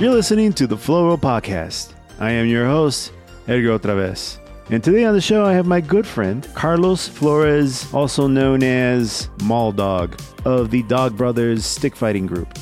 You're listening to the Flow Roll Podcast. I am your host, Edgar OtraVez. And today on the show, I have my good friend, Carlos Flores, also known as Maul Dog, of the Dog Brothers Stick Fighting Group.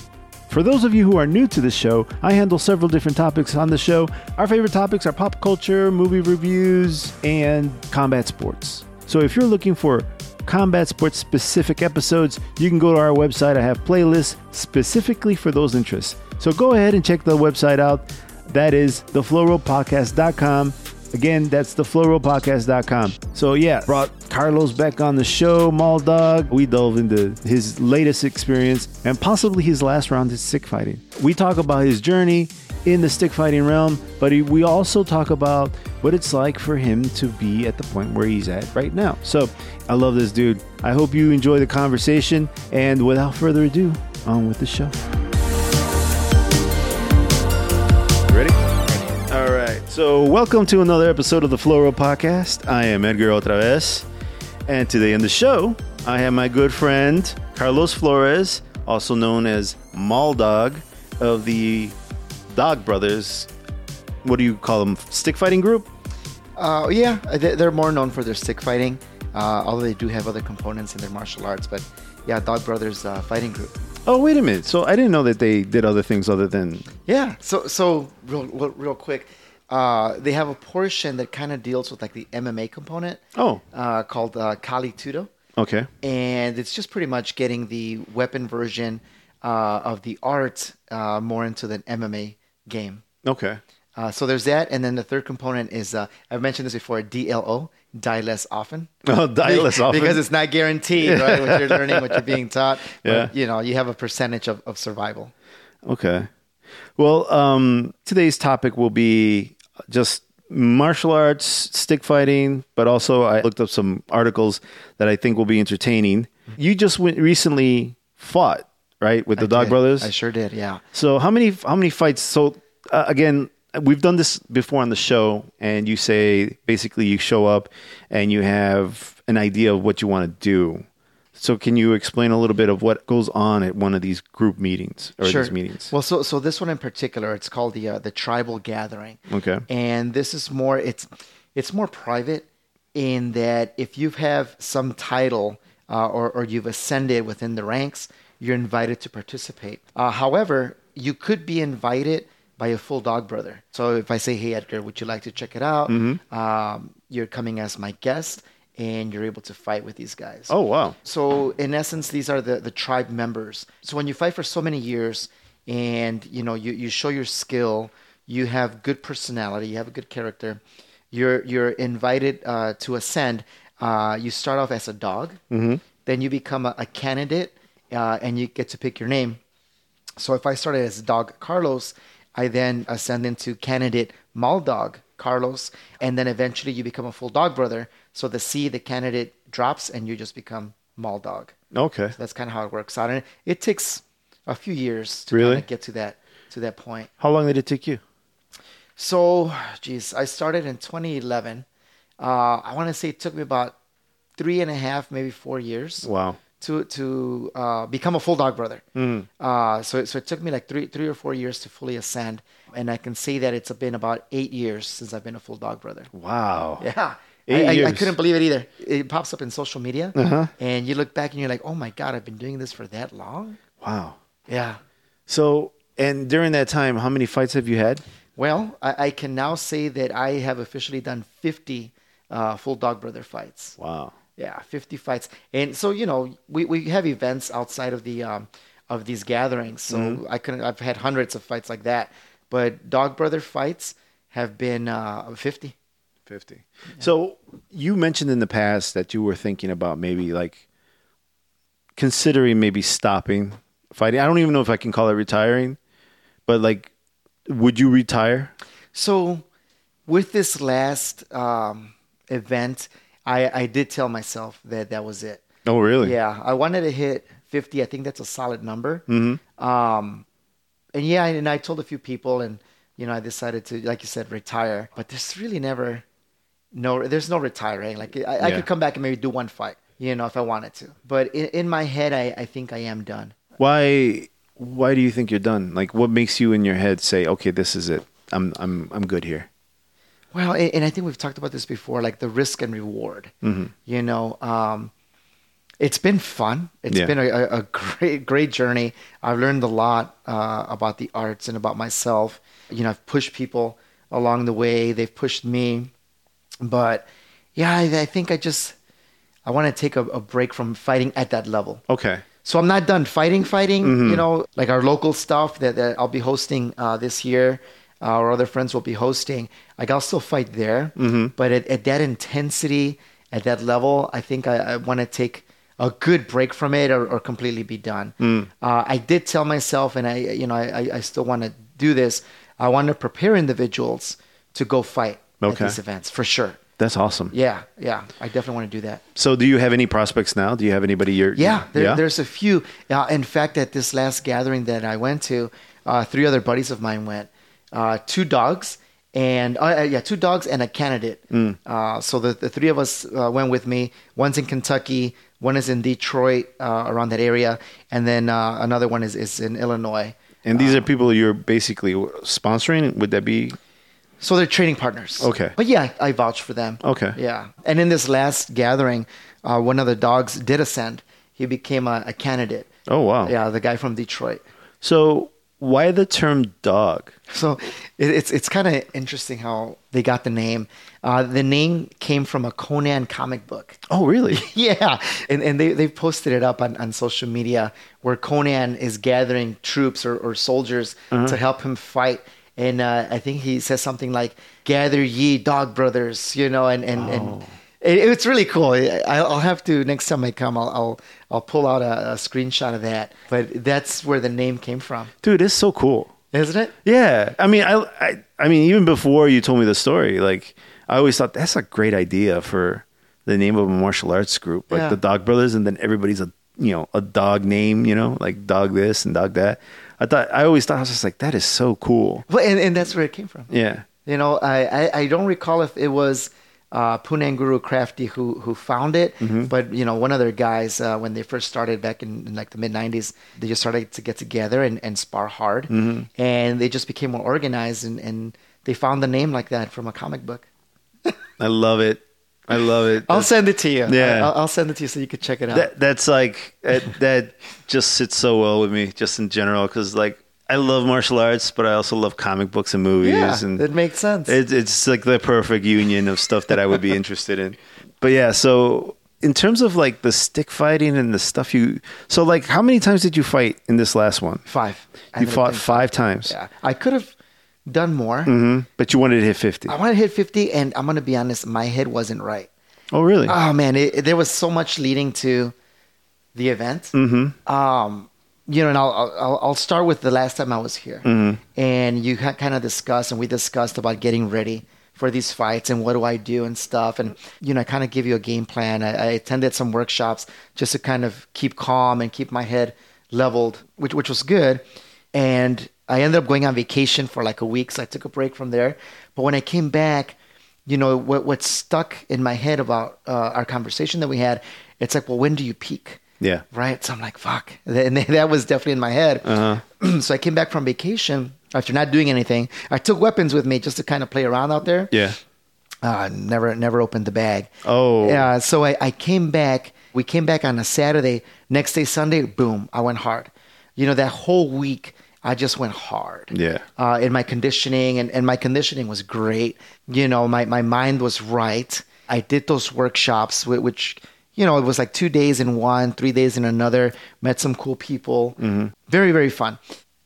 For those of you who are new to the show, I handle several different topics on the show. Our favorite topics are pop culture, movie reviews, and combat sports. So if you're looking for combat sports specific episodes, you can go to our website. I have playlists specifically for those interests. So go ahead and check the website out. That is theflowrollpodcast.com. Again, that's theflowrollpodcast.com. So yeah, brought Carlos back on the show, Maul Dog. We delve into his latest experience and possibly his last round of stick fighting. We talk about his journey in the stick fighting realm, but he- we also talk about what it's like for him to be at the point where he's at right now. So I love this dude. I hope you enjoy the conversation. And without further ado, on with the show. So, welcome to another episode of the Flow Roll Podcast. I am Edgar OtraVez. And today on the show, I have my good friend Carlos Flores, also known as Maul Dog of the Dog Brothers. What do you call them? Stick fighting group? Uh, yeah, they- they're more known for their stick fighting, uh, although they do have other components in their martial arts. But yeah, Dog Brothers uh, Fighting Group. Oh, wait a minute. So, I didn't know that they did other things other than. Yeah. So so real real, real quick, uh, they have a portion that kind of deals with like the MMA component. Oh. Uh, called uh, Kali Tudo, Okay. and it's just pretty much getting the weapon version uh, of the art uh, more into the MMA game. Okay. Uh, so there's that, and then the third component is uh, I've mentioned this before, DLO, die less often. Oh, die less often. because it's not guaranteed, right? what you're learning, what you're being taught. But, Yeah. you know, you have a percentage of, of survival. Okay. Well, um, today's topic will be just martial arts, stick fighting, but also I looked up some articles that I think will be entertaining. You just went, recently fought, right, with the I Dog did. Brothers. I sure did, yeah. So how many how many fights? So uh, again, we've done this before on the show, and you say basically you show up and you have an idea of what you want to do. So can you explain a little bit of what goes on at one of these group meetings or these meetings? Well, so so this one in particular, it's called the uh, the tribal gathering. Okay. And this is more it's it's more private in that if you have some title uh, or or you've ascended within the ranks, you're invited to participate. Uh, however, you could be invited by a full dog brother. So if I say, "Hey Edgar, would you like to check it out?" Mm-hmm. Um, you're coming as my guest, and you're able to fight with these guys. oh wow. So in essence, these are the, the tribe members. So when you fight for so many years and you know you, you show your skill, you have good personality, you have a good character, you're you're invited uh, to ascend. Uh, you start off as a dog, then you become a, a candidate, uh, and you get to pick your name. So if I started as dog Carlos, I then ascend into candidate Maul dog Carlos, and then eventually you become a full dog brother. So the C, the candidate drops, and you just become Maul dog. Okay. So that's kind of how it works out, and it takes a few years to Really? kind of get to that to that point. How long did it take you? So, geez, I started in 2011. Uh, I want to say it took me about three and a half, maybe four years Wow. to to uh, become a full dog brother. Uh, so so it took me like three three or four years to fully ascend, and I can say that it's been about eight years since I've been a full dog brother. Wow. Yeah. I, I, I couldn't believe it either. It pops up in social media, Uh-huh. and you look back and you're like, "Oh my god, I've been doing this for that long." Wow. Yeah. So, and during that time, how many fights have you had? Well, I, I can now say that I have officially done 50 uh, full dog brother fights. Wow. Yeah, 50 fights. And so, you know, we, we have events outside of the um, of these gatherings. So Mm-hmm. I couldn't I've had hundreds of fights like that. But dog brother fights have been uh, 50. 50. So, you mentioned in the past that you were thinking about maybe like considering maybe stopping fighting. I don't even know if I can call it retiring, but like, would you retire? So with this last um, event, I, I did tell myself that that was it. Oh, really? Yeah, I wanted to hit 50. I think that's a solid number. Mm-hmm. Um, and yeah, and I told a few people, and you know, I decided to, like you said, retire. But there's really never no, there's no retiring. Like I, I Yeah. could come back and maybe do one fight, you know, if I wanted to. But in, in my head, I, I think I am done. Why? why do you think you're done? Like, what makes you in your head say, okay, this is it. I'm I'm I'm good here. Well, and, and I think we've talked about this before, like the risk and reward. Mm-hmm. You know, um, it's been fun. It's Yeah. been a, a a great, great journey. I've learned a lot uh, about the arts and about myself. You know, I've pushed people along the way. They've pushed me, but yeah, I, I think I just I want to take a, a break from fighting at that level. Okay. So I'm not done fighting, fighting. You know, like our local stuff that, that I'll be hosting uh, this year. Uh, our other friends will be hosting. Like I'll still fight there, but at, at that intensity, at that level, I think I, I want to take a good break from it or, or completely be done. Uh, I did tell myself, and I, you know, I, I still want to do this. I want to prepare individuals to go fight Okay. at these events for sure. That's awesome. Yeah, yeah, I definitely want to do that. So, do you have any prospects now? Do you have anybody you're? Yeah, there, yeah? there's a few. Uh, in fact, at this last gathering that I went to, uh, three other buddies of mine went. Uh, two dogs and uh, uh, yeah, two dogs and a candidate. Mm. Uh, so the, the three of us uh, went with me. One's in Kentucky, one is in Detroit, uh, around that area, and then uh, another one is, is in Illinois. And these are people you're basically sponsoring. Would that be So they're training partners. Okay. But yeah, I vouch for them. Okay. Yeah. And in this last gathering, uh, one of the dogs did ascend. He became a, a candidate. Oh wow. Yeah, the guy from Detroit. So why the term dog? So it, it's it's kind of interesting how they got the name. Uh, the name came from a Conan comic book. Oh really? Yeah, and and they they posted it up on, on social media where Conan is gathering troops or, or soldiers to help him fight. And uh, I think he says something like "Gather ye dog brothers," you know, and and, and it, it's really cool. I, I'll have to next time I come, I'll I'll, I'll pull out a, a screenshot of that. But that's where the name came from, Dude, it's so cool. isn't it? Yeah, I mean, I, I, I mean, even before you told me the story, like I always thought that's a great idea for the name of a martial arts group, like Yeah. the Dog Brothers, and then everybody's a you know a dog name, you know, like dog this and dog that. I thought I always thought I was just like that is so cool. Well, and, and that's where it came from. Yeah. You know, I, I, I don't recall if it was uh, Punong Guro Crafty who who found it, but you know, one of their guys uh, when they first started back in, in like the mid '90s, they just started to get together and, and spar hard, and they just became more organized, and, and they found the name like that from a comic book. I love it. I love it. I'll send it to you. Yeah. I'll, I'll send it to you so you could check it out. that that's like that, that just sits so well with me just in general because like I love martial arts, but I also love comic books and movies, yeah, and it makes sense. It, it's like the perfect union of stuff that I would be interested in. But yeah, so in terms of like the stick fighting and the stuff you, so like how many times did you fight in this last one? five. I You fought five times, Yeah, I could have done more. hmm but you wanted to hit fifty. I wanted to hit 50, and I'm gonna be honest, my head wasn't right. Oh really? Oh man, it, it- there was so much leading to the event. mm-hmm. Um, you know, and I'll, I'll I'll start with the last time I was here, Mhm. and you kind of discussed, and we discussed about getting ready for these fights and what do I do and stuff, and you know, I kind of give you a game plan. I, I attended some workshops just to kind of keep calm and keep my head leveled, which which was good, and I ended up going on vacation for like a week, so I took a break from there. But when I came back, you know what what stuck in my head about uh, our conversation that we had it's like well when do you peak Yeah. right so i'm like fuck and that was definitely in my head Uh-huh. so i came back from vacation after not doing anything i took weapons with me just to kind of play around out there Yeah. uh, never never opened the bag Oh. yeah so I, I came back we came back on a saturday next day sunday boom i went hard you know that whole week i just went hard Yeah. uh, in my conditioning, and, and my conditioning was great. You know, my, my mind was right. I did those workshops, which, you know, it was like two days in one, three days in another, met some cool people. Very, very fun.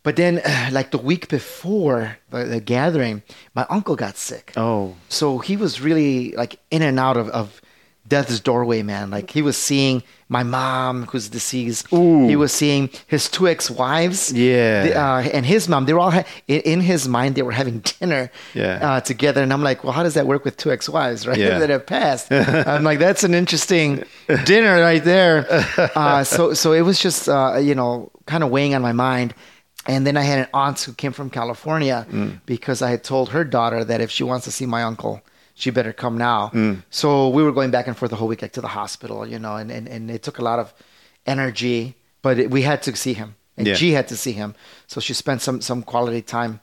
But then, like the week before the, the gathering, my uncle got sick. Oh. So he was really like in and out of, of death's doorway, man. Like he was seeing my mom, who's deceased. Ooh. He was seeing his two ex-wives. Yeah. The, uh, and his mom. They were all ha- in, his mind. They were having dinner. Yeah. Uh, together, and I'm like, well, how does that work with two ex-wives, right? Yeah. that have passed. I'm like, that's an interesting dinner right there. Uh, so, so it was just, uh, you know, kind of weighing on my mind. And then I had an aunt who came from California Mm. because I had told her daughter that if she wants to see my uncle, she better come now. Mm. So we were going back and forth the whole week, like to the hospital, you know, and, and, and it took a lot of energy, but it, we had to see him. and Yeah. G had to see him, so she spent some some quality time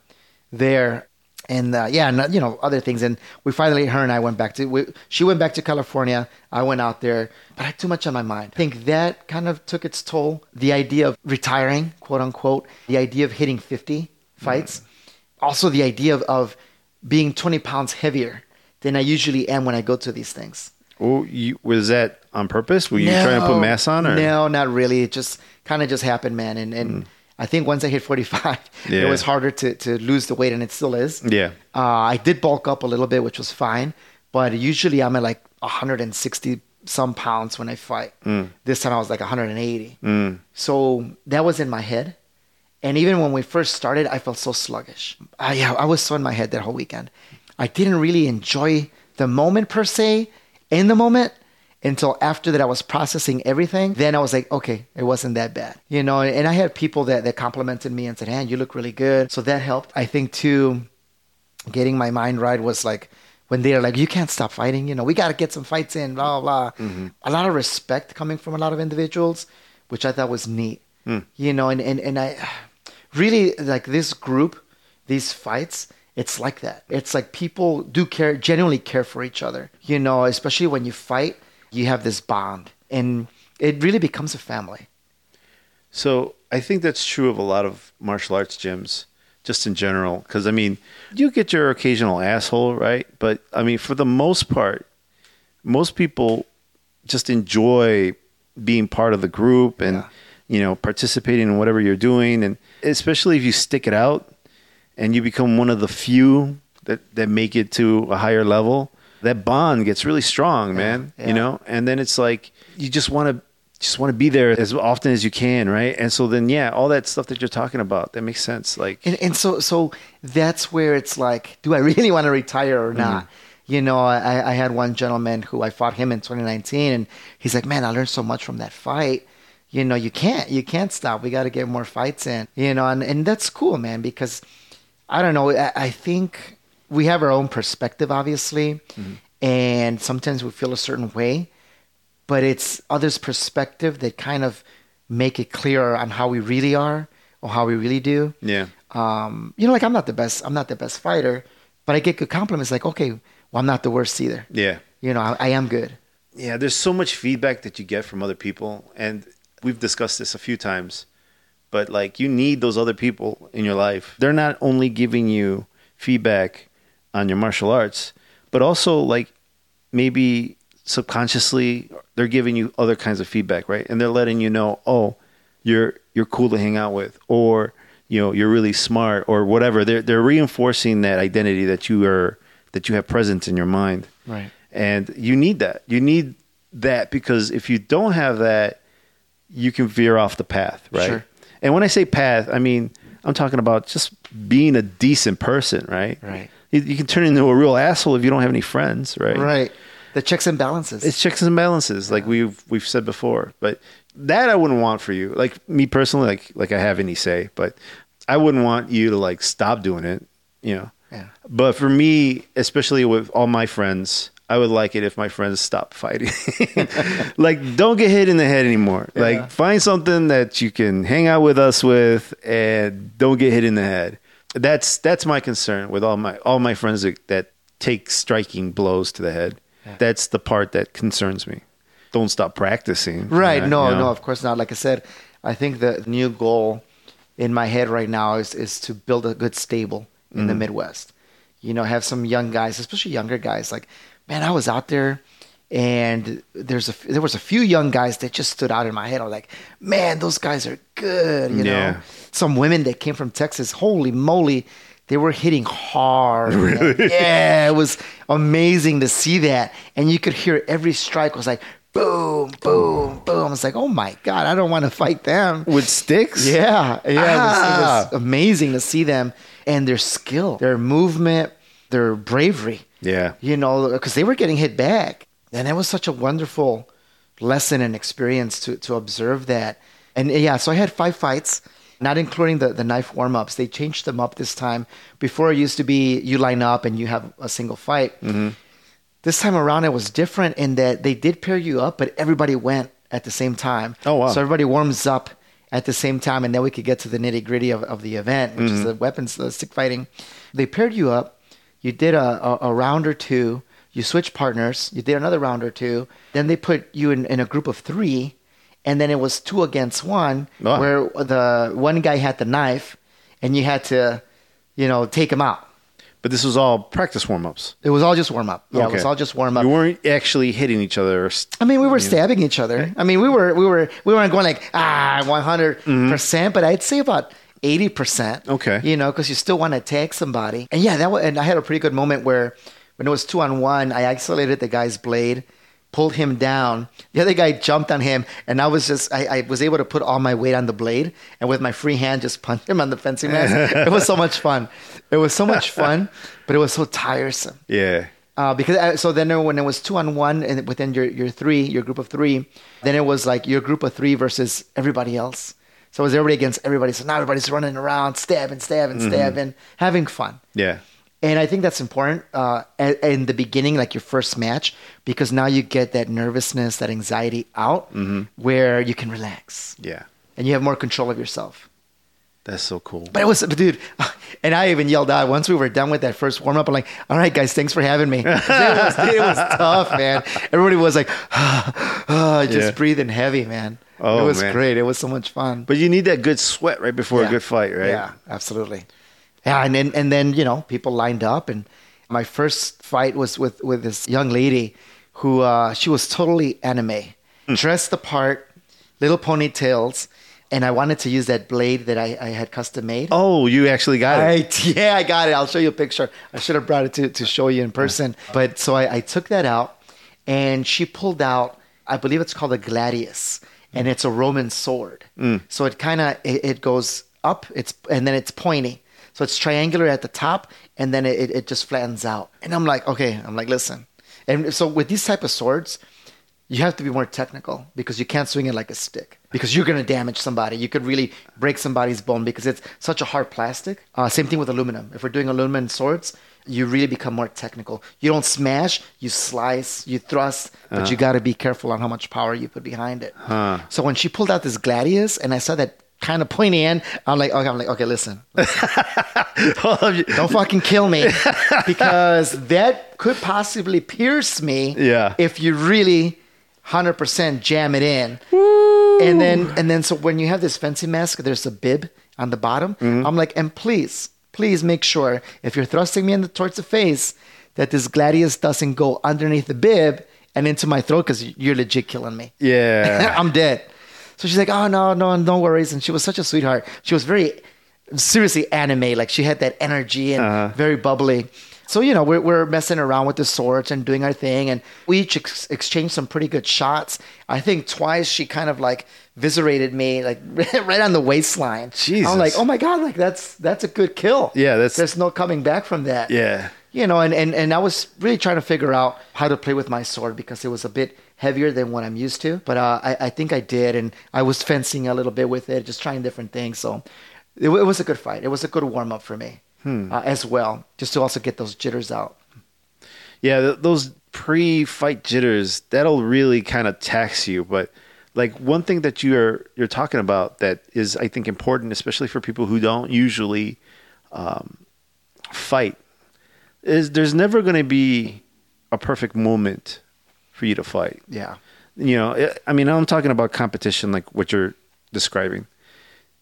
there. And uh, yeah, and you know other things, and we finally, her and I went back to. We, she went back to California. I went out there, but I had too much on my mind. I think that kind of took its toll. The idea of retiring, quote unquote, the idea of hitting fifty fights, also the idea of, of being twenty pounds heavier than I usually am when I go to these things. Oh, you, was that on purpose? Were you trying to put mass on, or No, not really. It just kind of just happened, man. And and mm. I think once I hit 45, it was harder to, to lose the weight, and it still is. Yeah. Uh, I did bulk up a little bit, which was fine. But usually I'm at like 160 some pounds when I fight. Mm. This time I was like 180. Mm. So that was in my head. And even when we first started, I felt so sluggish. I, yeah, I was so in my head that whole weekend. I didn't really enjoy the moment per se in the moment until after that I was processing everything. Then I was like, okay, it wasn't that bad. You know, and I had people that, that complimented me and said, hey, you look really good. So that helped. I think too, getting my mind right was like when they're like, you can't stop fighting. You know, we got to get some fights in, blah, blah, blah. Mm-hmm. A lot of respect coming from a lot of individuals, which I thought was neat. Mm. You know, and, and, and I really like this group, these fights, it's like that. It's like people do care, genuinely care for each other. You know, especially when you fight, you have this bond and it really becomes a family. So I think that's true of a lot of martial arts gyms, just in general. Because I mean, you get your occasional asshole, right? But I mean, for the most part, most people just enjoy being part of the group and Yeah. you know participating in whatever you're doing, and especially if you stick it out and you become one of the few that that make it to a higher level. That bond gets really strong, man. yeah. You know, and then it's like you just want to just want to be there as often as you can, right? And so then, yeah, all that stuff that you're talking about, that makes sense. Like, And, and so so that's where it's like, do I really want to retire or mm-hmm. not? You know, I, I had one gentleman who I fought him in 2019, and he's like, "Man, I learned so much from that fight. You know, you can't you can't stop. We got to get more fights in. You know, and and that's cool, man, because I don't know. I, I think we have our own perspective, obviously, and sometimes we feel a certain way, but it's others' perspective that kind of make it clearer on how we really are or how we really do yeah, um, you know, like I'm not the best, I'm not the best fighter, but I get good compliments. Like, okay, well, I'm not the worst either. yeah, You know, I, I am good. yeah. There's so much feedback that you get from other people, and we've discussed this a few times. But like, you need those other people in your life. They're not only giving you feedback on your martial arts, but also like maybe subconsciously they're giving you other kinds of feedback, right? And they're letting you know, oh, you're you're cool to hang out with, or you know, you're really smart, or whatever. They're they're reinforcing that identity that you are that you have present in your mind, Right. and you need that. You need that because if you don't have that, you can veer off the path, right? Sure. And when I say path, I mean I'm talking about just being a decent person, right? Right. You, you can turn into a real asshole if you don't have any friends, right? Right. The checks and balances. It's checks and balances, like we've we've said before. But that I wouldn't want for you. Like me personally, like like I have any say, but I wouldn't want you to like stop doing it. You know. Yeah. But for me, especially with all my friends, I would like it if my friends stop fighting. like, don't get hit in the head anymore. Yeah. Like, find something that you can hang out with us with, and don't get hit in the head. That's that's my concern with all my all my friends that, that take striking blows to the head. That's the part that concerns me. Don't stop practicing. right. No, you know? no, of course not. Like I said, I think the new goal in my head right now is, is to build a good stable in Mm-hmm. the Midwest. You know, have some young guys, especially younger guys. Like, man, I was out there and there's a there was a few young guys that just stood out in my head. I was like, man, those guys are good. You Yeah. know, some women that came from Texas, holy moly, they were hitting hard. man. yeah, it was amazing to see that, and you could hear every strike was like boom, boom, boom. I was like, oh my god, I don't want to fight them. with sticks. Yeah, yeah, it, was, it Ah. was amazing to see them and their skill, their movement, their bravery Yeah. you know, because they were getting hit back. And it was such a wonderful lesson and experience to, to observe that. And eh, yeah, so I had five fights, not including the, the knife warm ups. They changed them up this time. Before it used to be you line up and you have a single fight. Mm-hmm. This time around, it was different in that they did pair you up, but everybody went at the same time. Oh, wow. So everybody warms up at the same time, and then we could get to the nitty gritty of, of the event, which is mm-hmm. the weapons, the stick fighting. They paired you up. You did a, a, a round or two. You switched partners. You did another round or two. Then they put you in, in a group of three, and then it was two against one, Wow. where the one guy had the knife, and you had to, you know, take him out. But this was all practice warm ups. It was all just warm up. Yeah, it was all just warm up. You weren't actually hitting each other. or st- I mean, we were stabbing each other. I mean, we were we were we weren't going like ah one hundred percent, but I'd say about eighty percent. Okay. you know, because you still want to tag somebody. And yeah, that was, and I had a pretty good moment where when it was two on one, I isolated the guy's blade, pulled him down. The other guy jumped on him, and I was just I, I was able to put all my weight on the blade, and with my free hand just punch him on the fencing mask. it was so much fun. It was so much fun, but it was so tiresome. Yeah. Uh, because I, so then when it was two on one and within your, your three, your group of three, then it was like your group of three versus everybody else. So it was everybody against everybody. So now everybody's running around, stabbing, stabbing, mm-hmm. stabbing, having fun. Yeah. And I think that's important uh, in the beginning, like your first match, because now you get that nervousness, that anxiety out, mm-hmm. where you can relax Yeah. and you have more control of yourself. That's so cool. But it was, dude, and I even yelled out once we were done with that first warm up. I'm like, all right, guys, thanks for having me. It was, it was tough, man. Everybody was like, ah, just Yeah. breathing heavy, man. Oh, it was man. great. It was so much fun. But you need that good sweat right before a good fight, right? Yeah, absolutely. Yeah, and then and then you know people lined up, and my first fight was with with this young lady who uh, she was totally anime, Hmm. dressed the part, little ponytails, and I wanted to use that blade that I, I had custom made. Oh, you actually got it. Right. Yeah, I got it. I'll show you a picture. I should have brought it to, to show you in person. But so I, I took that out and she pulled out, I believe it's called a gladius, and it's a Roman sword. So it kind of it, it goes up, it's and then it's pointy. So it's triangular at the top, and then it, it just flattens out. And I'm like, okay, I'm like, listen. And so with these type of swords, you have to be more technical because you can't swing it like a stick because you're going to damage somebody. You could really break somebody's bone because it's such a hard plastic. Uh, same thing with aluminum. If we're doing aluminum swords, you really become more technical. You don't smash, you slice, you thrust, but you got to be careful on how much power you put behind it. So when she pulled out this gladius and I saw that kind of pointy end, I'm like, okay, I'm like, okay, listen, don't fucking kill me because that could possibly pierce me Yeah. if you really 100% jam it in. And then and then so when you have this fencing mask there's a bib on the bottom. I'm like and please please make sure if you're thrusting me in the, towards the face that this gladius doesn't go underneath the bib and into my throat because you're legit killing me yeah. I'm dead. So she's like, oh no, no, no worries. And she was such a sweetheart. She was very seriously anime. Like she had that energy and Uh-huh. very bubbly. So you know, we're we're messing around with the swords and doing our thing, and we each ex- exchanged some pretty good shots. I think twice she kind of like viscerated me, like right on the waistline. Jesus. I'm like, oh my god, like that's that's a good kill. Yeah, that's- there's no coming back from that yeah. you know, and, and, and I was really trying to figure out how to play with my sword because it was a bit heavier than what I'm used to. But uh, I, I think I did, and I was fencing a little bit with it, just trying different things. So it, it was a good fight. It was a good warm up for me uh, as well, just to also get those jitters out. Yeah, th- those pre-fight jitters that'll really kind of tax you. But like one thing that you're you're talking about that is I think important, especially for people who don't usually um, fight, is there's never going to be a perfect moment for you to fight. Yeah. You know, I- I mean, I'm talking about competition like what you're describing.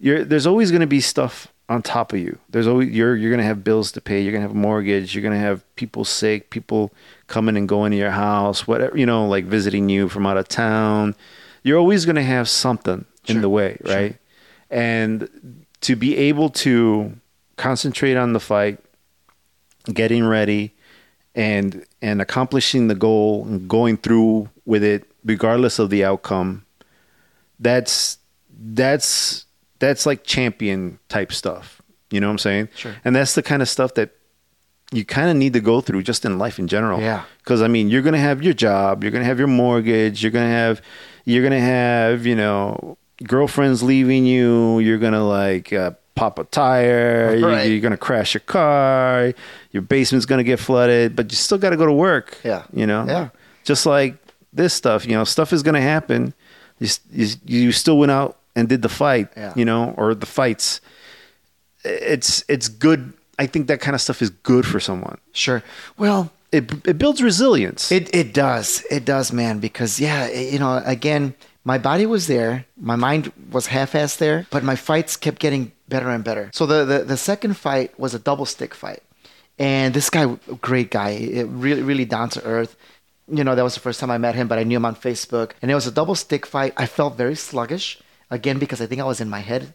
You're, there's always going to be stuff on top of you. There's always you're you're going to have bills to pay. You're going to have a mortgage. You're going to have people sick, people coming and going to your house, whatever you know, like visiting you from out of town. You're always going to have something in the way, right? And to be able to concentrate on the fight, getting ready, and and accomplishing the goal and going through with it regardless of the outcome that's that's that's like champion type stuff you know what i'm saying Sure. and that's the kind of stuff that you kind of need to go through just in life in general Yeah. because i mean you're gonna have your job you're gonna have your mortgage you're gonna have you're gonna have you know girlfriends leaving you you're gonna like uh, pop a tire Right. you're gonna crash your car your basement's gonna get flooded but you still gotta go to work Yeah. you know Yeah. just like this stuff you know stuff is gonna happen you, you, you still went out and did the fight, Yeah. you know, or the fights, it's it's good. I think that kind of stuff is good for someone. Sure. Well, It it builds resilience. It it does. It does, man. Because yeah, it- you know, again, my body was there, my mind was half-assed there, but my fights kept getting better and better. So the the, the second fight was a double stick fight, and this guy, great guy, it really really down to earth. You know, that was the first time I met him, but I knew him on Facebook, and it was a double stick fight. I felt very sluggish again because I think I was in my head.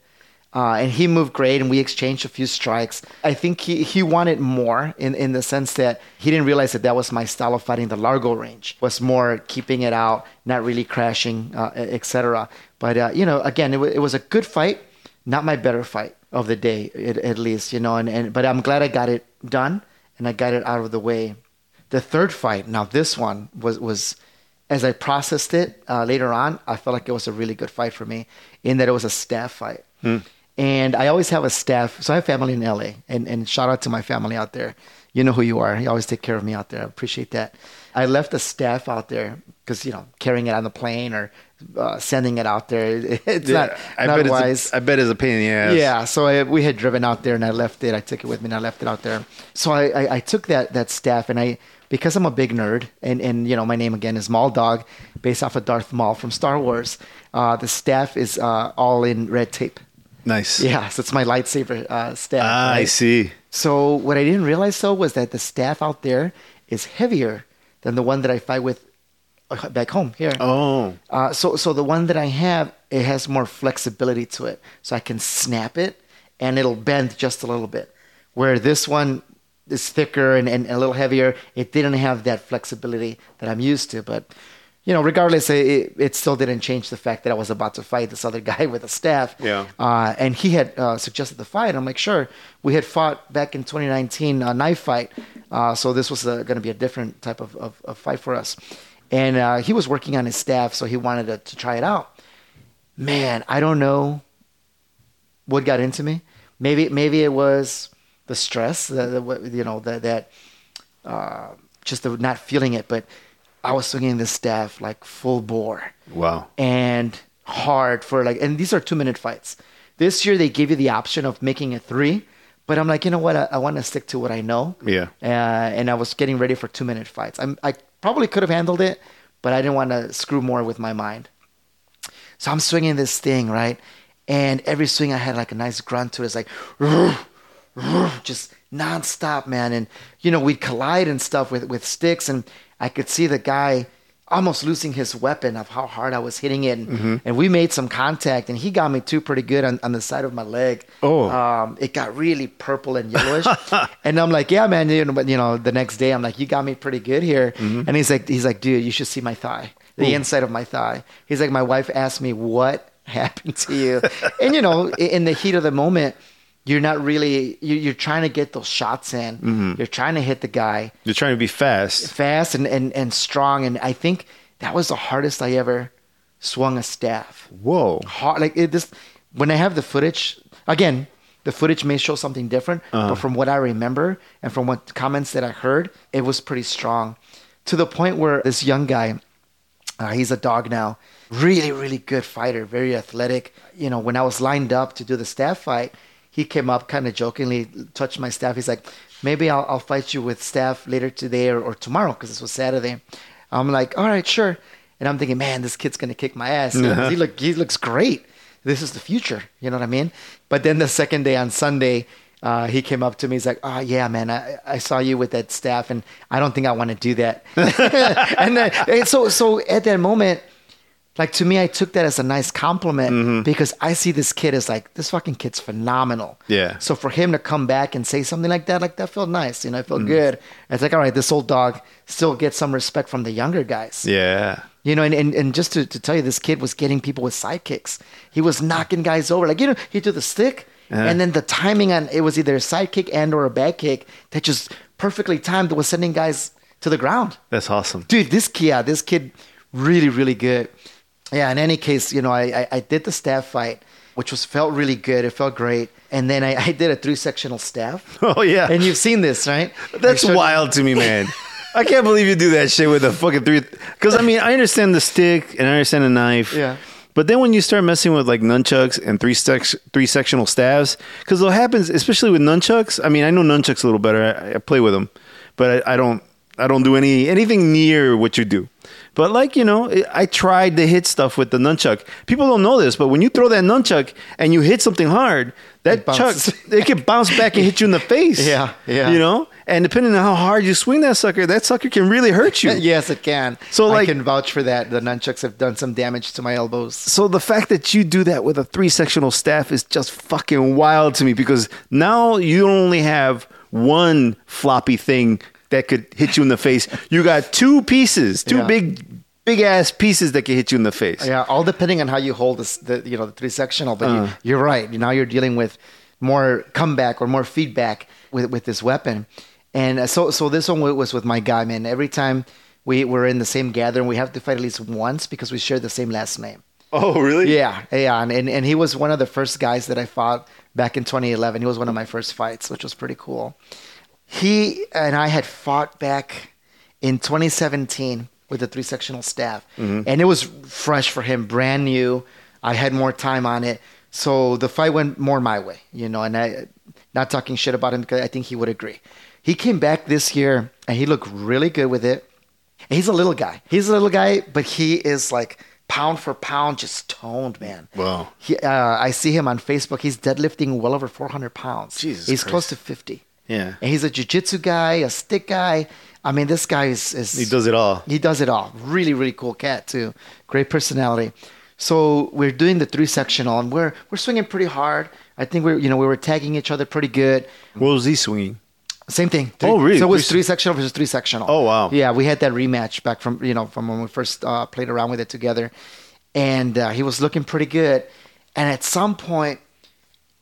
Uh, and he moved great, and we exchanged a few strikes. I think he, he wanted more in, in the sense that he didn't realize that that was my style of fighting. The Largo range was more keeping it out, not really crashing, uh, etc. But uh, you know, again, it, wa- it was a good fight, not my better fight of the day, at, at least. You know, and, and but I'm glad I got it done and I got it out of the way. The third fight, now this one was was as I processed it uh, later on, I felt like it was a really good fight for me in that it was a staff fight. And I always have a staff. So I have family in LA, and, and shout out to my family out there. You know who you are. You always take care of me out there. I appreciate that. I left a staff out there because, you know, carrying it on the plane or uh, sending it out there, it's not, I not bet wise. It's a, I bet it's a pain in the ass. Yeah, so I, we had driven out there, and I left it. I took it with me, and I left it out there. So I, I, I took that that staff, and I because I'm a big nerd, and and you know my name again is Maul Dog, based off of Darth Maul from Star Wars. Uh, the staff is uh, all in red tape. Nice. Yeah, so it's my lightsaber uh, staff. Ah, I see. So what I didn't realize though was that the staff out there is heavier than the one that I fight with uh, back home here. Oh. Uh, so so the one that I have it has more flexibility to it, so I can snap it and it'll bend just a little bit. Where this one is thicker and, and a little heavier, it didn't have that flexibility that I'm used to. But you know, regardless, it, it still didn't change the fact that I was about to fight this other guy with a staff. Yeah. Uh, and he had uh, suggested the fight. I'm like, sure. We had fought back in 2019 a knife fight, uh, so this was going to be a different type of, of, of fight for us. And uh, he was working on his staff, so he wanted to, to try it out. Man, I don't know what got into me. Maybe maybe it was the stress, the, the you know, the, that uh, just the not feeling it. But I was swinging the staff like full bore. Wow. and hard for like and these are two minute fights. This year they gave you the option of making it three but i'm like you know what? I, I want to stick to what i know. Yeah. uh, and i was getting ready for two minute fights. I'm, i probably could have handled it but i didn't want to screw more with my mind. So i'm swinging this thing right? And every swing i had like a nice grunt to it. It's like just nonstop, man. And you know, we'd collide and stuff with with sticks, and I could see the guy almost losing his weapon of how hard I was hitting it. And, Mm-hmm. and we made some contact, and he got me too pretty good on, on the side of my leg. Oh. um, it got really purple and yellowish, and I'm like, yeah, man. You know, but you know, the next day I'm like, you got me pretty good here. Mm-hmm. And he's like, he's like, dude, you should see my thigh, the inside of my thigh. He's like, my wife asked me what happened to you, and you know, in the heat of the moment you're not really you- you're trying to get those shots in Mm-hmm. you're trying to hit the guy You're trying to be fast. fast and, and, and strong and i think that was the hardest i ever swung a staff Whoa. hard like it, this when i have the footage again the footage may show something different Uh-huh. but from what i remember and from what comments that i heard it was pretty strong to the point where this young guy uh, he's a dog now. Really, really good fighter, very athletic. You know, when I was lined up to do the staff fight, he came up kind of jokingly, touched my staff. He's like, maybe I'll, I'll fight you with staff later today or, or tomorrow because this was Saturday. I'm like, all right, sure. And I'm thinking, man, this kid's gonna kick my ass. 'cause he look, he looks great. This is the future. You know what I mean? But then the second day on Sunday, uh, he came up to me. He's like, "Oh yeah, man, I, I saw you with that staff, and I don't think I want to do that." and, then, and so, so at that moment, like to me, I took that as a nice compliment mm-hmm. because I see this kid as like this fucking kid's phenomenal. Yeah. So for him to come back and say something like that, like that felt nice. You know, it felt mm-hmm. good. It's like, all right, this old dog still gets some respect from the younger guys. Yeah. You know, and, and, and just to, to tell you, this kid was getting people with sidekicks. He was knocking guys over. Like, you know, he did the stick, Yeah. and then the timing on it was either a side kick and or a back kick that just perfectly timed was sending guys to the ground. That's awesome. Dude, this kid, yeah, this kid, really, really good. Yeah, in any case, you know, I, I, I did the staff fight, which was felt really good. It felt great. And then I, I did a three sectional staff. Oh yeah. And you've seen this, right? That's wild to me, man. I can't believe you do that shit with a fucking three. Because I mean, I understand the stick and I understand the knife. Yeah. But then when you start messing with like nunchucks and three sec- three sectional staves, because what happens, especially with nunchucks. I mean, I know nunchucks a little better. I, I play with them, but I, I don't I don't do any anything near what you do. But like you know, I tried to hit stuff with the nunchuck. People don't know this, but when you throw that nunchuck and you hit something hard, that It chuck it can bounce back and hit you in the face. Yeah, yeah. You know, and depending on how hard you swing that sucker, that sucker can really hurt you. yes, it can. So, like, I can vouch for that. The nunchucks have done some damage to my elbows. So the fact that you do that with a three sectional staff is just fucking wild to me because now you only have one floppy thing that could hit you in the face. You got two pieces, two Yeah. big, big ass pieces that can hit you in the face. Yeah, all depending on how you hold this, the you know the three sectional. But Uh. you, you're right. Now you're dealing with more comeback or more feedback with with this weapon. And uh, so so this one was with my guy man. Every time we were in the same gathering, we have to fight at least once because we share the same last name. Oh, really? Yeah, yeah, and, and and he was one of the first guys that I fought back in 2011. He was one of my first fights, which was pretty cool. He and I had fought back in 2017 with the three sectional staff, and it was fresh for him, brand new. I had more time on it, so the fight went more my way, you know. And I, not talking shit about him because I think he would agree. He came back this year and he looked really good with it. And he's a little guy. He's a little guy, but he is like pound for pound, just toned, man. Wow. He, uh, I see him on Facebook. He's deadlifting well over 400 pounds. Jesus He's Christ. close to 50. Yeah. And he's a jiu-jitsu guy, a stick guy. I mean, this guy is, is He does it all. he does it all. Really, really cool cat too. Great personality. So we're doing the three sectional, and we're we're swinging pretty hard. I think we're you know we were tagging each other pretty good. What was he swinging? Same thing. Oh, really? So it was Three- three sectional versus three sectional. Oh, wow. Yeah, we had that rematch back from you know from when we first uh, played around with it together, and uh, he was looking pretty good. And at some point,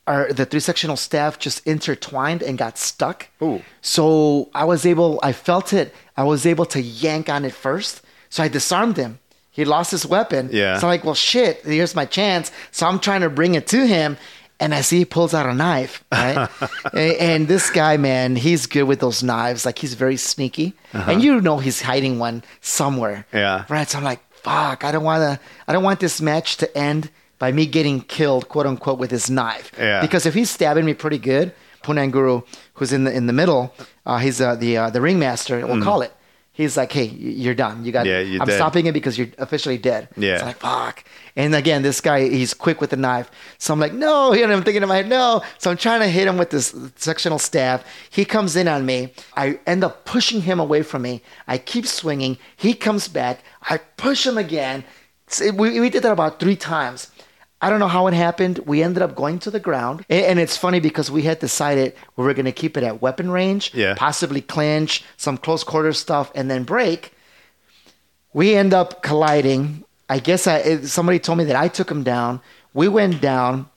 our the three sectional staff just intertwined and got stuck. Ooh. So I was able, I felt it. I was able to yank on it first. So I disarmed him. He lost his weapon. Yeah. So I'm like, well, shit, here's my chance. So I'm trying to bring it to him. And I see he pulls out a knife, right? and, and this guy, man, he's good with those knives. Like he's very sneaky, and you know he's hiding one somewhere. Uh-huh. Yeah. Right. So I'm like, fuck, I don't want to. I don't want this match to end by me getting killed, quote unquote, with his knife. Yeah. Because if he's stabbing me pretty good, Punong Guro, who's in the in the middle, uh, he's uh, the uh, the ringmaster. We'll call it. He's like, hey, you're done. You got. Mm. Yeah, I'm dead. stopping it because you're officially dead. Yeah. It's like fuck. And again, this guy, he's quick with the knife. So I'm like, no. And I'm thinking in my head, no. So I'm trying to hit him with this sectional staff. He comes in on me. I end up pushing him away from me. I keep swinging. He comes back. I push him again. So We, we did that about three times. I don't know how it happened. We ended up going to the ground. And it's funny because we had decided we were going to keep it at weapon range, Yeah. possibly clinch, some close quarter stuff, and then break. We end up colliding. I guess I, somebody told me that I took him down. We went down.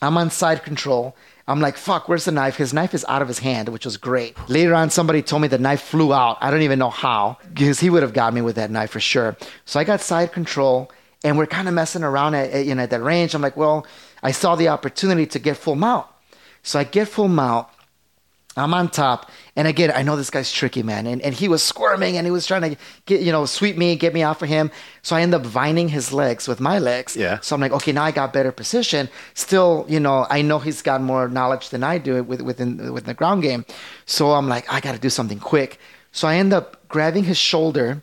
I'm on side control. I'm like, fuck, where's the knife? His knife is out of his hand, which was great. Later on, somebody told me the knife flew out. I don't even know how, because he would have got me with that knife for sure. So I got side control, and we're kind of messing around at, at, you know, at that range. I'm like, well, I saw the opportunity to get full mount. So I get full mount. I'm on top. And again, I know this guy's tricky, man. And, and he was squirming and he was trying to get, you know, sweep me, get me off of him. So I end up vining his legs with my legs. Yeah. So I'm like, okay, now I got better position. Still, you know, I know he's got more knowledge than I do with, within, within the ground game. So I'm like, I got to do something quick. So I end up grabbing his shoulder,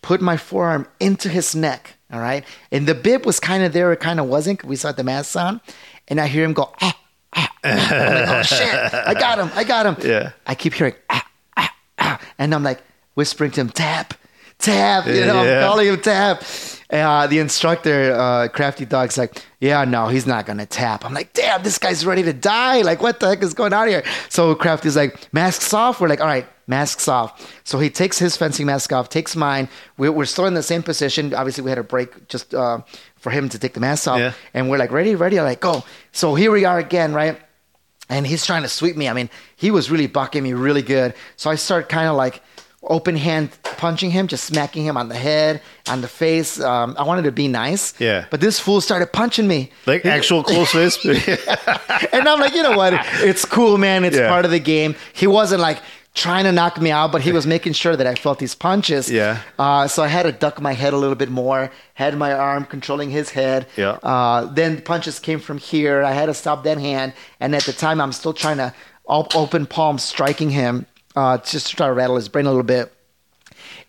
put my forearm into his neck. All right. And the bib was kind of there. It kind of wasn't. We saw the mask on. And I hear him go, ah, ah, ah. I'm like, oh shit. I got him. I got him. Yeah. I keep hearing, ah, ah, ah. And I'm like whispering to him, tap, tap. You know, Yeah. I'm calling him tap. Uh, the instructor, uh, Crafty Dog's like, yeah, no, he's not going to tap. I'm like, damn, this guy's ready to die. Like, what the heck is going on here? So Crafty's like, masks off. We're like, all right, masks off. So he takes his fencing mask off, takes mine. We're, we're still in the same position. Obviously, we had a break just uh, for him to take the mask off. Yeah. And we're like, ready, ready? I'm like, go. So here we are again, right? and he's trying to sweep me. I mean, he was really bucking me really good. So I start kind of like open hand punching him, just smacking him on the head, on the face. Um, I wanted to be nice. Yeah. But this fool started punching me. Like actual close fist. and I'm like, you know what? It's cool, man. It's Yeah. part of the game. He wasn't like trying to knock me out, but he was making sure that I felt these punches. Yeah. Uh, so I had to duck my head a little bit more, had my arm controlling his head. Yeah. Uh, then punches came from here. I had to stop that hand. And at the time, I'm still trying to open palm striking him uh, just to try to rattle his brain a little bit.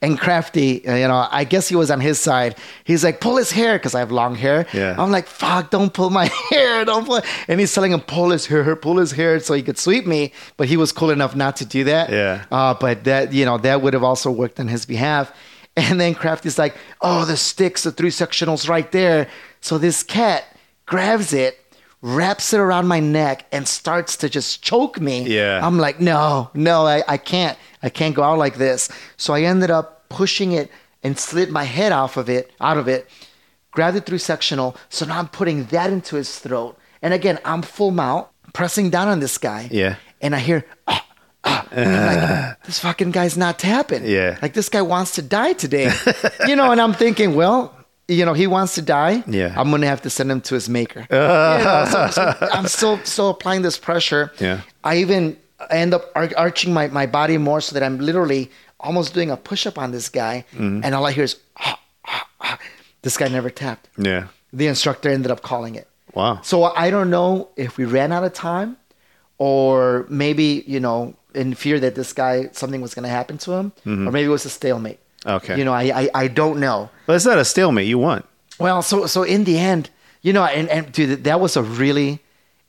And Crafty, uh, you know, I guess he was on his side. He's like, pull his hair because I have long hair. Yeah. I'm like, fuck, don't pull my hair, don't pull. And he's telling him, pull his hair, pull his hair so he could sweep me. But he was cool enough not to do that. Yeah. Uh, but that, you know, that would have also worked on his behalf. And then Crafty's like, oh, the sticks, the three sectionals right there. So this cat grabs it, wraps it around my neck, and starts to just choke me. Yeah. I'm like, no, no, I, I can't. I can't go out like this. So I ended up pushing it and slid my head off of it, out of it, grabbed it through sectional. So now I'm putting that into his throat. And again, I'm full mount, pressing down on this guy. Yeah. And I hear, ah, ah. Like, this fucking guy's not tapping. Yeah. Like this guy wants to die today. you know, and I'm thinking, well, you know, he wants to die. Yeah. I'm gonna have to send him to his maker. You know, so- so I'm still still applying this pressure. Yeah. I even end up ar- arching my, my body more so that I'm literally almost doing a push up on this guy, Mm-hmm. and all I hear is, ah, ah, ah. this guy never tapped. Yeah. The instructor ended up calling it. Wow. So I don't know if we ran out of time, or maybe you know in fear that this guy something was going to happen to him, or maybe it was a stalemate. Mm-hmm. Okay. You know, I I, I don't know. But it's not a stalemate. You won. Well, so so in the end, you know, and, and dude, that was a really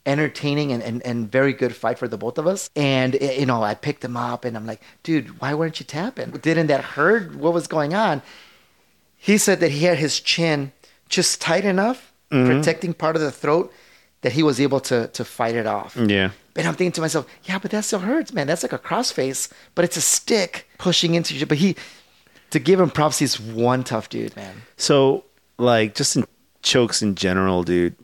entertaining and, and, and very good fight for the both of us. And eh, you know, I picked him up and I'm like, dude, why weren't you tapping? Didn't that hurt? What was going on? He said that he had his chin just tight enough, protecting part of the throat, that he was able to to fight it off. Yeah. And I'm thinking to myself, yeah, but that still hurts, man. That's like a crossface, but it's a stick pushing into you. But he, to give him props, he's one tough dude, man. So, like, just in chokes in general, dude.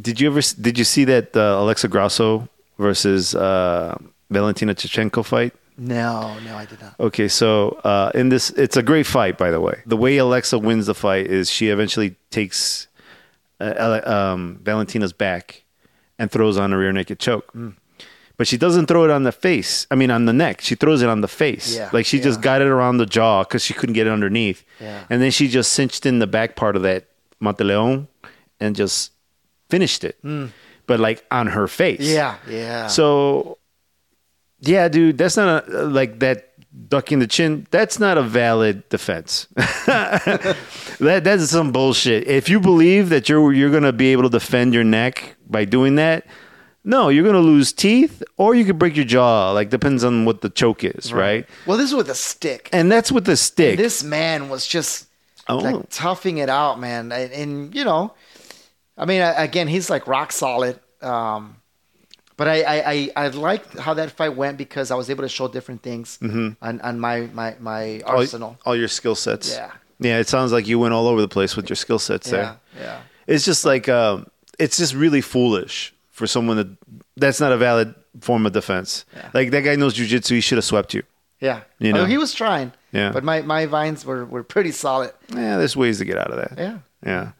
Did you ever? Did you see that uh, Alexa Grasso versus uh, Valentina Shevchenko fight? No, no, I did not. Okay, so uh, in this, it's a great fight, by the way. The way Alexa wins the fight is she eventually takes uh, um, Valentina's back and throws on a rear naked choke. But she doesn't throw it on the face. I mean, on the neck. She throws it on the face. Yeah, like she just got it around the jaw because she couldn't get it underneath. Yeah. And then she just cinched in the back part of that mata leão and just finished it. Hmm. But like on her face. Yeah, yeah. So, yeah, dude, that's not a, like that ducking the chin. That's not a valid defense. that that's some bullshit. If you believe that you're you're gonna be able to defend your neck by doing that, no, you're gonna lose teeth, or you could break your jaw. Like depends on what the choke is, right? well, this is with a stick. And that's with the stick. This man was just Oh. like toughing it out, man. And, and, you know, I mean, again, he's like rock solid. Um, but I, I, I, I liked how that fight went because I was able to show different things on, on my, my, my Mm-hmm. all, arsenal. all your skill sets. Yeah. yeah. It sounds like you went all over the place with your skill sets Yeah, there. yeah. It's just like um, it's just really foolish for someone that that's not a valid form of defense. Yeah. Like that guy knows jujitsu, he should have swept you. Yeah. You know. Oh, he was trying. Yeah. But my, my vines were, were pretty solid. Yeah, there's ways to get out of that. Yeah. Yeah.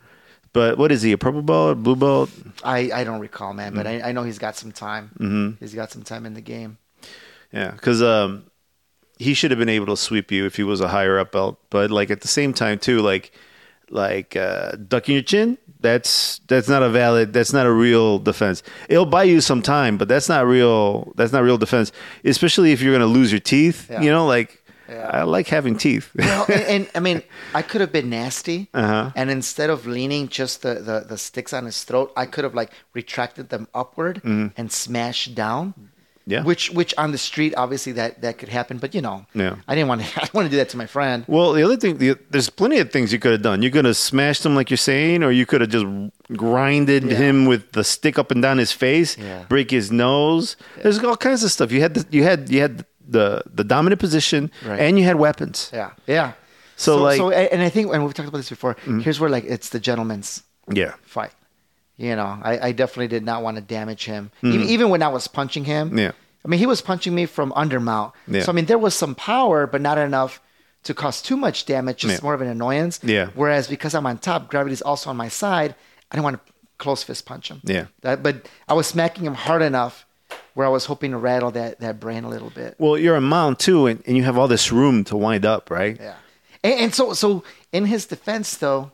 But what is he? A purple belt, or blue belt? I, I don't recall, man, but I, I know he's got some time. Mm-hmm. He's got some time in the game. Yeah, because um, he should have been able to sweep you if he was a higher up belt. But like at the same time too, like like uh, ducking your chin. That's that's not a valid. That's not a real defense. It'll buy you some time, but that's not real. That's not real defense. Especially if you're gonna lose your teeth. Yeah. You know, like Yeah. I like having teeth. Well, and, and I mean, I could have been nasty, Uh-huh. and instead of leaning just the, the, the sticks on his throat, I could have like retracted them upward and smashed down. Mm-hmm. Yeah. Which which on the street, obviously that that could happen, but you know, Yeah. I didn't want to. I want to do that to my friend. Well, the other thing, the, there's plenty of things you could have done. You could have smashed him, like you're saying, or you could have just grinded Yeah. him with the stick up and down his face, Yeah. break his nose. There's all kinds of stuff. You had the, you had you had the the dominant position, Right. and you had weapons. Yeah, yeah. So, like- Mm-hmm. so, and I think, and we've talked about this before. Here's where like it's the gentleman's Yeah, fight. You know, I, I definitely did not want to damage him, even, even when I was punching him. Mm-hmm. Yeah. I mean, he was punching me from undermount. Yeah. So I mean, there was some power, but not enough to cause too much damage. Just Yeah. more of an annoyance. Yeah. Whereas because I'm on top, gravity's also on my side. I didn't want to close fist punch him. Yeah. That, but I was smacking him hard enough where I was hoping to rattle that that brain a little bit. Well, you're a mount too, and, and you have all this room to wind up, right? Yeah. And, and so so in his defense though,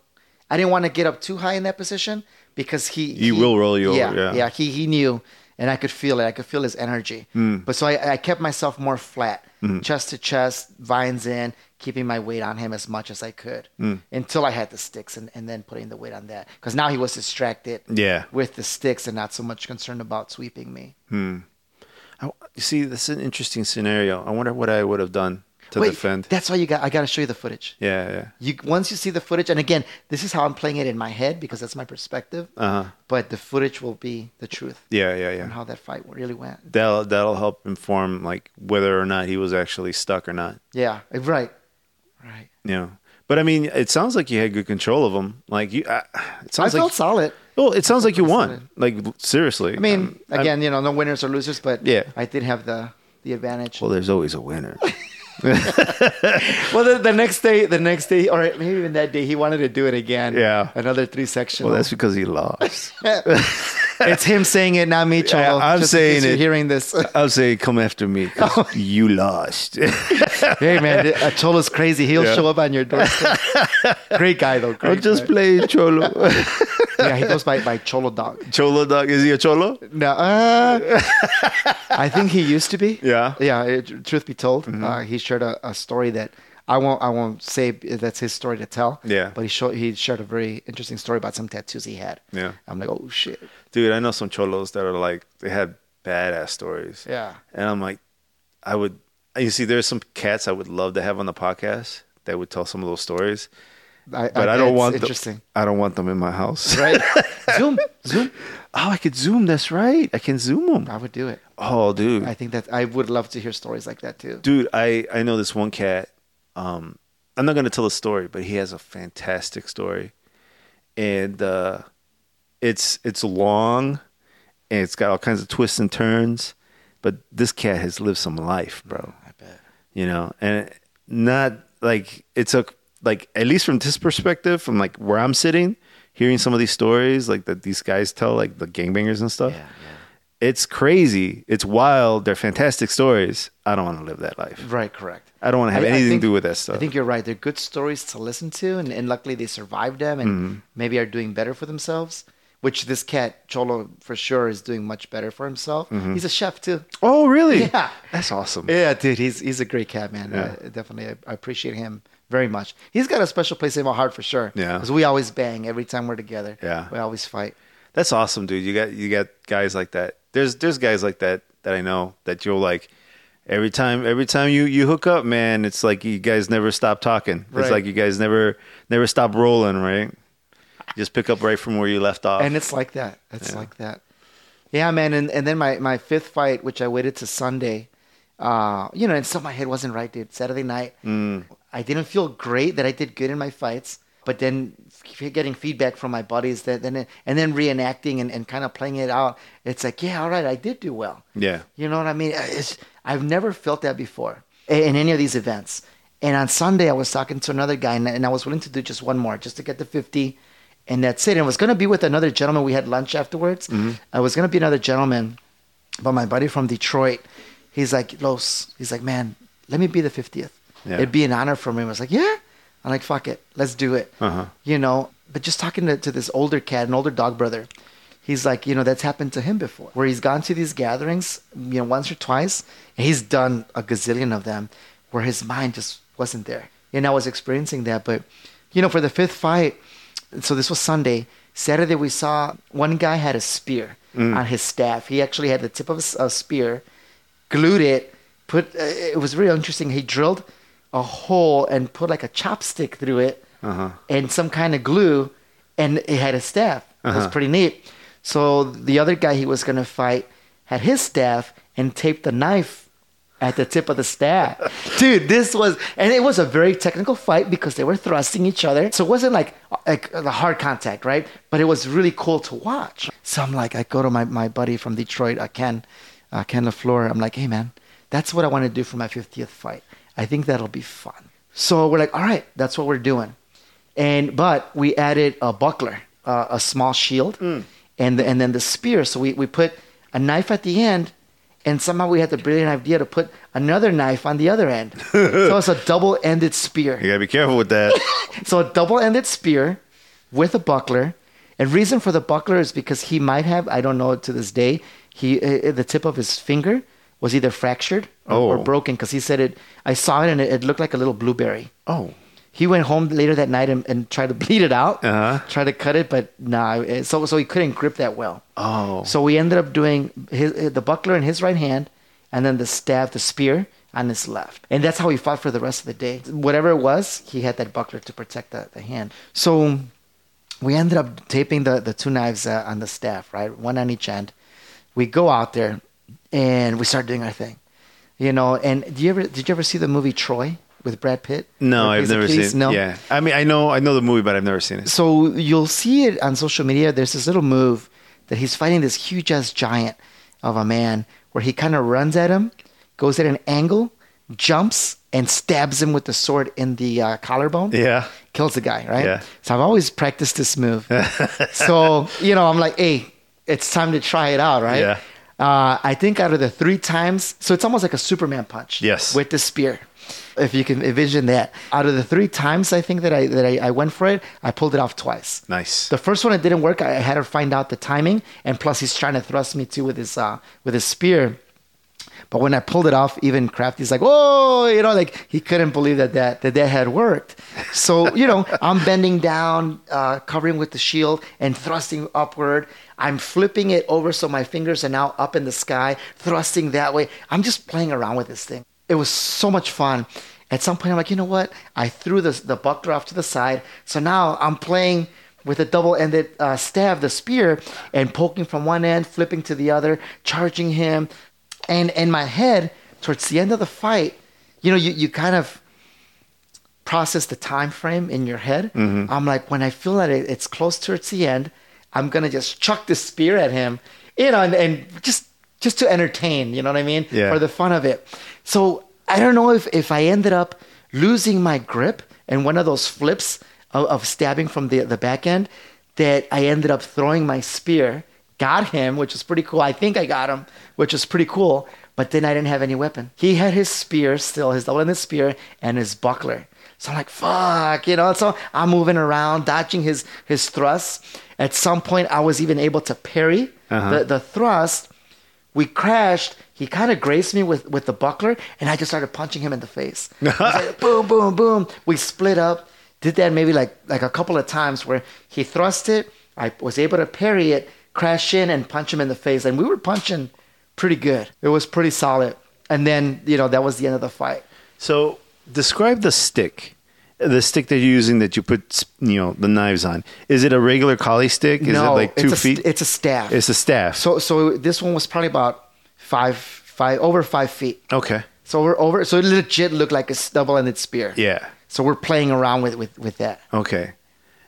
I didn't want to get up too high in that position because he He will roll you over, yeah, yeah. yeah. He he knew, and I could feel it. I could feel his energy. Hmm. But so I, I kept myself more flat, chest to chest, vines in, keeping my weight on him as much as I could Hmm. until I had the sticks, and, and then putting the weight on that because now he was distracted. Yeah. With the sticks and not so much concerned about sweeping me. I, you see, this is an interesting scenario. I wonder what I would have done to Wait, defend. that's why you got. I got to show you the footage. Yeah, yeah. You once you see the footage, and again, this is how I'm playing it in my head because that's my perspective. Uh huh. But the footage will be the truth Yeah, yeah, yeah. and how that fight really went. That'll that'll help inform like whether or not he was actually stuck or not. Yeah, right, right. Yeah. But I mean, it sounds like you had good control of him. Like you, uh, it I sounds felt like. solid. Well, it sounds like you solid. won. Like seriously. I mean, Um, I'm- again, you know, no winners or losers, but Yeah. I did have the the advantage. well, there's always a winner. Well, the, the next day, the next day, or maybe even that day, he wanted to do it again. Yeah. another three section. well, that's because he lost. it's him saying it, not me, Cholo. I'm just saying case you're it. hearing this. I'll say, come after me. 'cause you lost. hey, man, uh, Cholo's crazy. He'll Yeah. show up on your doorstep. Great guy, though. Great I'm just guy. playing cholo. yeah, he goes by, by Cholo Dog. cholo dog. Is he a cholo? No, uh, I think he used to be. Yeah. Mm-hmm. Yeah. It, truth be told, uh, he shared a, a story that I won't. I won't say that's his story to tell. Yeah. But he showed, he shared a very interesting story about some tattoos he had. Yeah. I'm like, oh shit. Dude, I know some cholos that are like they have badass stories. Yeah. And I'm like, I would. You see, there's some cats I would love to have on the podcast that would tell some of those stories, I, but I, don't want them. interesting. I don't want them in my house. Right. zoom. Zoom. Oh, I could zoom. That's right. I can zoom them. I would do it. Oh, dude. I think that I would love to hear stories like that too. dude i i know this one cat um i'm not going to tell a story but he has a fantastic story and uh it's it's long and it's got all kinds of twists and turns but this cat has lived some life bro I bet. you know and not like it's a like at least from this perspective from like where i'm sitting hearing some of these stories like that these guys tell like the gangbangers and stuff Yeah. Yeah. it's crazy it's wild they're fantastic stories i don't want to live that life Right. Correct. I don't want to have I- I anything think- to do with that stuff. I think you're right. They're good stories to listen to, and, and luckily they survived them and Mm-hmm. maybe are doing better for themselves. Which this cat Cholo for sure is doing much better for himself. Mm-hmm. He's a chef too. oh, really? Yeah. That's awesome. Yeah, dude, he's he's a great cat, man. Yeah. Definitely, I, I appreciate him very much. He's got a special place in my heart for sure. Yeah. because we always bang every time we're together. Yeah. we always fight. That's awesome, dude. You got you got guys like that. There's there's guys like that that I know that you'll like every time every time you you hook up, man. It's like you guys never stop talking. It's Right. like you guys never never stop rolling, right? Just pick up right from where you left off. and it's like that. It's Yeah. like that. Yeah, man. And and then my my fifth fight, which I waited to Sunday, uh, you know, and so my head wasn't right, dude. Saturday night, Mm. I didn't feel great that I did good in my fights, but then getting feedback from my buddies that then and then reenacting and, and kind of playing it out, it's like, yeah, all right, I did do well. yeah, You know what I mean? It's, I've never felt that before in any of these events. And on Sunday, I was talking to another guy, and, and I was willing to do just one more, just to get to 50, and that's it. And I was going to be with another gentleman. We had lunch afterwards. I was going to be another gentleman, but my buddy from Detroit, he's like, Los, he's like, man, let me be the 50th. Yeah. It'd be an honor for me. I was like, yeah. I'm like, fuck it, let's do it. Uh-huh. You know, but just talking to, to this older cat, an older dog brother, he's like, you know, that's happened to him before, where he's gone to these gatherings, you know, once or twice, and he's done a gazillion of them, where his mind just wasn't there. And I was experiencing that, but you know, for the fifth fight, so this was Sunday. Saturday we saw one guy had a spear on his staff. He actually had the tip of a spear, glued it, put. Uh, it was really interesting. He drilled a hole and put like a chopstick through it Uh-huh. and some kind of glue, and it had a staff. It was Uh-huh. pretty neat. So the other guy he was gonna fight had his staff and taped the knife at the tip of the staff. Dude, this was, and it was a very technical fight because they were thrusting each other. So it wasn't like like the hard contact, right? But it was really cool to watch. So I'm like, I go to my, my buddy from Detroit, uh, Ken, uh, Ken LaFleur. I'm like, hey man, that's what I want to do for my 50th fight. I think that'll be fun. So we're like, all right, that's what we're doing. And but we added a buckler, uh, a small shield, and the, and then the spear. So we, we put a knife at the end, and somehow we had the brilliant idea to put another knife on the other end. so it's a double-ended spear. You gotta be careful with that. So a double-ended spear with a buckler. And reason for the buckler is because he might have, I don't know to this day, he uh, the tip of his finger was either fractured or, or Oh. broken because he said it. I saw it and it, it looked like a little blueberry. oh, He went home later that night and, and tried to bleed it out, Uh-huh. tried to cut it, but nah. So so he couldn't grip that well. oh, So we ended up doing his, the buckler in his right hand, and then the staff, the spear, on his left. And that's how he fought for the rest of the day. Whatever it was, he had that buckler to protect the, the hand. So we ended up taping the, the two knives uh, on the staff, right? One on each end. We go out there and we start doing our thing. You know, and do you ever did you ever see the movie Troy with Brad Pitt? no, I've never seen. No. Yeah, I mean, I know, I know the movie, but I've never seen it. So you'll see it on social media. There's this little move that he's fighting this huge ass giant of a man where he kind of runs at him, goes at an angle, jumps, and stabs him with the sword in the uh, collarbone. Yeah. Kills the guy, right? Yeah. So I've always practiced this move. so, you know, I'm like, hey, it's time to try it out, right? Yeah. Uh, I think out of the three times, so it's almost like a Superman punch. Yes. With the spear. If you can envision that. Out of the three times I think that I that I, I went for it, I pulled it off twice. Nice. The first one it didn't work. I had to find out the timing, and plus he's trying to thrust me too with his uh, with his spear. But when I pulled it off, even Crafty's like, "Whoa!" You know, like he couldn't believe that that that, that had worked. So you know, I'm bending down, uh, covering with the shield, and thrusting upward. I'm flipping it over so my fingers are now up in the sky, thrusting that way. I'm just playing around with this thing. It was so much fun. At some point, I'm like, you know what? I threw the the buckler off to the side. So now I'm playing with a double-ended uh, staff, the spear, and poking from one end, flipping to the other, charging him. And in my head, towards the end of the fight, you know, you, you kind of process the time frame in your head. I'm like, when I feel that it, it's close towards the end, I'm gonna just chuck the spear at him, you know, and, and just just to entertain, you know what I mean, Yeah. for the fun of it. So I don't know if if I ended up losing my grip and one of those flips of, of stabbing from the the back end, that I ended up throwing my spear, got him, which was pretty cool. I think I got him, which was pretty cool. But then I didn't have any weapon. He had his spear still, his double-ended spear, and his buckler. So I'm like, fuck, you know. So I'm moving around, dodging his his thrusts. At some point, I was even able to parry Uh-huh. the, the thrust. We crashed. He kind of grazed me with, with the buckler, and I just started punching him in the face. Like, boom, boom, boom. We split up. Did that maybe like like a couple of times where he thrust it. I was able to parry it, crash in, and punch him in the face. And we were punching pretty good. It was pretty solid. And then you know that was the end of the fight. So describe the stick. The stick that you're using that you put, you know, the knives on. Is it a regular kali stick? Is no, it like two it's a, feet? It's a staff. It's a staff. so so this one was probably about five five over five feet. okay. So we're over. So it legit looked like a double-ended spear. Yeah. So we're playing around with with with that. Okay.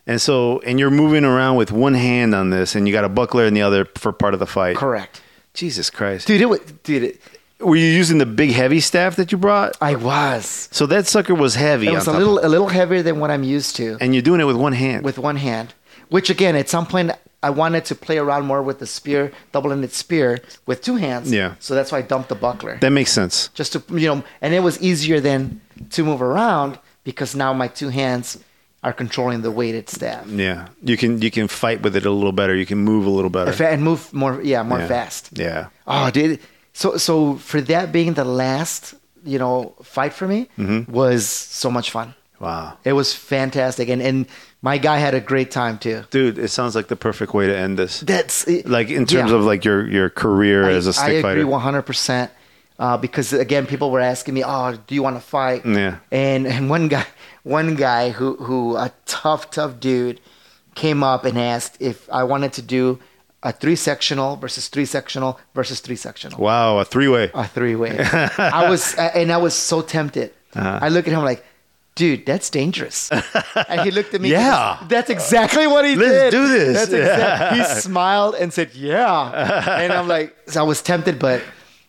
And so, and you're moving around with one hand on this, and you got a buckler in the other for part of the fight. Correct, Jesus Christ. dude. It was, dude. It, Were you using the big heavy staff that you brought? I was. So that sucker was heavy. It was a little a little heavier than what I'm used to and you're doing it with one hand. with one hand. Which again, at some point, I wanted to play around more with the spear, double-ended spear, with two hands. Yeah. So that's why I dumped the buckler. that makes sense. just to you know and it was easier then to move around because now my two hands are controlling the weighted staff Yeah, you can you can fight with it a little better. You can move a little better. and move more yeah more Yeah. fast Yeah. oh dude so so for that being the last you know fight for me Mm-hmm. was so much fun Wow. it was fantastic and and my guy had a great time too Dude, it sounds like the perfect way to end this. that's Like in terms yeah. of like your your career I, as a stick I agree fighter. 100% uh, because again people were asking me oh do you want to fight Yeah. and and one guy one guy who who a tough tough dude came up and asked if I wanted to do a three sectional versus three sectional versus three sectional Wow, a three way. a three way I was uh, and I was so tempted Uh-huh. I look at him like dude that's dangerous and he looked at me Yeah. that's exactly what he Let's did do this. that's exact, he smiled and said yeah and I'm like so I was tempted but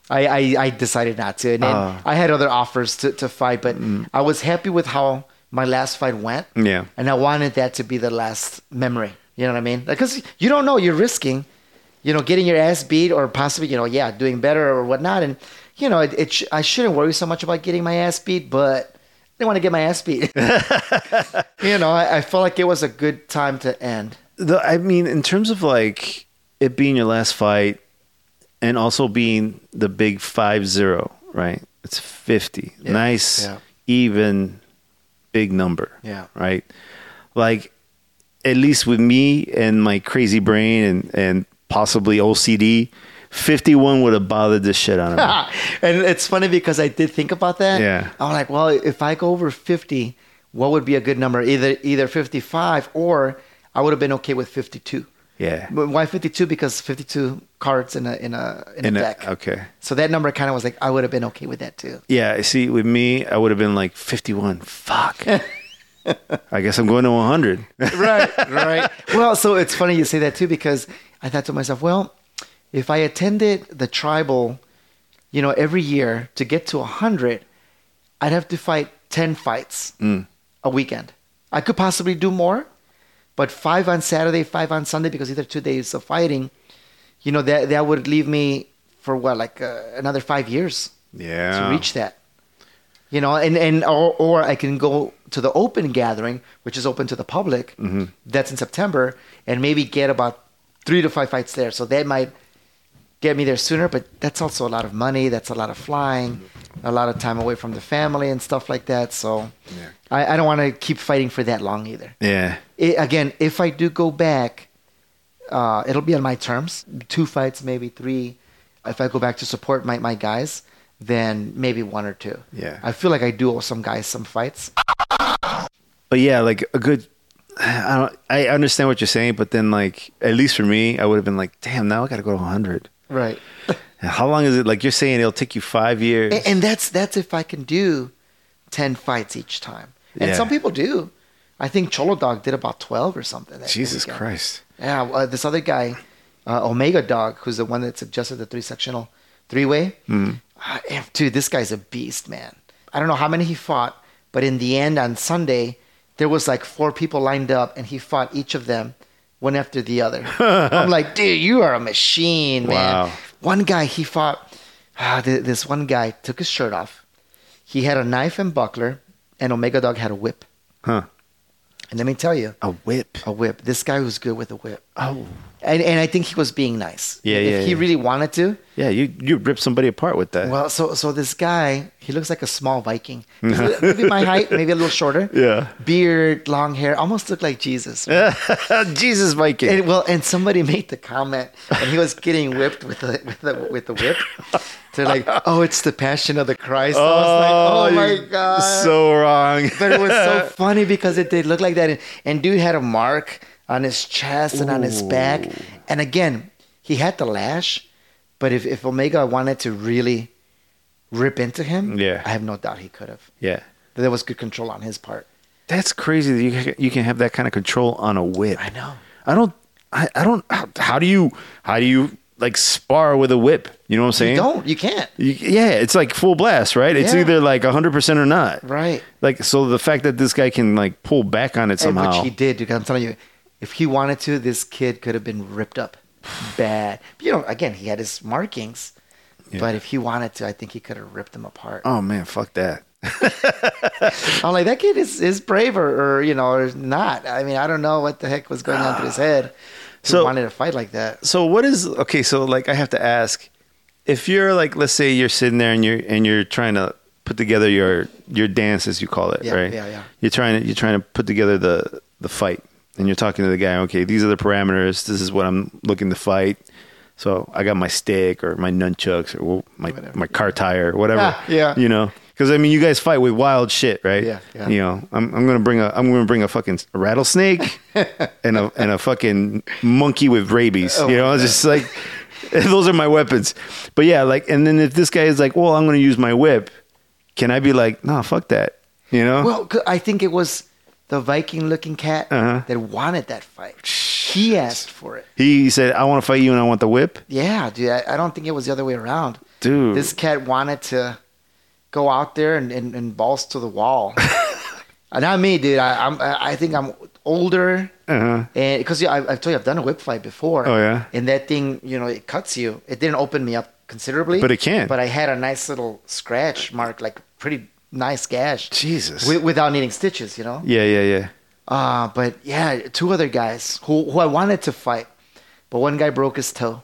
I, I, I decided not to and then Oh. I had other offers to, to fight but mm. I was happy with how my last fight went Yeah. and I wanted that to be the last memory you know what I mean because you don't know you're risking you know, getting your ass beat or possibly, you know, yeah, doing better or whatnot. And, you know, it, it sh- I shouldn't worry so much about getting my ass beat, but I didn't want to get my ass beat. you know, I, I felt like it was a good time to end. The, I mean, in terms of like it being your last fight and also being the big 5 0, right? It's 50. Yeah. Nice, Yeah. even, big number. Yeah. Right? Like, at least with me and my crazy brain and, and possibly OCD, 51 would have bothered the shit out of me. and it's funny because I did think about that. Yeah. I'm like, well, if I go over 50, what would be a good number? Either either 55 or I would have been okay with 52. yeah. But why 52? Because 52 cards in a in a in, And a deck. okay. So that number kind of was like I would have been okay with that too. Yeah, see, with me, I would have been like 51. Fuck. I guess I'm going to 100. right, right. Well, so it's funny you say that too because I thought to myself, well, if I attended the tribal, you know, every year to get to hundred, I'd have to fight ten fights a weekend. I could possibly do more, but five on Saturday, five on Sunday because these are two days of fighting. You know that that would leave me for what like uh, another five years Yeah. to reach that. You know, and and or, or I can go to the open gathering, which is open to the public. That's in September, and maybe get about three to five fights there. So that might get me there sooner. But that's also a lot of money. That's a lot of flying, a lot of time away from the family and stuff like that. So Yeah. I, I don't want to keep fighting for that long either. Yeah. I again, if I do go back, uh, it'll be on my terms. Two fights, maybe three. If I go back to support my, my guys, then maybe one or two. Yeah. I feel like I do owe some guys some fights. But yeah, like a good. I don't. I understand what you're saying, but then like at least for me, I would have been like, damn, now I got to go to 100. Right. How long is it? Like you're saying, it'll take you five years. And, and that's that's if I can do ten fights each time. And Yeah. some people do. I think Cholo Dog did about twelve or something. that Jesus weekend. Christ. Yeah, uh, this other guy, uh, Omega Dog, who's the one that suggested the three sectional three way. Mm-hmm. Uh, eh, dude, this guy's a beast, man. I don't know how many he fought, but in the end, on Sunday, there was like four people lined up, and he fought each of them one after the other. I'm like, dude, you are a machine, man. Wow. One guy, he fought. Ah, th- this one guy took his shirt off. He had a knife and buckler, and Omega Dog had a whip. Huh. And let me tell you, A whip. a whip. This guy was good with a whip. Oh. And, and I think he was being nice. Yeah, if yeah, he yeah. really wanted to. Yeah, you you rip somebody apart with that. Well, so so this guy, he looks like a small Viking. Maybe my height, maybe a little shorter. Yeah. Beard, long hair, almost looked like Jesus. Jesus Viking. And, well, and somebody made the comment, and he was getting whipped with the with the with the whip. They're like, "Oh, it's the Passion of the Christ." I was like, "Oh, oh my god!" So wrong. but it was so funny because it did look like that. And, and dude had a mark on his chest and on his back. And again, he had the lash, but if, if Omega wanted to really rip into him, Yeah. I have no doubt he could have. yeah. There was good control on his part. That's crazy that you can- you can have that kind of control on a whip. I know. I don't. I, I don't. How, how do you? How do you like spar with a whip? You know what I'm saying? You don't. You can't. You- yeah, it's like full blast, right? It's Yeah. either like 100% or not. Right. Like, so the fact that this guy can like pull back on it And somehow. which he did, dude. I'm telling you, if he wanted to, this kid could have been ripped up bad. You know, again, he had his markings. Yeah. But if he wanted to, I think he could have ripped them apart. oh man, fuck that. I'm like, that kid is, is brave or, or, you know, or not. I mean, I don't know what the heck was going on through his head So- wanted to fight like that. So what is okay? So like, I have to ask, if you're like, let's say you're sitting there and you're and you're trying to put together your your dance, as you call it, Yeah, right? yeah, yeah. You're trying to you're trying to put together the the fight, and you're talking to the guy. Okay, these are the parameters. This is what I'm looking to fight. So I got my stick or my nunchucks or my Whatever. my car tire, whatever. Ah, yeah. You know, because I mean, you guys fight with wild shit, right? Yeah, yeah. You know, I'm I'm gonna bring a I'm gonna bring a fucking rattlesnake and a and a fucking monkey with rabies. Oh you know, it's just like those are my weapons. But yeah, like, and then if this guy is like, well, I'm gonna use my whip, can I be like, no, fuck that? You know? Well, I think it was the Viking looking cat Uh-huh. that wanted that fight. He asked for it. he said, I want to fight you and I want the whip, Yeah, dude. I, I don't think it was the other way around. dude. This cat wanted to go out there and, and, and balls to the wall. Uh, Not me, dude. I, I'm. I think I'm older Uh-huh. And because yeah, I, I've told you I've done a whip fight before. Oh, yeah? And that thing, you know, it cuts you. It didn't open me up considerably, But it can. But I had a nice little scratch mark, like pretty nice gash. Jesus. Wi- without needing stitches, you know. Yeah, yeah, yeah. Uh, but yeah, two other guys who who I wanted to fight, but one guy broke his toe.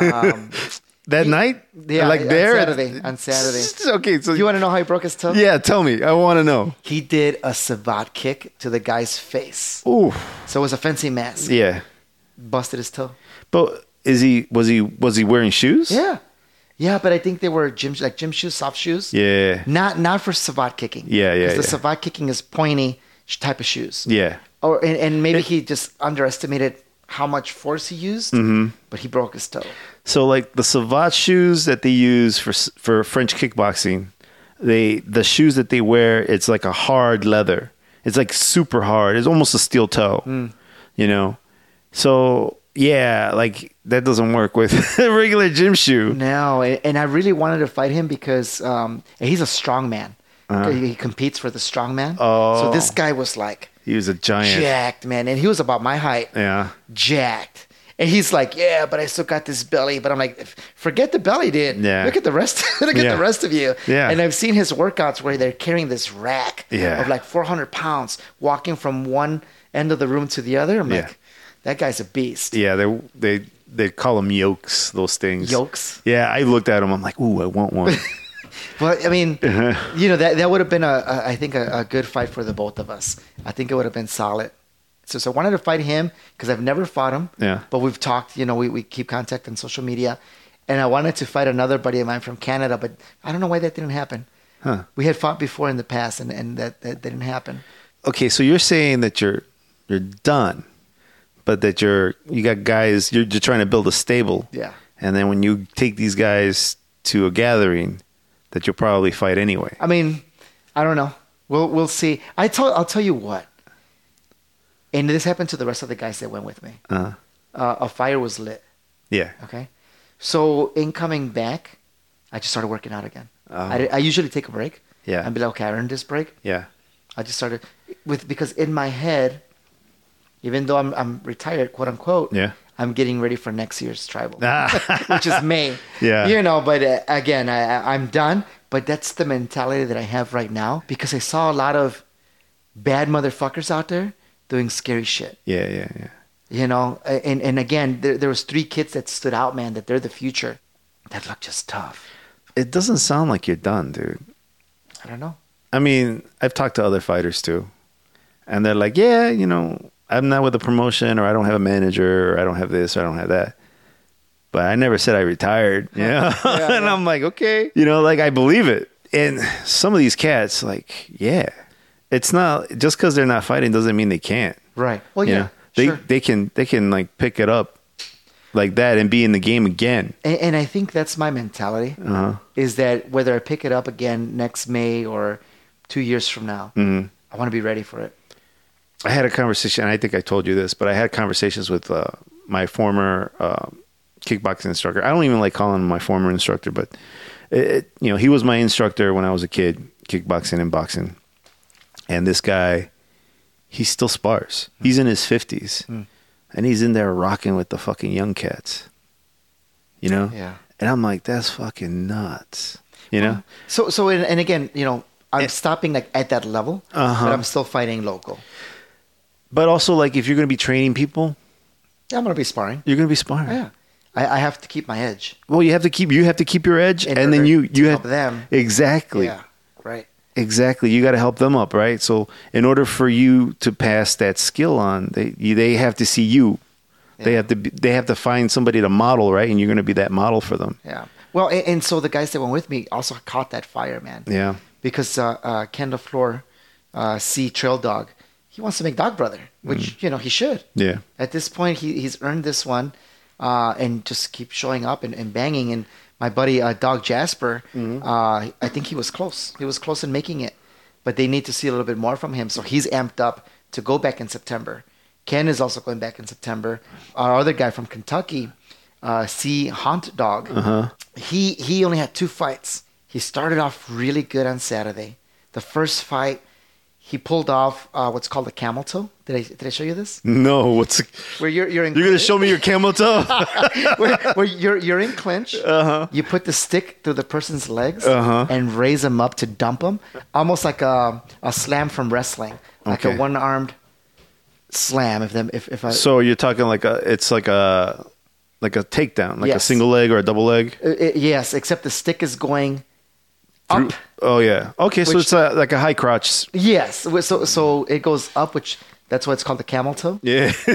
Um, That night? yeah, like on there? Saturday, on Saturday. Okay, so you want to know how he broke his toe? Yeah, tell me. I want to know. He did a savate kick to the guy's face. Ooh. So it was a fencing mask. Yeah. Busted his toe. But is he was he was he wearing shoes? Yeah. Yeah, but I think they were gym like gym shoes, soft shoes. Yeah. Not not for savate kicking. Yeah, yeah, 'Cause The yeah. savate kicking is pointy type of shoes. Yeah. Or and, and maybe he just underestimated how much force he used, Mm-hmm. but he broke his toe. So like the Savate shoes that they use for for French kickboxing, they the shoes that they wear, it's like a hard leather. It's like super hard. It's almost a steel toe. You know. So yeah, like that doesn't work with a regular gym shoe. No, and I really wanted to fight him because um, he's a strong man. He competes for the strong man. Uh-huh. Oh. So this guy was like He was a giant. jacked, man, and he was about my height. Yeah. jacked. And he's like, yeah, but I still got this belly. But I'm like, forget the belly, dude. Yeah. Look at the rest. look Yeah. at the rest of you. Yeah. And I've seen his workouts where they're carrying this rack Yeah. of like 400 pounds, walking from one end of the room to the other. I'm Yeah. like, that guy's a beast. Yeah, they they they call them yokes. Those things. Yokes. Yeah, I looked at them. I'm like, ooh, I want one. Well, I mean, Uh-huh. you know, that that would have been a, a I think a, a good fight for the both of us. I think it would have been solid. So, so I wanted to fight him because I've never fought him. Yeah. But we've talked. You know, we, we keep contact on social media, and I wanted to fight another buddy of mine from Canada, but I don't know why that didn't happen. Huh. We had fought before in the past, and, and that, that didn't happen. okay, so you're saying that you're you're done, but that you're you got guys you're just trying to build a stable. Yeah. And then when you take these guys to a gathering, that you'll probably fight anyway. I mean, I don't know. We'll we'll see. I tell I'll tell you what. And this happened to the rest of the guys that went with me. Uh, Uh, a fire was lit. yeah. Okay. So in coming back, I just started working out again. Oh. I, I usually take a break. Yeah. And be like, okay, I earned this break. Yeah. I just started with because in my head, even though I'm I'm retired, quote unquote. Yeah. I'm getting ready for next year's tribal, Ah. which is May. Yeah. You know, but uh, again, I, I'm done. But that's the mentality that I have right now because I saw a lot of bad motherfuckers out there doing scary shit. Yeah. Yeah. Yeah. You know, and and again, there, there was three kids that stood out, man. That they're the future. That look just tough. It doesn't sound like you're done, dude. I don't know. I mean, I've talked to other fighters too, and they're like, "Yeah, you know, I'm not with a promotion, or I don't have a manager, or I don't have this, or I don't have that." But I never said I retired, you know. Yeah, and. I'm like, okay, you know, like I believe it. And some of these cats, like, yeah, it's not just because they're not fighting doesn't mean they can't. Right. Well, you yeah. know? they sure. they can they can like pick it up like that and be in the game again. And, and I think that's my mentality. Uh-huh. Is that whether I pick it up again next May or two years from now, Mhm. I want to be ready for it. I had a conversation. I think I told you this, but I had conversations with uh, my former uh, kickboxing instructor. I don't even like calling him my former instructor, but it, it, you know, he was my instructor when I was a kid, kickboxing and boxing. And this guy, he still spars. He's in his 50s and he's in there rocking with the fucking young cats. You know? Yeah. And I'm like, that's fucking nuts. You know? So so and, and again, you know, I'm Eh. stopping like at that level, Uh-huh. but I'm still fighting local. But also, like, if you're going to be training people, Yeah, I'm gonna be sparring. you're going to be sparring. Yeah. I, I have to keep my edge. Well, you have to keep you have to keep your edge, In and then order you to you help have them. exactly Yeah. Right. exactly. You got to help them up, right? So in order for you to pass that skill on, they you, they have to see you. They Yeah. have to be, they have to find somebody to model, right? And you're going to be that model for them. Yeah. Well, and, and so the guys that went with me also caught that fire, man. Yeah. Because uh, uh, Ken LaFleur, uh, C Trail Dog, he wants to make Dog Brother, which Mm. you know he should. Yeah. At this point, he, he's earned this one, uh, and just keep showing up and, and banging. And my buddy uh, Dog Jasper, Mm-hmm. uh, I think he was close. He was close in making it, but they need to see a little bit more from him. So he's amped up to go back in September. Ken is also going back in September. Our other guy from Kentucky, uh, C Haunt Dog, Uh-huh. he he only had two fights. He started off really good on Saturday. The first fight, he pulled off uh, what's called a camel toe. Did I did I show you this? No, what's Where you're you're in you're gonna show me your camel toe? where, where you're you're in clinch. Uh-huh. You put the stick through the person's legs Uh-huh. and raise them up to dump them, almost like a a slam from wrestling, like Okay. a one armed slam. If them if if I so you're talking like a it's like a like a takedown, like a single leg or a double leg. Uh, uh, yes, except the stick is going Through- up. Oh yeah. Okay, so Which- it's a, like a high crotch. Yes, so so it goes up, which that's why it's called the camel toe. Yeah.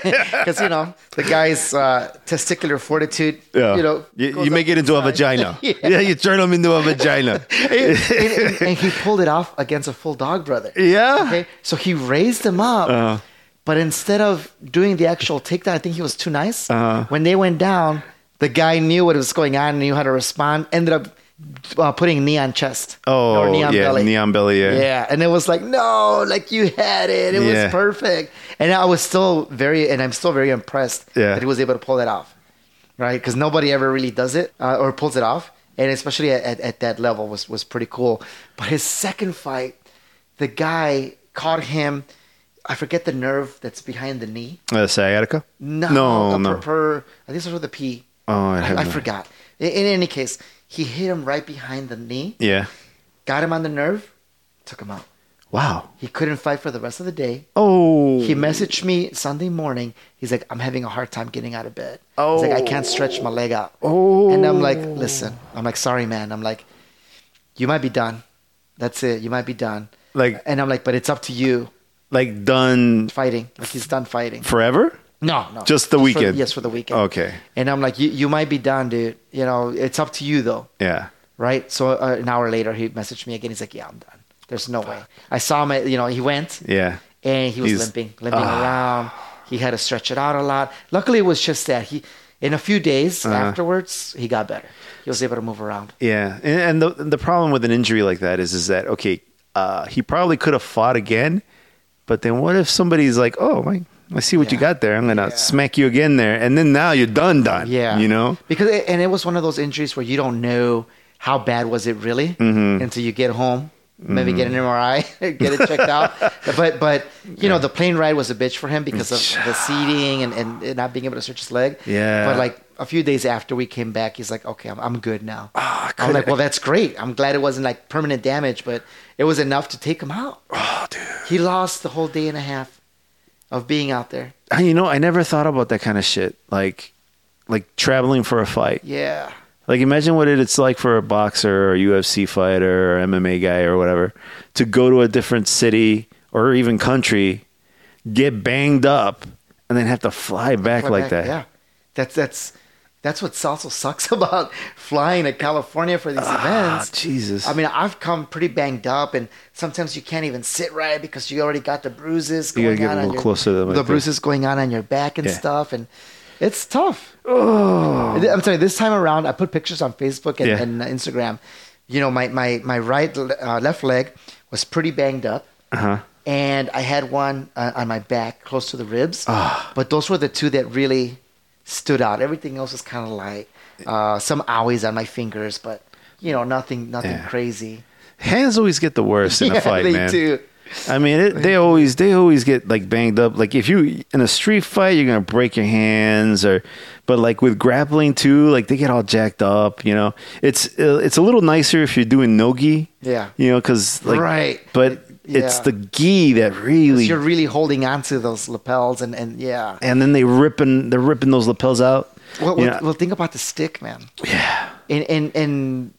Because you know the guy's uh, testicular fortitude. yeah. You know, you, you make it into a vagina. yeah. yeah, you turn them into a vagina. and, and- and he pulled it off against a full dog brother. Yeah. Okay, so he raised him up, Uh-huh. but instead of doing the actual takedown, I think he was too nice. Uh-huh. When they went down, the guy knew what was going on, and knew how to respond. Ended up uh, putting knee on chest Oh, or knee on yeah, belly. knee on belly. Yeah. Yeah, and it was like, no, like you had it. It Yeah. was perfect. And I was still very, and I'm still very impressed Yeah. that he was able to pull that off, right? Because nobody ever really does it uh, or pulls it off, and especially at, at, at that level was was pretty cool. But his second fight, the guy caught him. I forget the nerve that's behind the knee. Uh, sciatica. No, No, no. Per, per, I think it was with the P. Oh, I, I, I forgot. In, in any case, he hit him right behind the knee, Yeah. got him on the nerve, took him out. Wow. He couldn't fight for the rest of the day. Oh. He messaged me Sunday morning. He's like, I'm having a hard time getting out of bed. Oh. He's Oh. like, I oh. can't stretch my leg out. Oh. And I'm like, oh. listen, I'm like, sorry, man. I'm like, you might be done. That's it. You might be done. Like And I'm like, but it's up to you like done fighting. Like he's done fighting. forever. No, no. Just the for- weekend? yes, for the weekend. Okay. And I'm like, you, you might be done, dude. You know, it's up to you though. Yeah. Right. So uh, an hour later, he messaged me again. He's like, yeah, I'm done. There's no way. I saw him, at, you know, he went. Yeah. and he was He's- limping, limping Ah. around. He had to stretch it out a lot. Luckily, it was just that he, in a few days Uh-huh. afterwards, he got better. He was able to move around. Yeah, and, and the the problem with an injury like that is is that okay, uh, he probably could have fought again, but then what if somebody's like, oh, my, I see what you got there. I'm gonna Yeah. smack you again there, and then now you're done, done. Yeah, you know. because it, and it was one of those injuries where you don't know how bad was it really Mm-hmm. until you get home. Maybe get an MRI, get it checked out. But but you know the plane ride was a bitch for him because of the seating and, and not being able to stretch his leg. Yeah. But like a few days after we came back, he's like, okay, I'm, I'm good now. Ah, I'm like, well, that's great. I'm glad it wasn't like permanent damage, but it was enough to take him out. Oh, dude. He lost the whole day and a half of being out there. I- You know, I never thought about that kind of shit. Like, like traveling for a fight. Yeah. Like, imagine what it's like for a boxer or UFC fighter or MMA guy or whatever to go to a different city or even country, get banged up, and then have to fly back Fly like back, that. Yeah. That's that's that's what also sucks about flying to California for these Ah, events. Jesus. I mean, I've come pretty banged up, and sometimes you can't even sit right because you already got the bruises You going gotta get a on. on your, closer to them, the bruises going on on your back and Yeah. stuff, and it's tough. oh. I'm sorry. this time around, I put pictures on Facebook and, Yeah. and Instagram. You know, my my my right uh, left leg was pretty banged up, Uh huh. and I had one uh, on my back close to the ribs. Ah. But those were the two that really stood out. Everything else was kind of like Uh, some owies on my fingers, but you know, nothing nothing Yeah. crazy. Hands always get the worst in yeah, a fight, they man. do. I mean, it, they always they always get like banged up. Like if you in a street fight, you're gonna break your hands, or but like with grappling too, like they get all jacked up. You know, it's uh, it's a little nicer if you're doing nogi. Yeah. you know, because like Right. but it's the gi that really. You're really holding on to those lapels, and and yeah. and then they ripping they're ripping those lapels out. Well, well, well, think about the stick, man. yeah. And and and.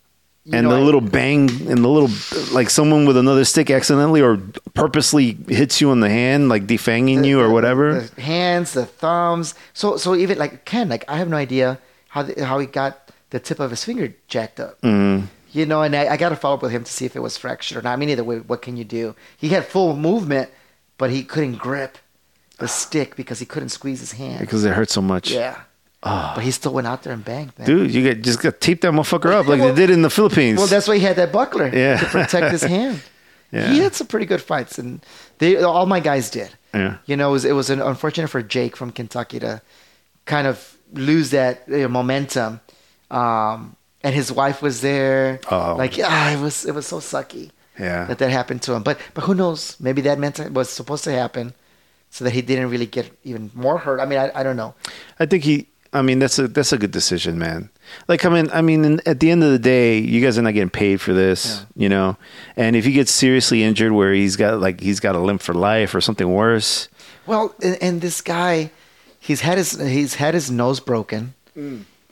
you and know, the I- little bang and the little like someone with another stick accidentally or purposely hits you in the hand like defanging you or the- whatever The hands, the thumbs. So so even like Ken, like I have no idea how the, how he got the tip of his finger jacked up. Mm. You know, and I, I got to follow up with him to see if it was fractured or not. I mean, either way, what can you do? He had full movement, but he couldn't grip the stick because he couldn't squeeze his hand. because it hurt so much yeah. But he still went out there and banged, man. dude you get just got tape that motherfucker up like Well- they did in the philippines Well, that's why he had that buckler Yeah. to protect his hand. Yeah. He had some pretty good fights, and they all my guys did. Yeah. You know, it was, it was an unfortunate for Jake from Kentucky to kind of lose that you know, momentum. Um, and his wife was there. Oh. Like, ah, it was it was so sucky. Yeah. that that happened to him. But but who knows? Maybe that meant to, was supposed to happen, so that he didn't really get even more hurt. I mean, I, I don't know. I think he. I mean, that's a that's a good decision, man. Like, I mean, I mean, at the end of the day, you guys are not getting paid for this, you know. And if he gets seriously injured, where he's got like he's got a limp for life or something worse, Well, and, and this guy, he's had his he's had his nose broken.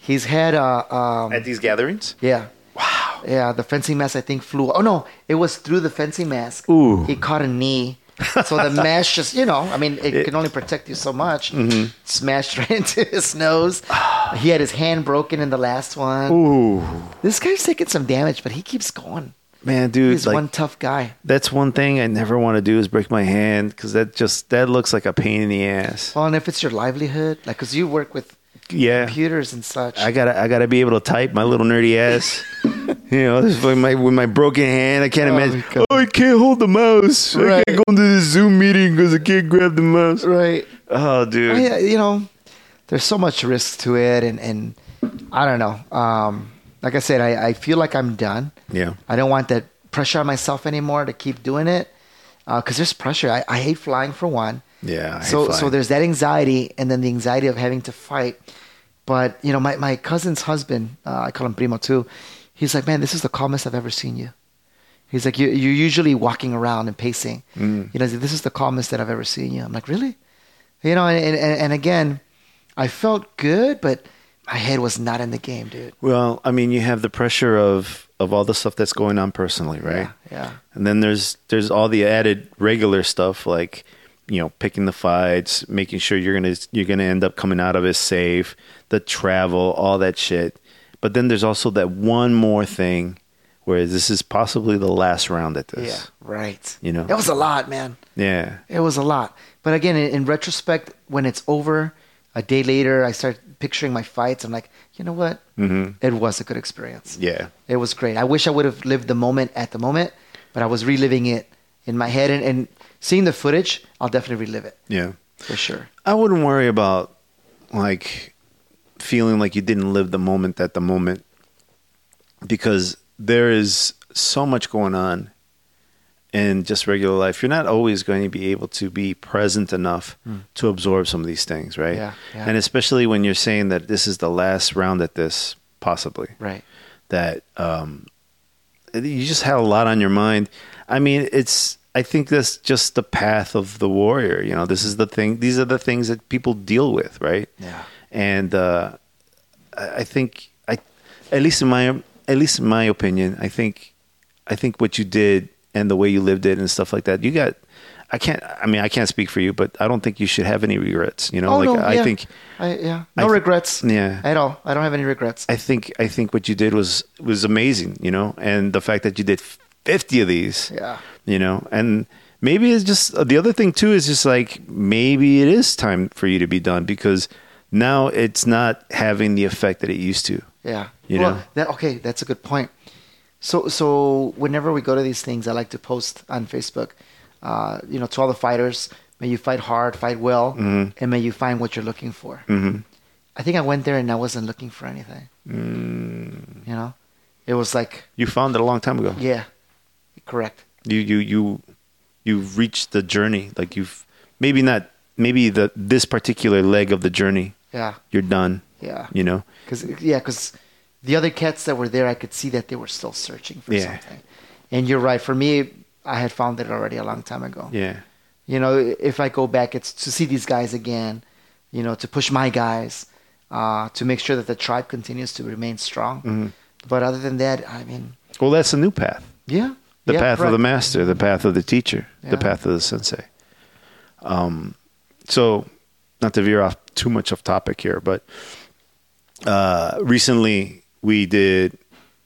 He's had uh um at these gatherings. yeah Wow. yeah the fencing mask I think flew. Oh no, it was through the fencing mask. Ooh. He caught a knee. so the mask just you know I mean it, can only protect you so much. Mm-hmm. Smashed right into his nose. he had his hand broken in the last one. Ooh, This guy's taking some damage, but he keeps going. man, dude, He's like one tough guy. that's one thing I never want to do is break my hand because that just that looks like a pain in the ass. Well, and if it's your livelihood, like, cause you work with Yeah, computers and such. I gotta I gotta be able to type my little nerdy ass. you know, this my with my broken hand, I can't Oh, imagine. Oh, I can't hold the mouse. I can't go into the Zoom meeting because I can't grab the mouse. right. Oh, dude. I, you know, there's so much risk to it, and and I don't know. Um, like I said, I, I feel like I'm done. Yeah. I don't want that pressure on myself anymore to keep doing it, because there's pressure. I, I hate flying for one. Yeah. I so flying. so there's that anxiety, and then the anxiety of having to fight. But you know, my my cousin's husband, uh, I call him Primo too. He's like, man, this is the calmest I've ever seen you. He's like, you, you're usually walking around and pacing. Mm. You know, this is the calmest that I've ever seen you. I'm like, really? You know, and, and, and again, I felt good, but my head was not in the game, dude. Well, I mean, you have the pressure of of all the stuff that's going on personally, right? Yeah, yeah. And then there's there's all the added regular stuff like you know picking the fights, making sure you're gonna you're gonna end up coming out of it safe, the travel, all that shit. But then there's also that one more thing where this is possibly the last round at this. Yeah, right. You know. It was a lot, man. Yeah. It was a lot. But again, in, in retrospect, when it's over, a day later, I start picturing my fights. I'm like, you know what? hmm It was a good experience. Yeah. It was great. I wish I would have lived the moment at the moment, but I was reliving it in my head. And, and seeing the footage, I'll definitely relive it Yeah. for sure. I wouldn't worry about like feeling like you didn't live the moment at the moment because there is so much going on in just regular life. You're not always going to be able to be present enough to absorb some of these things, right? Yeah, yeah. And especially when you're saying that this is the last round at this, possibly Right. that um, you just had a lot on your mind. I mean, it's. I think that's just the path of the warrior. You know, this is the thing. These are the things that people deal with, right? Yeah. And uh, I I think, I, at least in my, at least in my opinion, I think, I think what you did and the way you lived it and stuff like that, you got. I can't. I mean, I can't speak for you, but I don't think you should have any regrets. You know, Oh, like no, I yeah. think. I, yeah. I No th- regrets Yeah. at all. I don't have any regrets. I think I think what you did was was amazing, you know, and the fact that you did fifty of these, Yeah. You know, and maybe it's just the other thing too is just like maybe it is time for you to be done because now it's not having the effect that it used to. Yeah. You well, know? that okay, that's a good point. So so whenever we go to these things, I like to post on Facebook, uh, you know, to all the fighters, may you fight hard, fight well, Mhm. and may you find what you're looking for. Mm-hmm. I think I went there and I wasn't looking for anything. Mm, You know, it was like, you found it a long time ago. yeah, correct. You you you you've reached the journey. Like you've maybe not maybe the this particular leg of the journey. Yeah, You're done. yeah. You know. Because yeah, because the other cats that were there, I could see that they were still searching for Yeah. something. And you're right. For me, I had found it already a long time ago. Yeah. You know, if I go back, it's to see these guys again. You know, to push my guys, uh, to make sure that the tribe continues to remain strong. Mhm. But other than that, I mean, Well, that's a new path. yeah, the yeah, path of the master, the path of the teacher, the path of the sensei. Um, so, not to veer off too much of topic here, but uh, recently we did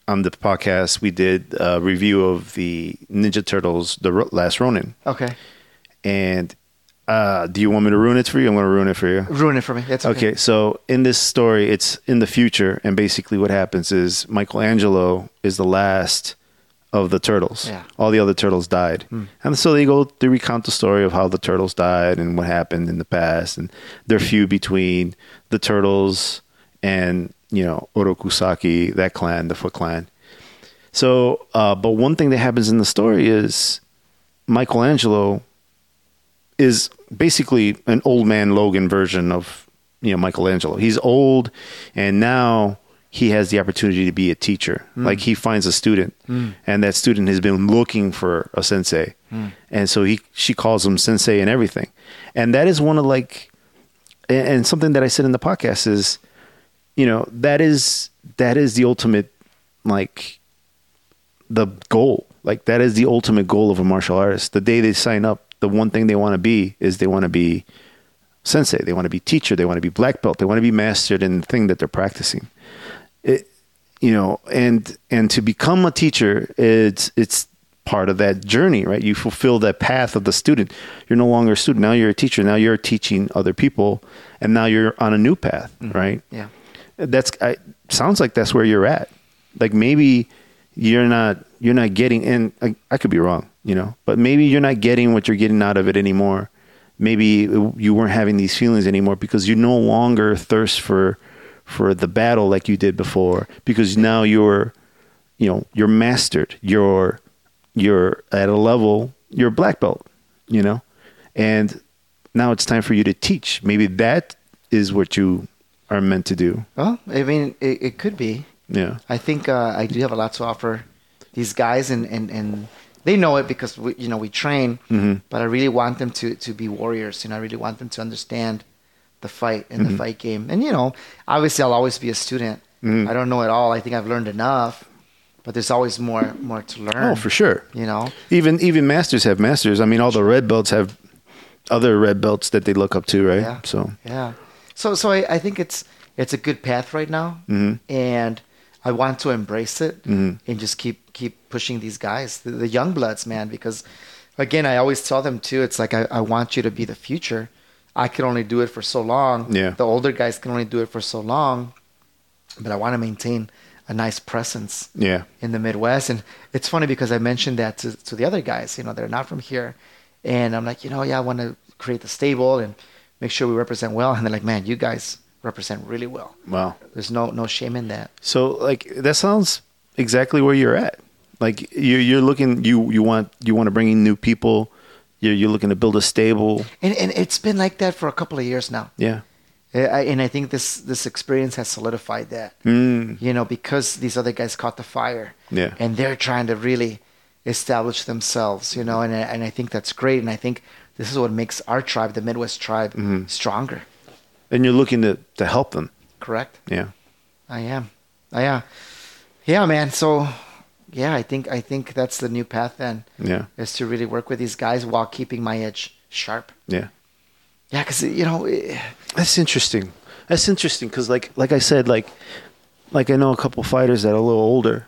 on the podcast we did a review of the Ninja Turtles: The Last Ronin, Okay, and uh, do you want me to ruin it for you? I'm going to ruin it for you. ruin it for me. That's okay. Okay, so in this story, it's in the future, and basically what happens is Michelangelo is the last of the turtles. Yeah. All the other turtles died, and so they go they recount the story of how the turtles died and what happened in the past, and their feud between the turtles and you know Oroku Saki, that clan, the Foot Clan. So, uh, but one thing that happens in the story is Michelangelo is basically an old man Logan version of you know Michelangelo. He's old, and now he has the opportunity to be a teacher. Mm. Like he finds a student, mm. and that student has been looking for a sensei, mm. and so he she calls him sensei and everything, and that is one of like, and, and something that I said in the podcast is, you know, that is that is the ultimate like the goal. Like that is the ultimate goal of a martial artist. The day they sign up, the one thing they want to be is they want to be sensei. They want to be teacher. They want to be black belt. They want to be mastered in the thing that they're practicing. It, you know, and and to become a teacher, it's it's part of that journey, right? You fulfill that path of the student. You're no longer a student. Now you're a teacher. Now you're teaching other people, and now you're on a new path, mm. right? Yeah. that's I, sounds like that's where you're at. Like maybe you're not you're not getting and I, I could be wrong, you know, but maybe you're not getting what you're getting out of it anymore. Maybe you weren't having these feelings anymore because you no longer thirst for for the battle like you did before because now you're you know you're mastered you're you're at a level you're a black belt you know and now it's time for you to teach maybe that is what you are meant to do Well, I mean, it, it could be. yeah I think uh, I do have a lot to offer these guys, and, and, and they know it because we, you know we train. But I really want them to, to be warriors. You know, I really want them to understand the fight and the mm-hmm. fight game. And you know, obviously, I'll always be a student. Mm-hmm. I don't know it all. I think I've learned enough, but there's always more more to learn. oh for sure You know, even even masters have masters i mean all the red belts have other red belts that they look up to right Yeah. so Yeah. So so I, I think it's it's a good path right now, Mm-hmm. and I want to embrace it mm-hmm. and just keep keep pushing these guys, the, the young bloods, man. Because again, I always tell them too. It's like I, I want you to be the future. I can only do it for so long. Yeah. The older guys can only do it for so long, but I want to maintain a nice presence yeah in the Midwest. And it's funny because I mentioned that to, to the other guys, you know, they're not from here. And I'm like, you know, yeah, I want to create the stable and make sure we represent well. And they're like, man, you guys represent really well. wow There's no no shame in that. So like that sounds exactly where you're at. Like you're you're looking you you want you want to bring in new people. You're you're looking to build a stable. And and it's been like that for a couple of years now. Yeah. I, and I think this this experience has solidified that. Mm. You know, because these other guys caught the fire. Yeah. And they're trying to really establish themselves, you know, and I- and I think that's great. And I think this is what makes our tribe, the Midwest tribe, Mm-hmm. stronger. And you're looking to to help them. Correct. Yeah. I am. I am. Yeah, man. So, yeah, I think I think that's the new path then Yeah. is to really work with these guys while keeping my edge sharp. Yeah. Yeah, because you know, eh, That's interesting. That's interesting because like like I said like like I know a couple fighters that are a little older,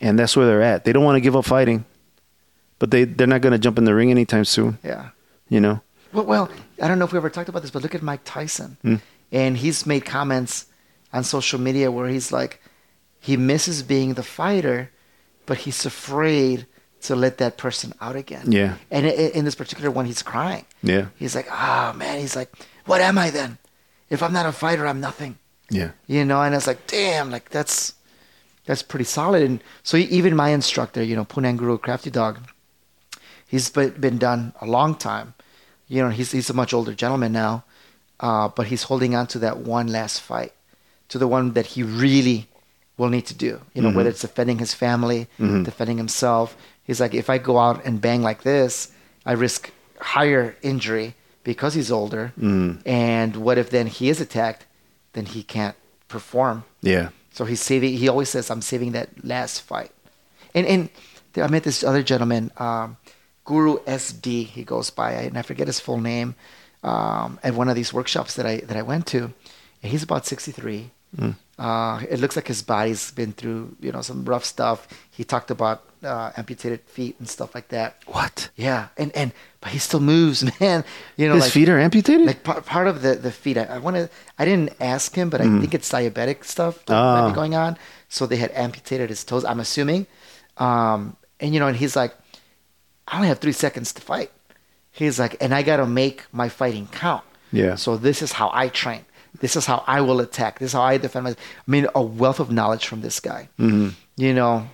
and that's where they're at. They don't want to give up fighting, but they they're not going to jump in the ring anytime soon. yeah. You know. Well, well, I don't know if we ever talked about this, but look at Mike Tyson, and he's made comments on social media where he's like, he misses being the fighter, but he's afraid to let that person out again. Yeah. And in this particular one, he's crying. Yeah. He's like, oh man, he's like, what am I then? If I'm not a fighter, I'm nothing. Yeah. you know and i was like damn like that's that's pretty solid and so even my instructor you know Punong Guro crafty dog he's been, been done a long time you know he's he's a much older gentleman now uh, but he's holding on to that one last fight to the one that he really will need to do you know whether it's defending his family defending himself he's like if i go out and bang like this i risk higher injury because he's older and what if then he is attacked then he can't perform. Yeah. So he's saving. He always says, "I'm saving that last fight." And and I met this other gentleman, um, Guru SD. He goes by, and I forget his full name. Um, at one of these workshops that I that I went to, and he's about 63. Uh, it looks like his body's been through you know some rough stuff. He talked about uh, amputated feet and stuff like that. What? Yeah, and and but he still moves, man. You know, His like, feet are amputated. like part, part of the, the feet. I, I want to. I didn't ask him, but I think it's diabetic stuff that might Ah. be going on. So they had amputated his toes. I'm assuming. Um, and you know, and he's like, I only have three seconds to fight. He's like, and I got to make my fighting count. Yeah. So this is how I train. This is how I will attack. This is how I defend myself. I mean, a wealth of knowledge from this guy. Mm-hmm. You know,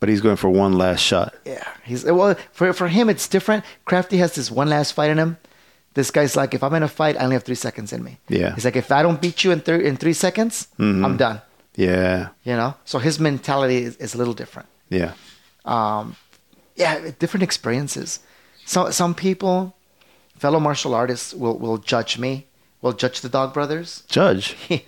but he's going for one last shot. Yeah, he's well for for him it's different. Crafty has this one last fight in him. This guy's like, if I'm in a fight, I only have three seconds in me. Yeah. he's like, if I don't beat you in three in three seconds, I'm done. Yeah, You know, so his mentality is, is a little different. yeah, Um, yeah, different experiences. So some people, fellow martial artists, will will judge me. Will judge the Dog Brothers. Judge. Yeah,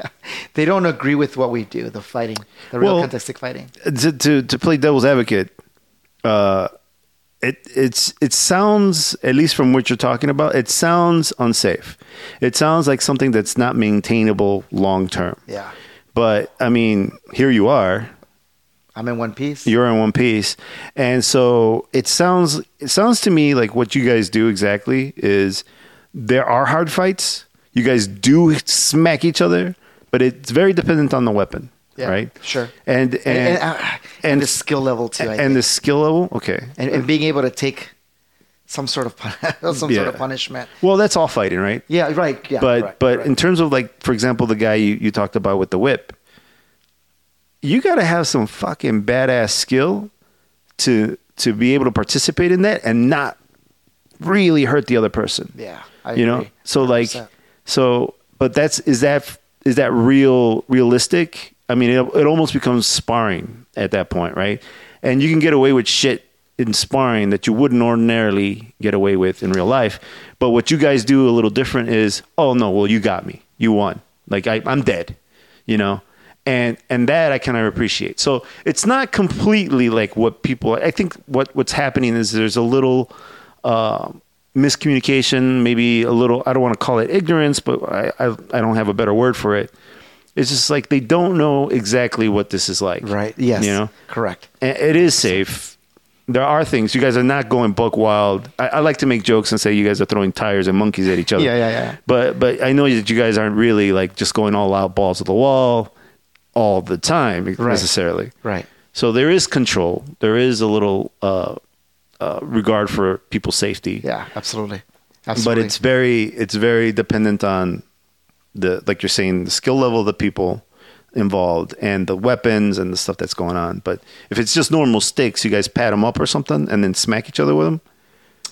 they don't agree with what we do, the fighting, the real Well- fighting. to to, to play devil's advocate, uh, it it's it sounds at least from what you're talking about, it sounds unsafe. It sounds like something that's not maintainable long term. Yeah, But I mean, here you are. I'm in one piece. You're in one piece, and so it sounds it sounds to me like what you guys do exactly is there are hard fights. You guys do smack each other, but it's very dependent on the weapon, Yeah, right? sure. And and and, and, uh, and and- the skill level too. I and think. the skill level. Okay, and, and being able to take some sort of some Yeah. sort of punishment. well, that's all fighting, right? Yeah, right. Yeah, but right, but right. in terms of like, for example, the guy you, you talked about with the whip, you got to have some fucking badass skill to to be able to participate in that and not really hurt the other person. yeah, I you know, so like, 100%. So but that's is that is that real realistic? I mean, it it almost becomes sparring at that point, right? And you can get away with shit in sparring that you wouldn't ordinarily get away with in real life. But what you guys do a little different is, oh no, well you got me, you won. Like I, I'm dead, you know, and and that I kind of appreciate. So it's not completely like what people. I think what what's happening is there's a little. Uh, miscommunication, maybe a little, I don't want to call it ignorance, but I, I, I don't have a better word for it. It's just like they don't know exactly what this is like. right. Yes, You know, correct. And it is safe. There are things. You guys are not going buck wild. I, I like to make jokes and say you guys are throwing tires and monkeys at each other. Yeah, yeah, yeah. But but I know that you guys aren't really like just going all out balls to the wall all the time necessarily. Right. So there is control. There is a little uh, uh, regard for people's safety Yeah, absolutely. but it's very it's very dependent on the like you're saying the skill level of the people involved and the weapons and the stuff that's going on but if it's just normal sticks you guys pat them up or something and then smack each other with them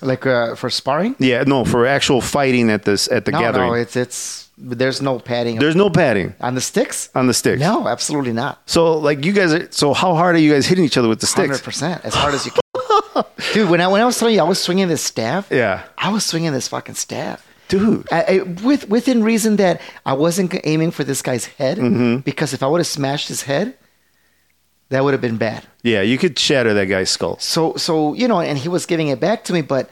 like uh, for sparring. yeah no for actual fighting at this at the no, gathering no, it's it's there's no padding there's no padding on the sticks. on the sticks No, absolutely not. so like you guys are so how hard are you guys hitting each other with the sticks? Hundred percent, as hard as you can. Dude, when I when I was telling you I was swinging this staff, yeah I was swinging this fucking staff. dude I, I, with within reason that I wasn't aiming for this guy's head Mm-hmm. because if I would have smashed his head, that would have been bad. yeah you could shatter that guy's skull So so you know, and he was giving it back to me, but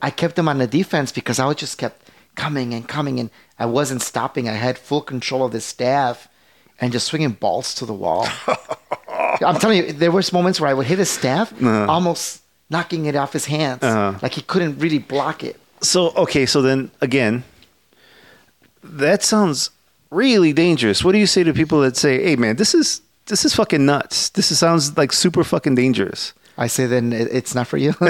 I kept him on the defense because I was just kept coming and coming, and I wasn't stopping. I had full control of this staff and just swinging balls to the wall. I'm telling you, there was moments where I would hit his staff, almost knocking it off his hands, Uh-huh. like he couldn't really block it. So okay, so then again, that sounds really dangerous. What do you say to people that say, "Hey, man, this is this is fucking nuts. This is, sounds like super fucking dangerous." I say then it- it's not for you.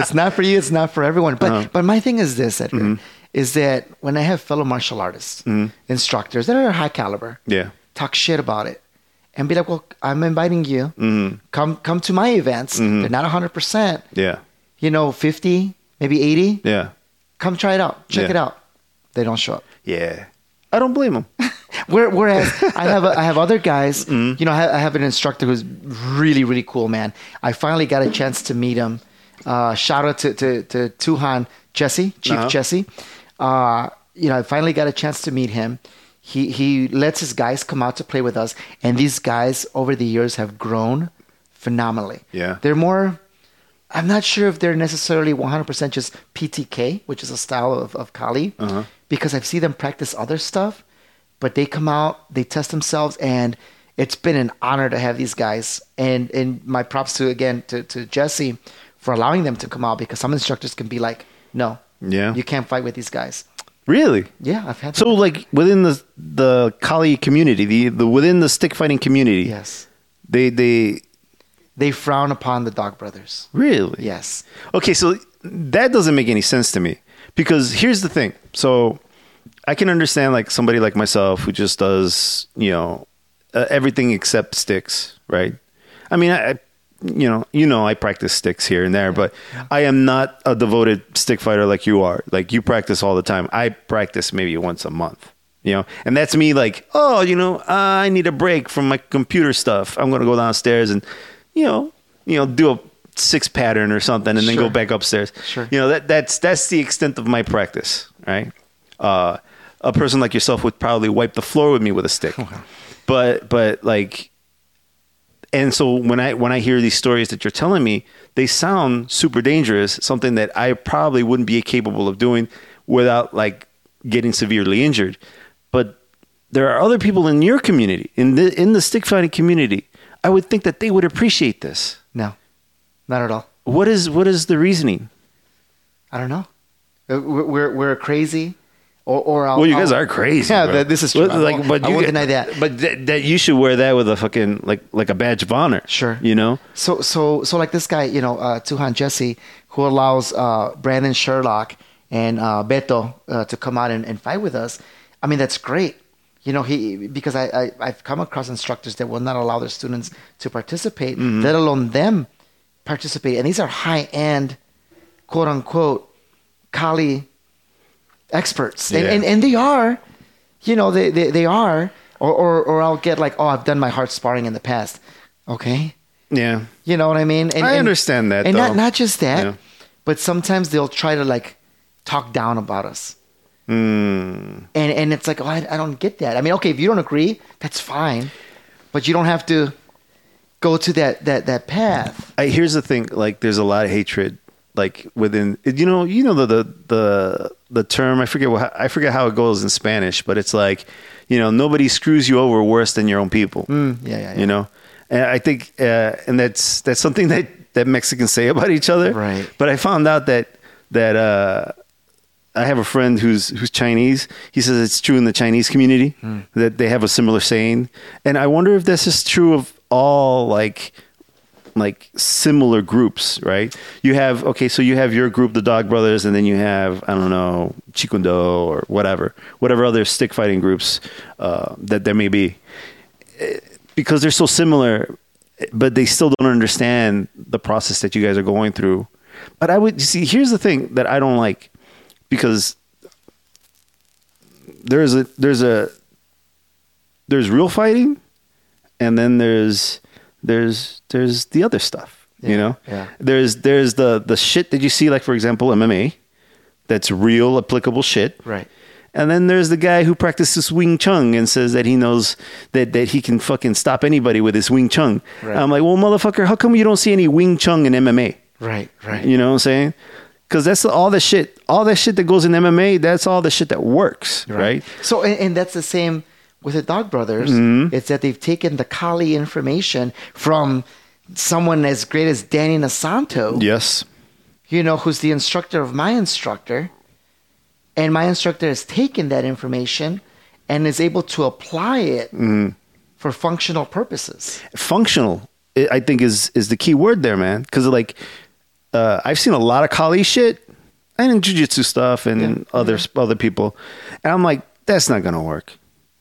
it's not for you. It's not for everyone. But Uh-huh. but my thing is this, Edgar, Mm-hmm. is that when I have fellow martial artists, instructors that are high caliber, Yeah. talk shit about it, and be like, "Well, I'm inviting you. Mm-hmm. Come come to my events. They're not 100. percent Yeah. You know, 50, maybe 80. Yeah. Come try it out. Check Yeah. it out. They don't show up. Yeah. I don't blame them. Where- Whereas I have a, I have other guys, Mm-hmm. you know, I have, I have an instructor who's really really cool, man. I finally got a chance to meet him. Uh, shout out to to, to Tuhon Jesse, Chief Uh-huh. Jesse. Uh, you know, I finally got a chance to meet him. He he lets his guys come out to play with us, and these guys over the years have grown phenomenally. Yeah. they're more. I'm not sure if they're necessarily 100% just PTK, which is a style of, of Kali, Uh-huh. because I've seen them practice other stuff, but they come out, they test themselves, and it's been an honor to have these guys. And and my props to again to, to Jesse for allowing them to come out because some instructors can be like, no, Yeah. you can't fight with these guys. Really? Yeah, I've had So like within the the Kali community, the, the within the stick fighting community, yes, they they they frown upon the Dog Brothers. really Yes, Okay, so that doesn't make any sense to me because here's the thing. So I can understand like somebody like myself who just does, you know, uh, everything except sticks, right? I mean, I- you know, you know, I practice sticks here and there, but I am not a devoted stick fighter like you are. Like you practice all the time. I practice maybe once a month. You know, and that's me. Like, oh, you know, I need a break from my computer stuff. I'm gonna go downstairs and, you know, you know, do a six pattern or something, and then go back upstairs. Sure. You know, that that's that's the extent of my practice, right? Uh, a person like yourself would probably wipe the floor with me with a stick, but but like and so when I when I hear these stories that you're telling me, they sound super dangerous. Something that I probably wouldn't be capable of doing without like getting severely injured. But there are other people in your community, in the in the stick fighting community. I would think that they would appreciate this. No, not at all. What is what is the reasoning? I don't know. Uh, We're we're, we're crazy, or or I'll, Well, you guys I'll- are crazy. Yeah, bro. this is true. I Like, but I you won't get- deny that. But that, that you should wear that with a fucking like like a badge of honor. Sure. You know. So so so like this guy, you know, uh, Tuhon Jesse, who allows uh, Brandon Sherlock and uh, Beto uh, to come out and, and fight with us. I mean, that's great. You know, he because I, I I've come across instructors that will not allow their students to participate, Mm-hmm. let alone them participate. And these are high end, quote unquote, Kali experts, and, Yeah. and and they are, you know, they they, they are. Or, or or I'll get like, oh, I've done my hard sparring in the past. Okay, Yeah. you know what I mean? And, I and- understand that, And though. not not just that, Yeah. but sometimes they'll try to like talk down about us. Mm. And and it's like, oh, I, I don't get that. I mean, okay, if you don't agree, that's fine, but you don't have to go to that that that path. I, here's the thing like there's a lot of hatred like within you know you know the the the, the term I forget what I forget how it goes in Spanish but it's like you know nobody screws you over worse than your own people Mm, yeah, yeah, yeah. you know and I think uh, and that's that's something that that Mexicans say about each other Right. but I found out that that uh I have a friend who's who's Chinese. He says it's true in the Chinese community Hmm. that they have a similar saying, and I wonder if this is true of all like like similar groups, right? You have okay, so you have your group, the Dog Brothers, and then you have I don't know Chikundo or whatever, whatever other stick fighting groups uh, that there may be, Eh, because they're so similar, but they still don't understand the process that you guys are going through. But I would see. Here's the thing that I don't like, because there's a there's a there's real fighting, and then there's there's there's the other stuff. you know, yeah. there's there's the the shit that you see, like for example MMA, that's real applicable shit. Right. And then there's the guy who practices Wing Chun and says that he knows that, that he can fucking stop anybody with his Wing Chun. Right. I'm like, well, motherfucker, how come you don't see any Wing Chun in MMA? Right. Right. You know what I'm saying? Because that's all the shit, all that shit that goes in MMA. That's all the shit that works, right? So, and, and that's the same with the Dog Brothers. Mm-hmm. It's that they've taken the Kali information from someone as great as Dan Inosanto, Yes. you know, who's the instructor of my instructor. And my instructor has taken that information and is able to apply it Mm-hmm. for functional purposes. Functional, I think is is the key word there, man. Because like, uh, I've seen a lot of Kali shit and in jujitsu stuff and Yeah. other other people, and I'm like, that's not gonna work.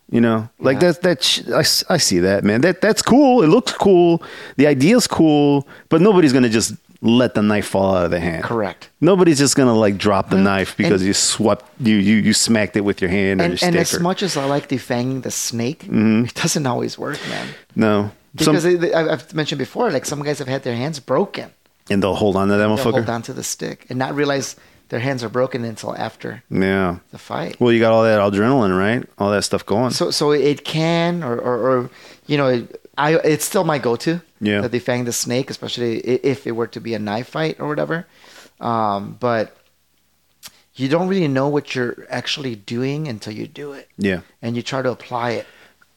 You know, like Yeah. that that sh- I, I see that man. That that's cool. It looks cool. The idea's cool, but nobody's gonna just let the knife fall out of the hand. Correct. Nobody's just gonna like drop the knife because And- you swept you you you smacked it with your hand or your And, stick. and as much as I like defanging the snake, Mm-hmm. it doesn't always work, man. no, Some- Because it- I- I've mentioned before, like some guys have had their hands broken. and they'll hold on to that motherfucker. hold on to the stick and not realize their hands are broken until after Yeah. the fight. Well, you got all that adrenaline, right? All that stuff going. So, so it can, or, or, or you know, it, I it's still my go-to. Yeah. that defang the snake, especially if it were to be a knife fight or whatever. Um, but you don't really know what you're actually doing until you do it, yeah. and you try to apply it.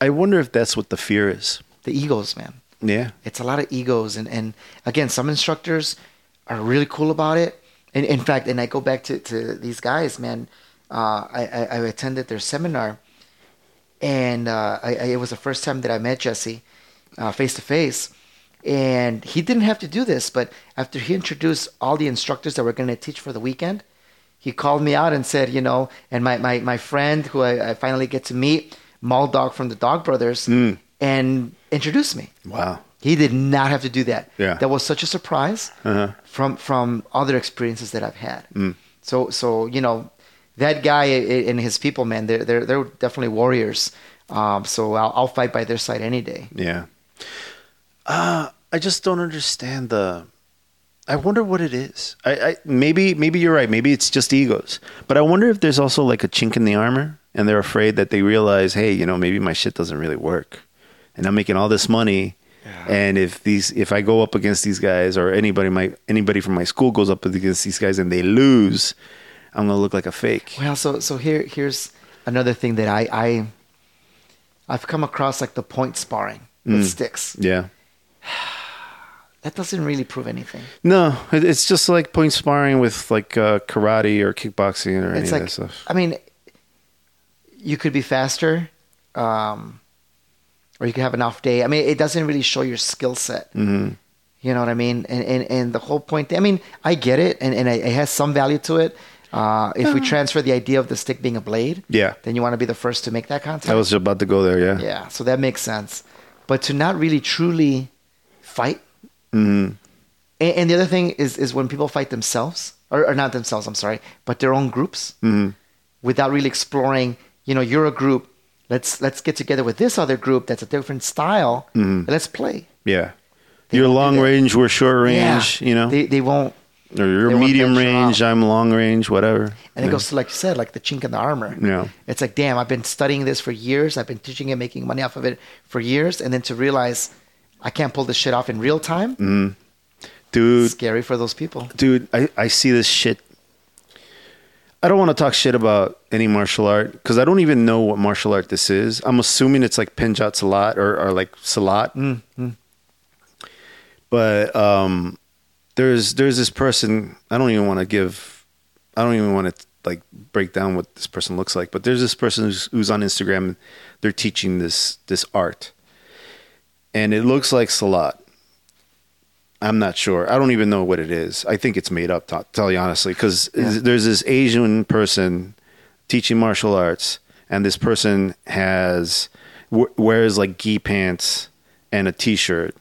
I wonder if that's what the fear is. The egos, man. Yeah. It's a lot of egos, and and again, some instructors are really cool about it. And in fact, and I go back to, to these guys, man. Uh, I, I I attended their seminar, and uh, I, I, it was the first time that I met Jesse face to face. And he didn't have to do this, but after he introduced all the instructors that were going to teach for the weekend, he called me out and said, you know, and my, my, my friend who I, finally get to meet, Maul Dog from the Dog Brothers, and introduced me. Wow. He did not have to do that. Yeah. That was such a surprise Uh-huh. from from other experiences that I've had. Mm. So so you know, that guy and his people, man, they're they're they're definitely warriors. Um, so I'll, I'll fight by their side any day. Yeah. Uh, I just don't understand the. I wonder what it is. I, I maybe maybe you're right. Maybe it's just egos. But I wonder if there's also like a chink in the armor, and they're afraid that they realize, hey, you know, maybe my shit doesn't really work, and I'm making all this money. And if these, if I go up against these guys, or anybody my anybody from my school goes up against these guys and they lose, I'm gonna look like a fake. Well, so so here here's another thing that I I I've come across like the point sparring with sticks. Yeah. That doesn't really prove anything. No, it, it's just like point sparring with like uh, karate or kickboxing or any It's of like that stuff. I mean, you could be faster, um, or you could have an off day. I mean, it doesn't really show your skill set. hmm You know what I mean? And and, and the whole point. I mean, I get it, and, and it has some value to it. Uh, if we transfer the idea of the stick being a blade, Yeah. then you want to be the first to make that contact. I was about to go there. Yeah. yeah, so that makes sense. But to not really truly fight, hmm and, and the other thing is is when people fight themselves, or, or not themselves, I'm sorry, but their own groups, hmm without really exploring. You know, you're a group. Let's let's get together with this other group that's a different style. Mhm. Let's play. Yeah. They You're long range. We're short range. Yeah. You know, they they won't. or you're medium range. I'm long range. Whatever. And it goes to like you said, like the chink in the armor. Yeah. It's like, damn, I've been studying this for years. I've been teaching it, making money off of it for years, and then to realize I can't pull this shit off in real time. Mm. dude. Scary for those people. dude, I, I see this shit. I don't want to talk shit about any martial art because I don't even know what martial art this is. I'm assuming it's like Pencak Silat or, or like Silat. Mm, mm. But um, there's there's this person. I don't even want to give. I don't even want to like break down what this person looks like. But there's this person who's, who's on Instagram. They're teaching this this art, and it looks like Silat. I'm not sure. I don't even know what it is. I think it's made up. To tell you honestly, because Yeah. there's this Asian person teaching martial arts, and this person has w- wears like gi pants and a t-shirt,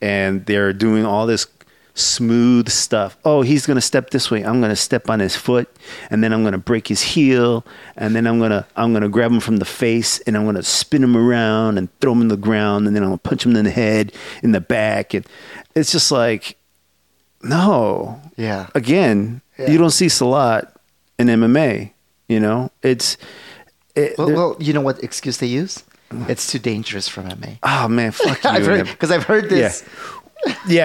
and they're doing all this smooth stuff. Oh, he's gonna step this way. I'm gonna step on his foot, and then I'm gonna break his heel, and then I'm gonna I'm gonna grab him from the face, and I'm gonna spin him around and throw him in the ground, and then I'm gonna punch him in the head, in the back, and it's just like, no, Yeah. again, Yeah. you don't see Silat in MMA. You know, it's it, Well, well, you know what excuse they use? It's too dangerous for MMA. oh man, fuck you. I've because I've heard this. Yeah,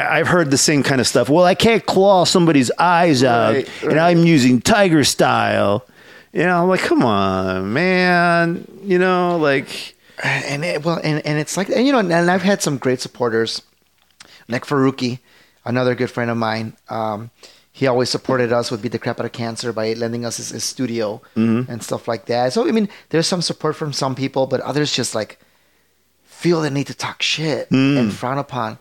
I've heard the same kind of stuff. Well, I can't claw somebody's eyes out, Right, and. I'm using tiger style. You know, I'm like, come on, man. You know, like, and it, well, and, and it's like, and you know, and I've had some great supporters, like Faruqi, another good friend of mine. Um, he always supported us with Beat the Crap Out of Cancer by lending us his, his studio and stuff like that. So I mean, there's some support from some people, but others just like feel the need to talk shit and frown upon.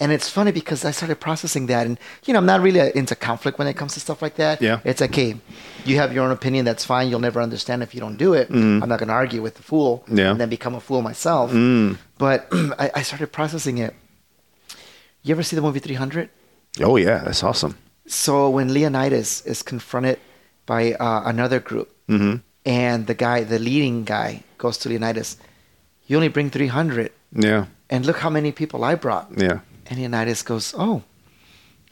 And it's funny because I started processing that, and you know, I'm not really into conflict when it comes to stuff like that. Yeah. it's like, hey, you have your own opinion. That's fine. You'll never understand if you don't do it. I'm not going to argue with the fool Yeah. and then become a fool myself. Mm. But I, I started processing it. You ever see the movie 300? oh yeah, that's awesome. So when Leonidas is confronted by uh, another group, mm-hmm. and the guy, the leading guy, goes to Leonidas, "You only bring 300, Yeah, and look how many people I brought." yeah, And Leonidas goes, "Oh,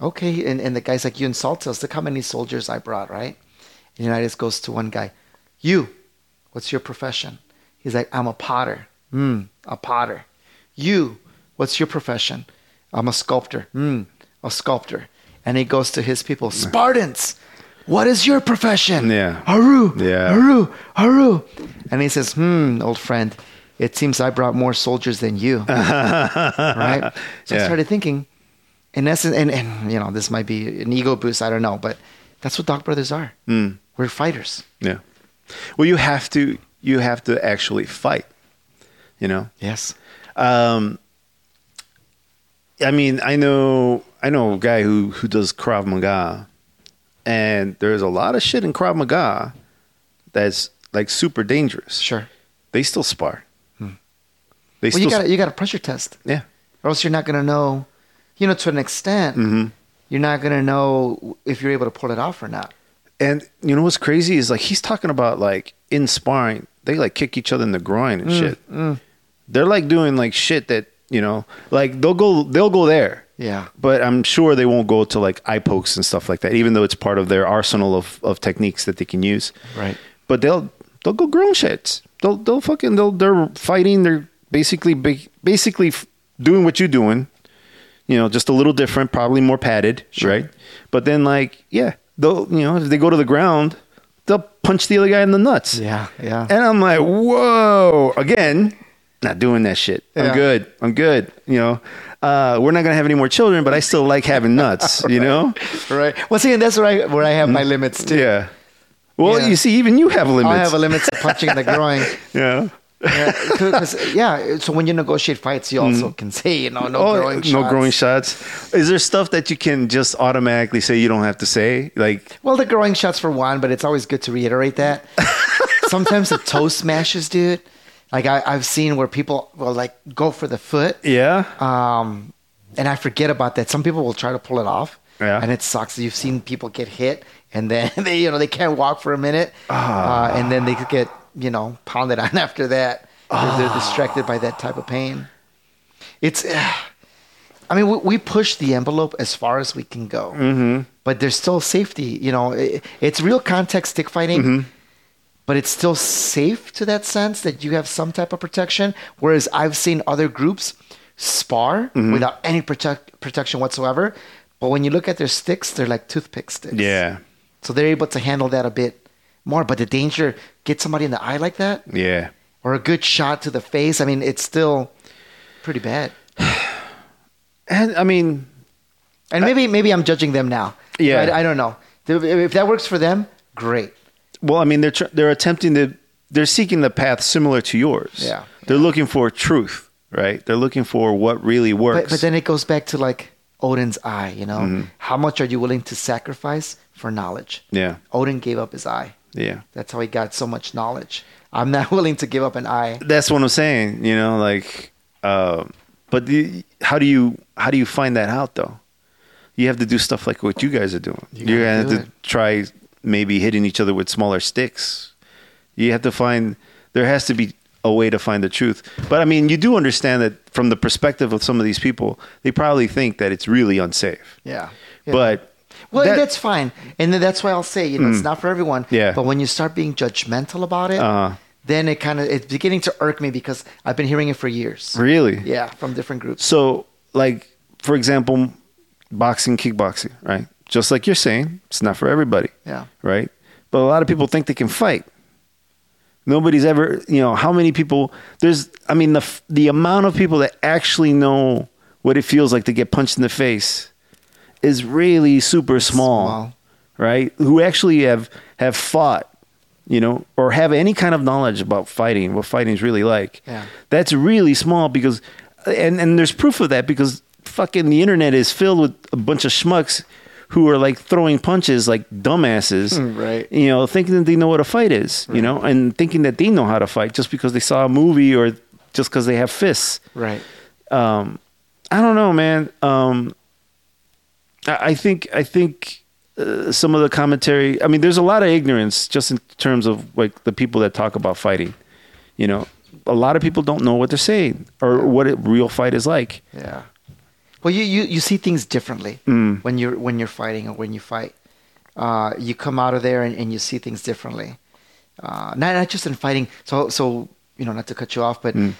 okay." And, and the guy's like, "You insult us. Look how many soldiers I brought, right?" And Leonidas goes to one guy, "You, what's your profession?" He's like, "I'm a potter." Hmm, a potter. You, what's your profession? I'm a sculptor. Hmm, a sculptor. And he goes to his people, Spartans. What is your profession? Yeah. Haru. Yeah. Haru. Haru. And he says, Hmm, old friend, it seems I brought more soldiers than you. right? So I started thinking, in essence, and, and you know, this might be an ego boost, I don't know, but that's what Dog Brothers are. Mm. We're fighters. yeah. Well, you have to you have to actually fight. You know, Yes. Um, I mean, I know, I know a guy who who does Krav Maga, and there's a lot of shit in Krav Maga that's like super dangerous. Sure. They still spar. They Well, you got you got a pressure test. yeah, or else you're not gonna know. You know, to an extent, Mm-hmm. you're not gonna know if you're able to pull it off or not. And you know what's crazy is like he's talking about like in sparring, they like kick each other in the groin and shit. They're like doing like shit that you know, like they'll go they'll go there. Yeah. But I'm sure they won't go to like eye pokes and stuff like that, even though it's part of their arsenal of, of techniques that they can use. Right. But they'll they'll go grown shits. They'll they'll fucking they'll they're fighting. They're basically basically doing what you're doing. You know, just a little different, probably more padded, right? But then like yeah, they'll you know if they go to the ground, they'll punch the other guy in the nuts. Yeah. Yeah. And I'm like, whoa, again, not doing that shit. I'm good. I'm good. You know, uh, we're not going to have any more children, but I still like having nuts, you know? right. Well, see, and that's where I where I have my limits too. Yeah. Well, Yeah. you see, even you have limits. I have a limit to punching in the groin. Yeah. Yeah, yeah. So when you negotiate fights, you also can say, you know, no oh, growing no shots. growing shots. Is there stuff that you can just automatically say you don't have to say? Like, Well, the growing shots for one, but it's always good to reiterate that. Sometimes the toe smashes, dude. Like I, I've seen where people will like go for the foot, yeah. um, and I forget about that. Some people will try to pull it off, Yeah. and it sucks. You've seen people get hit, and then they, you know, they can't walk for a minute, Ah. uh, and then they get, you know, pounded on after that. They're, Ah. they're distracted by that type of pain. It's, I mean, we, we push the envelope as far as we can go, mm-hmm. but there's still safety. You know, it, it's real contact stick fighting, Mm-hmm. but it's still safe to that sense that you have some type of protection. Whereas I've seen other groups spar Mm-hmm. without any protect, protection whatsoever. But when you look at their sticks, they're like toothpick sticks. Yeah. So they're able to handle that a bit more. But the danger, get somebody in the eye like that, Yeah. or a good shot to the face. I mean, it's still pretty bad. And I mean, And maybe maybe I'm judging them now. Yeah. I, I don't know. If that works for them, great. well, I mean, they're they're attempting to they're seeking the path similar to yours. Yeah. They're looking for truth, right? They're looking for what really works. But, but then it goes back to like Odin's eye, you know? Mm-hmm. How much are you willing to sacrifice for knowledge? yeah. Odin gave up his eye. Yeah. That's how he got so much knowledge. I'm not willing to give up an eye. That's what I'm saying. You know, like, uh, but the, how do you how do you find that out though? You have to do stuff like what you guys are doing. You are gonna do have to try maybe hitting each other with smaller sticks. You have to find there has to be a way to find the truth. But I mean, you do understand that from the perspective of some of these people, they probably think that it's really unsafe. Yeah. Yeah. But Well, that- that's fine. And then that's why I'll say, you know, it's not for everyone. Yeah. But when you start being judgmental about it, Uh-huh. then it kind of it's beginning to irk me because I've been hearing it for years. really, Yeah, from different groups. So, like, for example, boxing, kickboxing, right? Just like you're saying, it's not for everybody, Yeah. right? But a lot of people think they can fight. Nobody's ever, you know, how many people? There's, I mean, the the amount of people that actually know what it feels like to get punched in the face is really super small, Small. right? Who actually have have fought, you know, or have any kind of knowledge about fighting, what fighting is really like. Yeah. That's really small because, and and there's proof of that because fucking the internet is filled with a bunch of schmucks who are like throwing punches like dumbasses, Right. You know, thinking that they know what a fight is, you know, and thinking that they know how to fight just because they saw a movie or just because they have fists. Right. Um, I don't know, man. Um, I, think I think uh, some of the commentary. I mean, there's a lot of ignorance just in terms of like the people that talk about fighting. You know, a lot of people don't know what they're saying or what a real fight is like. Yeah. Well, you, you, you see things differently Mm. when you're when you're fighting or when you fight. Uh, you come out of there and, and you see things differently. Uh, not not just in fighting. So so you know not to cut you off, but Mm.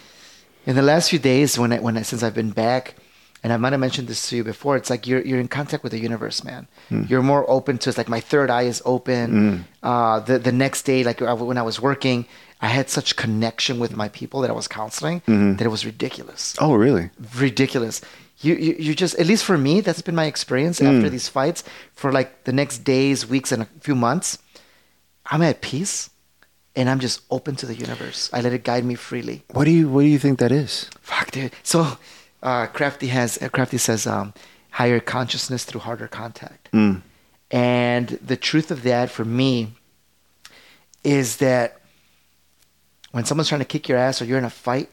in the last few days when I, when I, since I've been back, and I might have mentioned this to you before, it's like you're you're in contact with the universe, man. Mm. You're more open to. It's like my third eye is open. Uh, the the next day, like when I was working. I had such connection with my people that I was counseling Mm-hmm. that it was ridiculous Oh, really? ridiculous. You, you you just at least for me that's been my experience Mm. after these fights for like the next days, weeks, and a few months. I'm at peace, and I'm just open to the universe. I let it guide me freely. What do you What do you think that is? Fuck, dude. So, uh, Crafty has uh, Crafty says um, higher consciousness through harder contact, Mm. and the truth of that for me is that when someone's trying to kick your ass or you're in a fight,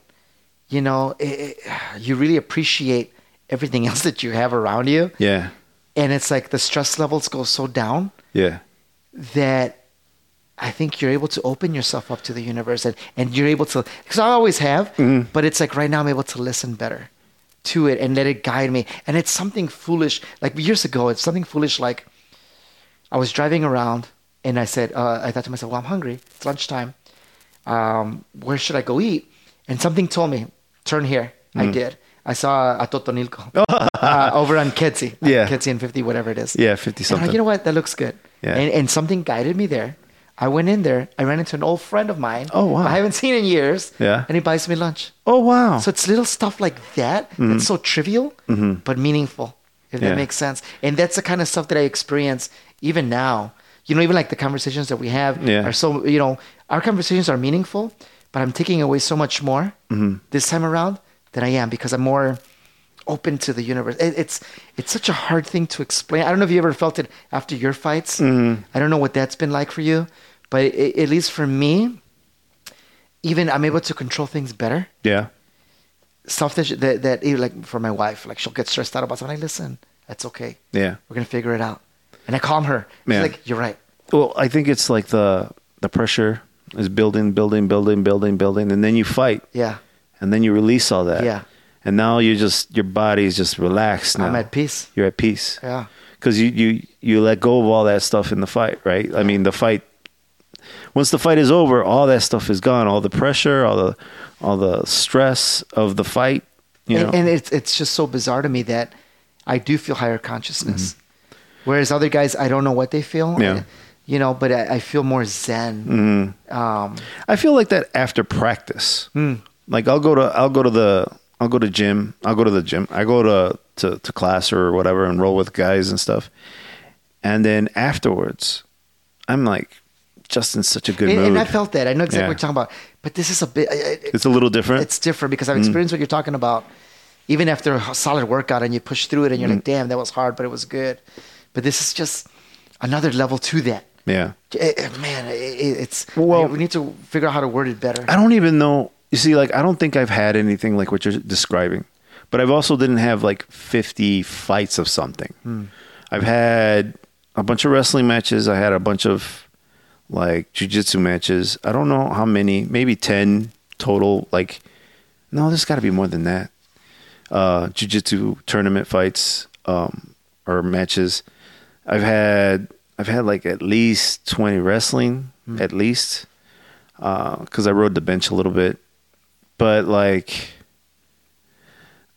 you know, it, it, you really appreciate everything else that you have around you. Yeah. And it's like the stress levels go so down Yeah. that I think you're able to open yourself up to the universe and, and you're able to, because I always have, but it's like right now I'm able to listen better to it and let it guide me. And it's something foolish. Like years ago, it's something foolish like I was driving around and I said, uh, I thought to myself, well, I'm hungry. It's lunchtime. Um, where should I go eat? And something told me, turn here. I did. I saw a Totonilco uh, over on Kedzie. Yeah. Kedzie and 50, whatever it is. Yeah, 50 And I'm something. like, you know what? That looks good. Yeah. And, and something guided me there. I went in there. I ran into an old friend of mine. Oh, wow. I haven't seen in years. Yeah. And he buys me lunch. oh wow. So it's little stuff like that that's so trivial but meaningful, if Mm-hmm. Yeah. that makes sense. And that's the kind of stuff that I experience even now. You know, even like the conversations that we have Yeah. are so, you know, our conversations are meaningful, but I'm taking away so much more Mm-hmm. this time around than I am because I'm more open to the universe. It, it's it's such a hard thing to explain. I don't know if you ever felt it after your fights. Mm-hmm. I don't know what that's been like for you, but it, at least for me, even I'm able to control things better yeah. stuff that, that like for my wife, like she'll get stressed out about something. Like, listen, that's okay. Yeah. We're gonna figure it out. And I calm her. She's Yeah. like, you're right. Well, I think it's like the the pressure is building, building, building, building, building, and then you fight, Yeah, and then you release all that. Yeah. And now you just your body is just relaxed now. I'm at peace. You're at peace. Yeah, Because you, you you let go of all that stuff in the fight, right? I mean, the fight. Once the fight is over, all that stuff is gone. All the pressure, all the all the stress of the fight. You know. and, and it's it's just so bizarre to me that I do feel higher consciousness, whereas other guys, I don't know what they feel. Mm-hmm. Yeah. You know, but I, I feel more zen. Mm-hmm. Um, I feel like that after practice. Hmm. Like I'll go to I'll go to the I'll go to gym. I'll go to the gym. I go to to, to class or whatever and roll with guys and stuff. And then afterwards, I'm like just in such a good and, mood. and I felt that. I know exactly Yeah. what you're talking about. But this is a bit. It, it's a little different. it's different because Mm. I've experienced what you're talking about. Even after a solid workout and you push through it and you're Mm. like, damn, that was hard, but it was good. But this is just another level to that. yeah. Eh, eh, Man, it, it- it's Well- we need to figure out how to word it better. I don't even know. You see, like I don't think I've had anything like what you're describing, but I've also didn't have like 50 fights of something. I've had a bunch of wrestling matches. I had a bunch of like jujitsu matches. I don't know how many, maybe 10 total. Like, no, there's got to be more than that. Uh, jujitsu tournament fights um, or matches. I've had I've had like at least 20 wrestling, at least because I rode the bench a little bit. But like,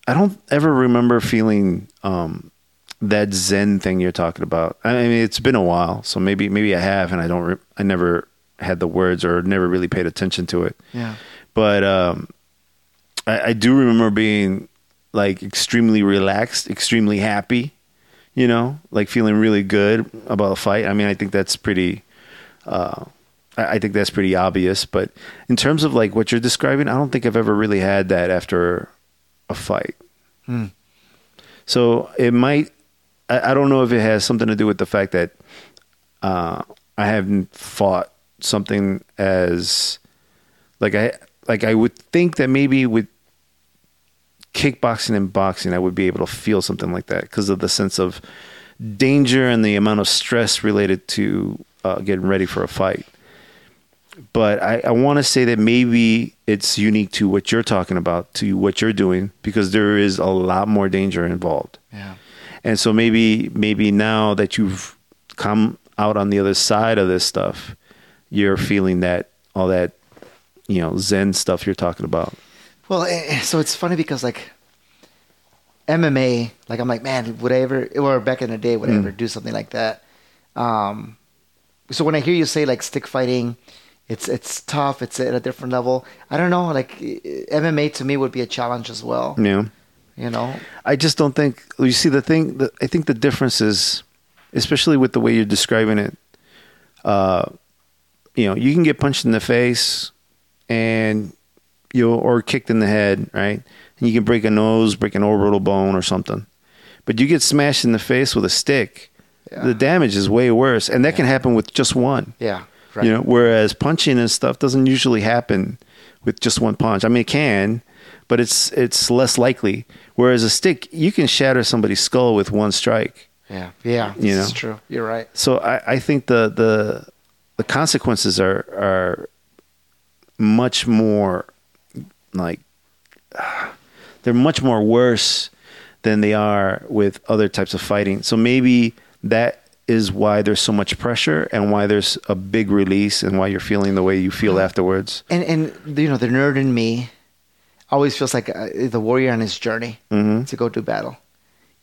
I don't ever remember feeling um, that Zen thing you're talking about. I mean, it's been a while, so maybe maybe I have, and I don't. Re- I never had the words or never really paid attention to it. Yeah. But um, I, I do remember being like extremely relaxed, extremely happy. You know, like feeling really good about a fight. I mean, I think that's pretty. Uh, I I think that's pretty obvious. But in terms of like what you're describing, I don't think I've ever really had that after a fight. Hmm. So it might. I, I don't know if it has something to do with the fact that uh, I haven't fought something as like I like I would think that maybe with kickboxing and boxing I would be able to feel something like that because of the sense of danger and the amount of stress related to uh, getting ready for a fight. But I, I want to say that maybe it's unique to what you're talking about, to what you're doing, because there is a lot more danger involved. Yeah. And so maybe maybe now that you've come out on the other side of this stuff, you're feeling that all that you know Zen stuff you're talking about. Well, eh, eh, so it's funny because like MMA, like I'm like, man, would I ever, or back in the day, would I Mm. ever do something like that? Um, so when I hear you say like stick fighting, it's it's tough. It's at a different level. I don't know. Like MMA to me would be a challenge as well. Know, You know, I just don't think you see the thing. The, I think the difference is, especially with the way you're describing it. Uh, you know, you can get punched in the face, and you or kicked in the head, right? And you can break a nose, break an orbital bone, or something. But you get smashed in the face with a stick, Yeah. the damage is way worse, and that can happen with just one. yeah, right. You know, whereas punching and stuff doesn't usually happen with just one punch. I mean, it can, but it's it's less likely. Whereas a stick, you can shatter somebody's skull with one strike. Yeah, yeah, You know? true. You're right. So I, I think the the the consequences are are much more like they're much more worse than they are with other types of fighting. So maybe that is why there's so much pressure and why there's a big release and why you're feeling the way you feel afterwards. And and you know the nerd in me always feels like uh, the warrior on his journey Mhm. to go do battle.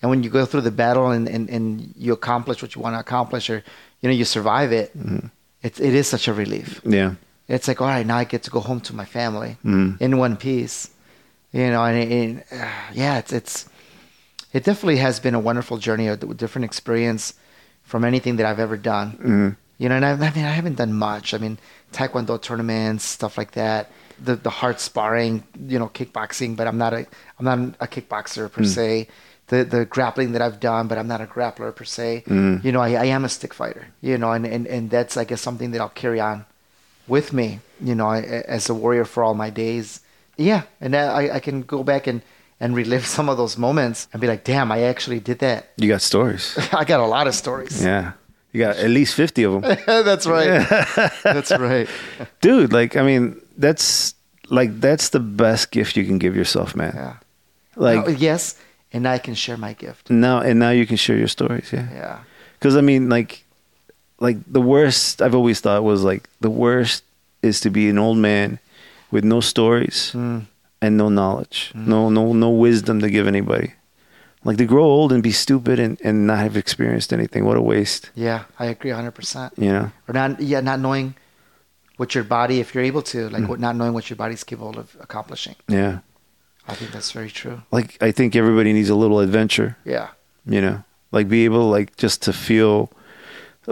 And when you go through the battle and, and, and you accomplish what you want to accomplish, or you know you survive it, Mm-hmm. it it is such a relief. Yeah. It's like all right, now I get to go home to my family Mhm. in one piece. You know, and, and uh, yeah, it's it's it definitely has been a wonderful journey, a different experience from anything that I've ever done. Mhm. You know, and I, I mean, I haven't done much. I mean, taekwondo tournaments, stuff like that. The the hard sparring, you know, kickboxing, but I'm not a I'm not a kickboxer per se. The the grappling that I've done, but I'm not a grappler per se. You know, I, I am a stick fighter. You know, and, and and that's I guess something that I'll carry on with me. You know, I, as a warrior for all my days. Yeah, and I I can go back and and relive some of those moments and be like, damn, I actually did that. You got stories. I got a lot of stories. Yeah. You got at least 50 of them. that's right. that's right. Dude, like I mean, that's like that's the best gift you can give yourself, man. Yeah. Like Oh, yes, and I can share my gift. now and now you can share your stories, yeah. Yeah. Because I mean, like, like the worst I've always thought was like the worst is to be an old man with no stories Mm. And no knowledge, mm-hmm. no no no wisdom to give anybody. Like to grow old and be stupid and, and not have experienced anything. What a waste, Yeah, I agree 100%. you know? Or not yeah, not knowing what your body if you're able to, like mm. what not knowing what your body's capable of accomplishing. Yeah. I think that's very true. Like I think everybody needs a little adventure, Yeah. you know? Like be able like just to feel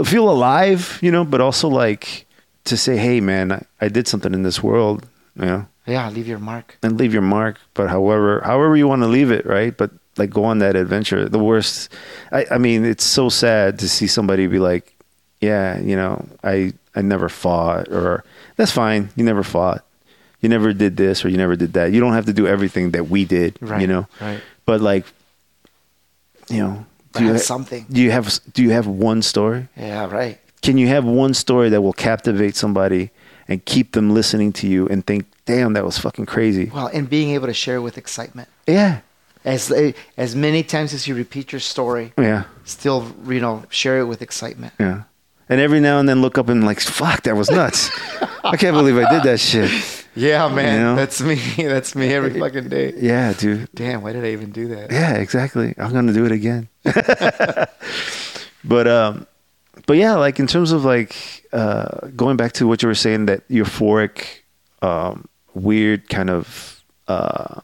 feel alive, you know, but also like to say, "Hey man, I, I did something in this world," you know? Yeah, leave your mark. and leave your mark but however however you want to leave it right but like go on that adventure the worst i i mean it's so sad to see somebody be like yeah you know i i never fought or that's fine you never fought you never did this or you never did that you don't have to do everything that we did Right. you know Right. but like you know do you, have ha- something. do you have do you have one story Yeah, right. can you have one story that will captivate somebody and keep them listening to you and think damn that was fucking crazy Well, and being able to share with excitement. yeah As as many times as you repeat your story, yeah still you know share it with excitement. Yeah. And every now and then look up and like, fuck, that was nuts. I can't believe I did that shit. Yeah, man, You know? that's me. That's me every fucking day. Yeah, dude. Damn, why did I even do that? Yeah, exactly. I'm gonna do it again. but um but yeah, like in terms of like uh going back to what you were saying, that euphoric, um, weird kind of uh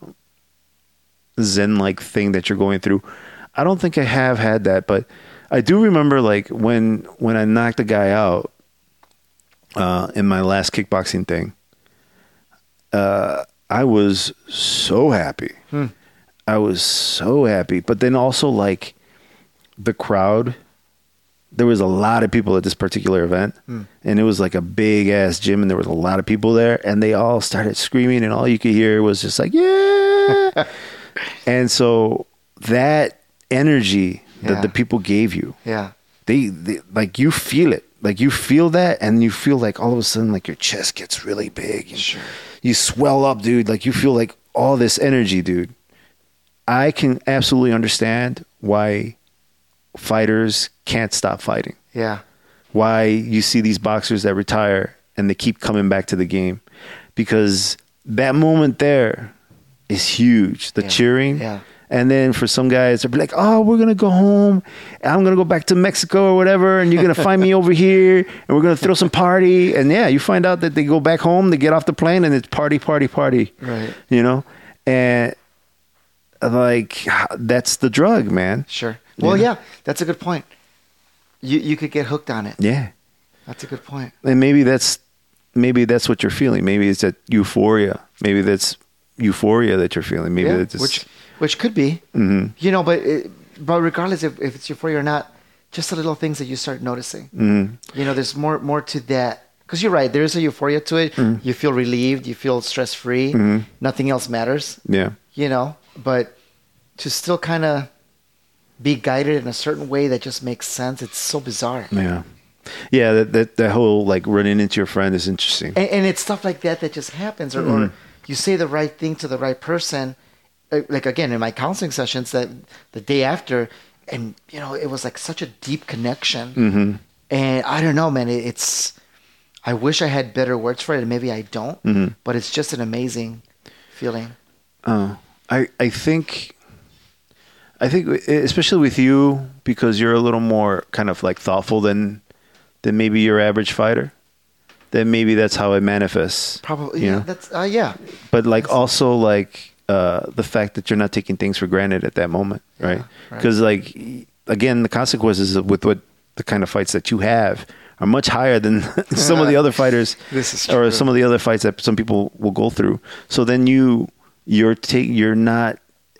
zen like thing that you're going through. I don't think I have had that, but I do remember like when when I knocked a guy out uh in my last kickboxing thing. Uh I was so happy. I was so happy. But then also like the crowd, there was a lot of people at this particular event, hmm. and it was like a big ass gym, and there was a lot of people there, and they all started screaming, and all you could hear was just like yeah. and so that energy that Yeah. the people gave you, Yeah, they, they like you feel it like you feel that and you feel like all of a sudden like your chest gets really big and Sure. you swell up dude like you feel like all this energy dude i can absolutely understand why fighters can't stop fighting. Yeah, why you see these boxers that retire and they keep coming back to the game? Because that moment there is huge the Yeah. cheering. Yeah. and then for some guys they're like oh we're gonna go home. I'm gonna go back to mexico or whatever and you're gonna find me over here and we're gonna throw some party. And yeah you find out that they go back home they get off the plane and it's party party party. Right. you know? And like that's the drug man. Sure. Well, Yeah. yeah, that's a good point. You you could get hooked on it. yeah That's a good point. and maybe that's maybe that's what you're feeling. Maybe it's that euphoria. Maybe that's euphoria that you're feeling. Maybe yeah, that's just, which which could be. Mhm. You know, but it, but regardless if, if it's euphoria or not, just the little things that you start noticing. Mhm. You know, there's more more to that Because you're right, there is a euphoria to it. Mm-hmm. You feel relieved, you feel stress free. Nothing else matters, Yeah. you know. But to still kind of be guided in a certain way that just makes sense, it's so bizarre. Yeah. Yeah, that, that that whole like running into your friend is interesting. And, and it's stuff like that that just happens, or, Mm-hmm. or you say the right thing to the right person. Uh, Like again, in my counseling sessions, that the day after, and you know, it was like such a deep connection. Mm-hmm. And I don't know, man. It, it's. I wish I had better words for it, and maybe I don't. Mm-hmm. But it's just an amazing feeling. Uh, I I think I think especially with you because you're a little more kind of like thoughtful than than maybe your average fighter. Then maybe that's how it manifests. Probably, yeah. know? That's uh, yeah. but like also like uh, the fact that you're not taking things for granted at that moment, right? right. Because like again, the consequences with what the kind of fights that you have are much higher than some of the other fighters, This is or some of the other fights that some people will go through. So then you you're take you're not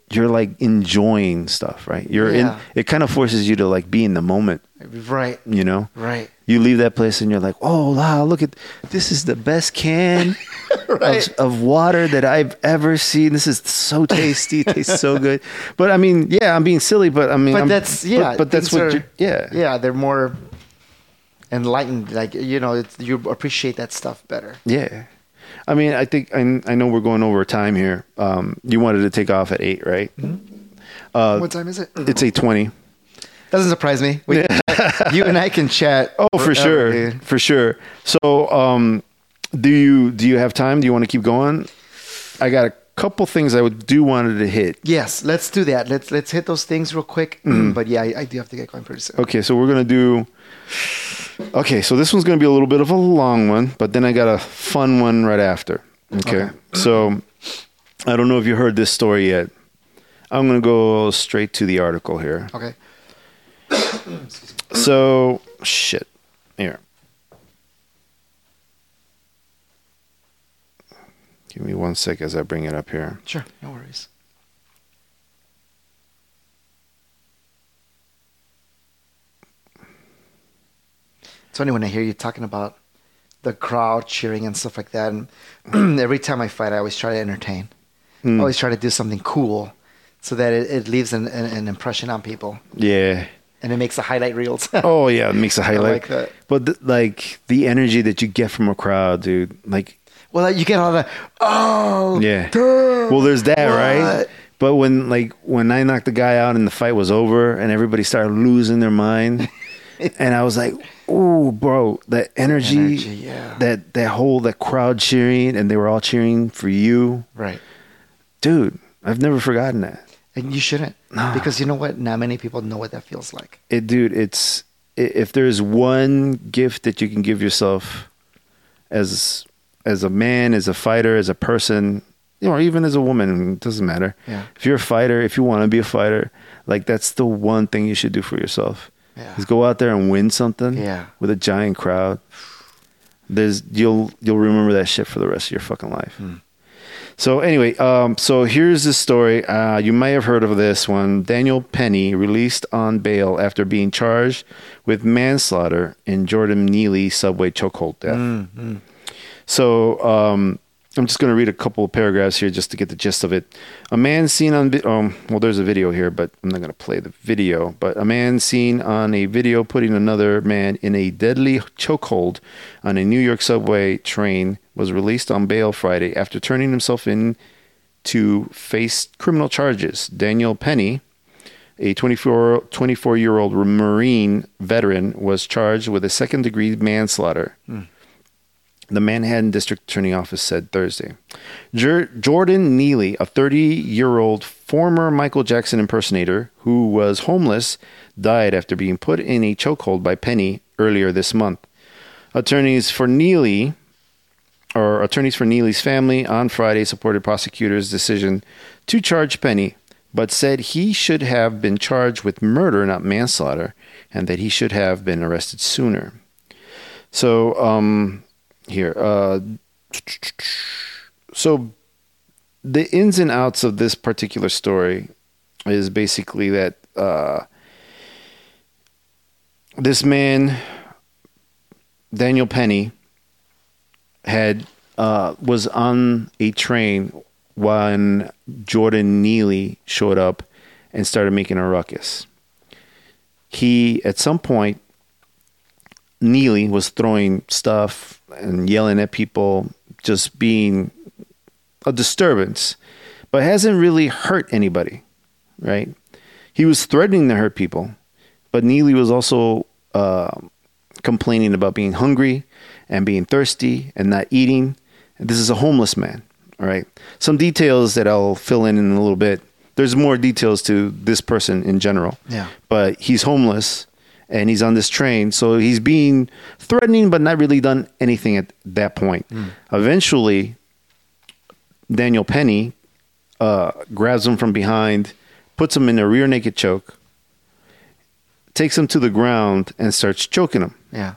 you're like enjoying stuff, right? You're Yeah. in. It kind of forces you to like be in the moment, Right. you know. Right. You leave that place and you're like, oh wow, look at this is the best can Right. of, of water that I've ever seen. This is so tasty, it tastes so good. But I mean, yeah, I'm being silly, but I mean, But I'm- that's yeah. But, but that's what, are- yeah, Yeah, they're more enlightened. Like you know, it's, you appreciate that stuff better. yeah. I mean, I think I, I know we're going over time here. Um, you wanted to take off at eight, right? Uh, what time is it? It's eight twenty. Doesn't surprise me. We can you and I can chat. Oh, for forever, sure, dude. for sure. So, um, do you do you have time? Do you want to keep going? I got a couple things I would do wanted to hit. Yes, let's do that. Let's let's hit those things real quick. Mm-hmm. But yeah, I, I do have to get going pretty soon. Okay, so we're gonna do. Okay, so this one's gonna be a little bit of a long one, but then I got a fun one right after. Okay, Okay. Mm-hmm. so I don't know if you heard this story yet. I'm gonna go straight to the article here. Okay. So shit. Here. Give me one sec as I bring it up here. Sure. No worries. It's funny when I hear you talking about the crowd cheering and stuff like that. And every time I fight, I always try to entertain. Hmm. I always try to do something cool so that it, it leaves an, an, an impression on people Yeah. and it makes the highlight reels. Oh yeah, it makes a highlight. like that. But th- like the energy that you get from a crowd, dude. Like well, you get all the, oh, Yeah. duh, Well, there's that, right? But when like when I knocked the guy out and the fight was over and everybody started losing their mind, and I was like, "Ooh, bro, that energy, Energy, yeah. that that whole that crowd cheering, and they were all cheering for you, Right. dude. I've never forgotten that. And you shouldn't. Nah. Because you know what? Not many people know what that feels like. It, dude. It's if there's one gift that you can give yourself as as a man, as a fighter, as a person, you know, or even as a woman, it doesn't matter. Yeah. If you're a fighter, if you want to be a fighter, like that's the one thing you should do for yourself. Yeah. Is go out there and win something. Yeah. With a giant crowd. There's you'll you'll remember that shit for the rest of your fucking life. Hmm. So anyway, um, so here's the story. Uh, you may have heard of this one. Daniel Penny released on bail after being charged with manslaughter in Jordan Neely subway chokehold death. Mm-hmm. So um, I'm just going to read a couple of paragraphs here just to get the gist of it. A man seen on um, well, there's a video here, but I'm not going to play the video. But a man seen on a video putting another man in a deadly chokehold on a New York subway train was released on bail Friday after turning himself in to face criminal charges. Daniel Penny, a 24, 24 year old Marine veteran, was charged with a second degree manslaughter. The Manhattan District Attorney Office said Thursday. Jor- Jordan Neely, a 30 year old former Michael Jackson impersonator who was homeless, died after being put in a chokehold by Penny earlier this month. Attorneys for Neely, or attorneys for Neely's family, on Friday supported prosecutors' decision to charge Penny, but said he should have been charged with murder, not manslaughter, and that he should have been arrested sooner. So, um, here, uh, so the ins and outs of this particular story is basically that uh, this man, Daniel Penny, had uh, was on a train when Jordan Neely showed up and started making a ruckus. He at some point Neely was throwing stuff and yelling at people, just being a disturbance, but hasn't really hurt anybody, right? He was threatening to hurt people, but Neely was also uh, complaining about being hungry and being thirsty and not eating. This is a homeless man, all right? Some details that I'll fill in in a little bit. There's more details to this person in general. Yeah. But he's homeless and he's on this train. So he's being threatening, but not really done anything at that point. Eventually, Daniel Penny uh, grabs him from behind, puts him in a rear naked choke, takes him to the ground, and starts choking him. Yeah.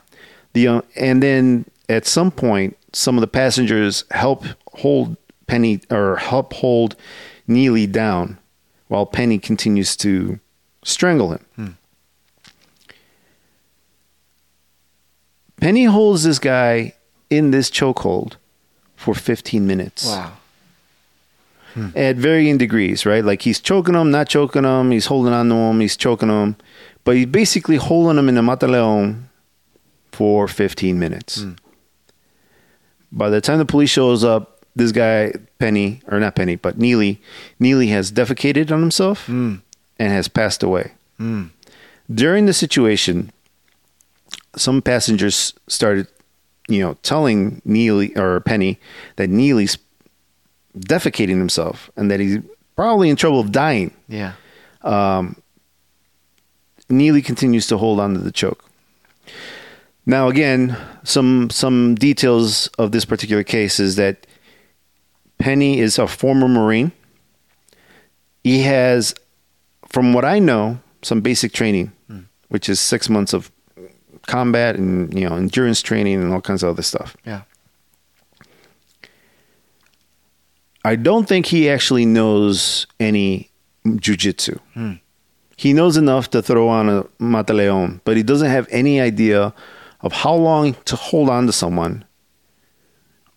The uh, and then at some point, some of the passengers help hold Penny or help hold Neely down, while Penny continues to strangle him. Penny holds this guy in this chokehold for 15 minutes Wow. Hmm. at varying degrees, right? Like he's choking him, not choking him, he's holding on to him, he's choking him, but he's basically holding him in the mata leão for 15 minutes. Hmm. By the time the police shows up, this guy Penny or not Penny, but Neely, Neely has defecated on himself hmm. and has passed away. During the situation, some passengers started, you know, telling Neely or Penny that Neely's defecating himself and that he's probably in trouble of dying. Yeah. Um, Neely continues to hold on to the choke. Now, again, some some details of this particular case is that Penny is a former Marine. He has, from what I know, some basic training, hmm. which is six months of combat and you know endurance training and all kinds of other stuff. Yeah. I don't think he actually knows any jujitsu. Hmm. He knows enough to throw on a mata leão, but he doesn't have any idea of how long to hold on to someone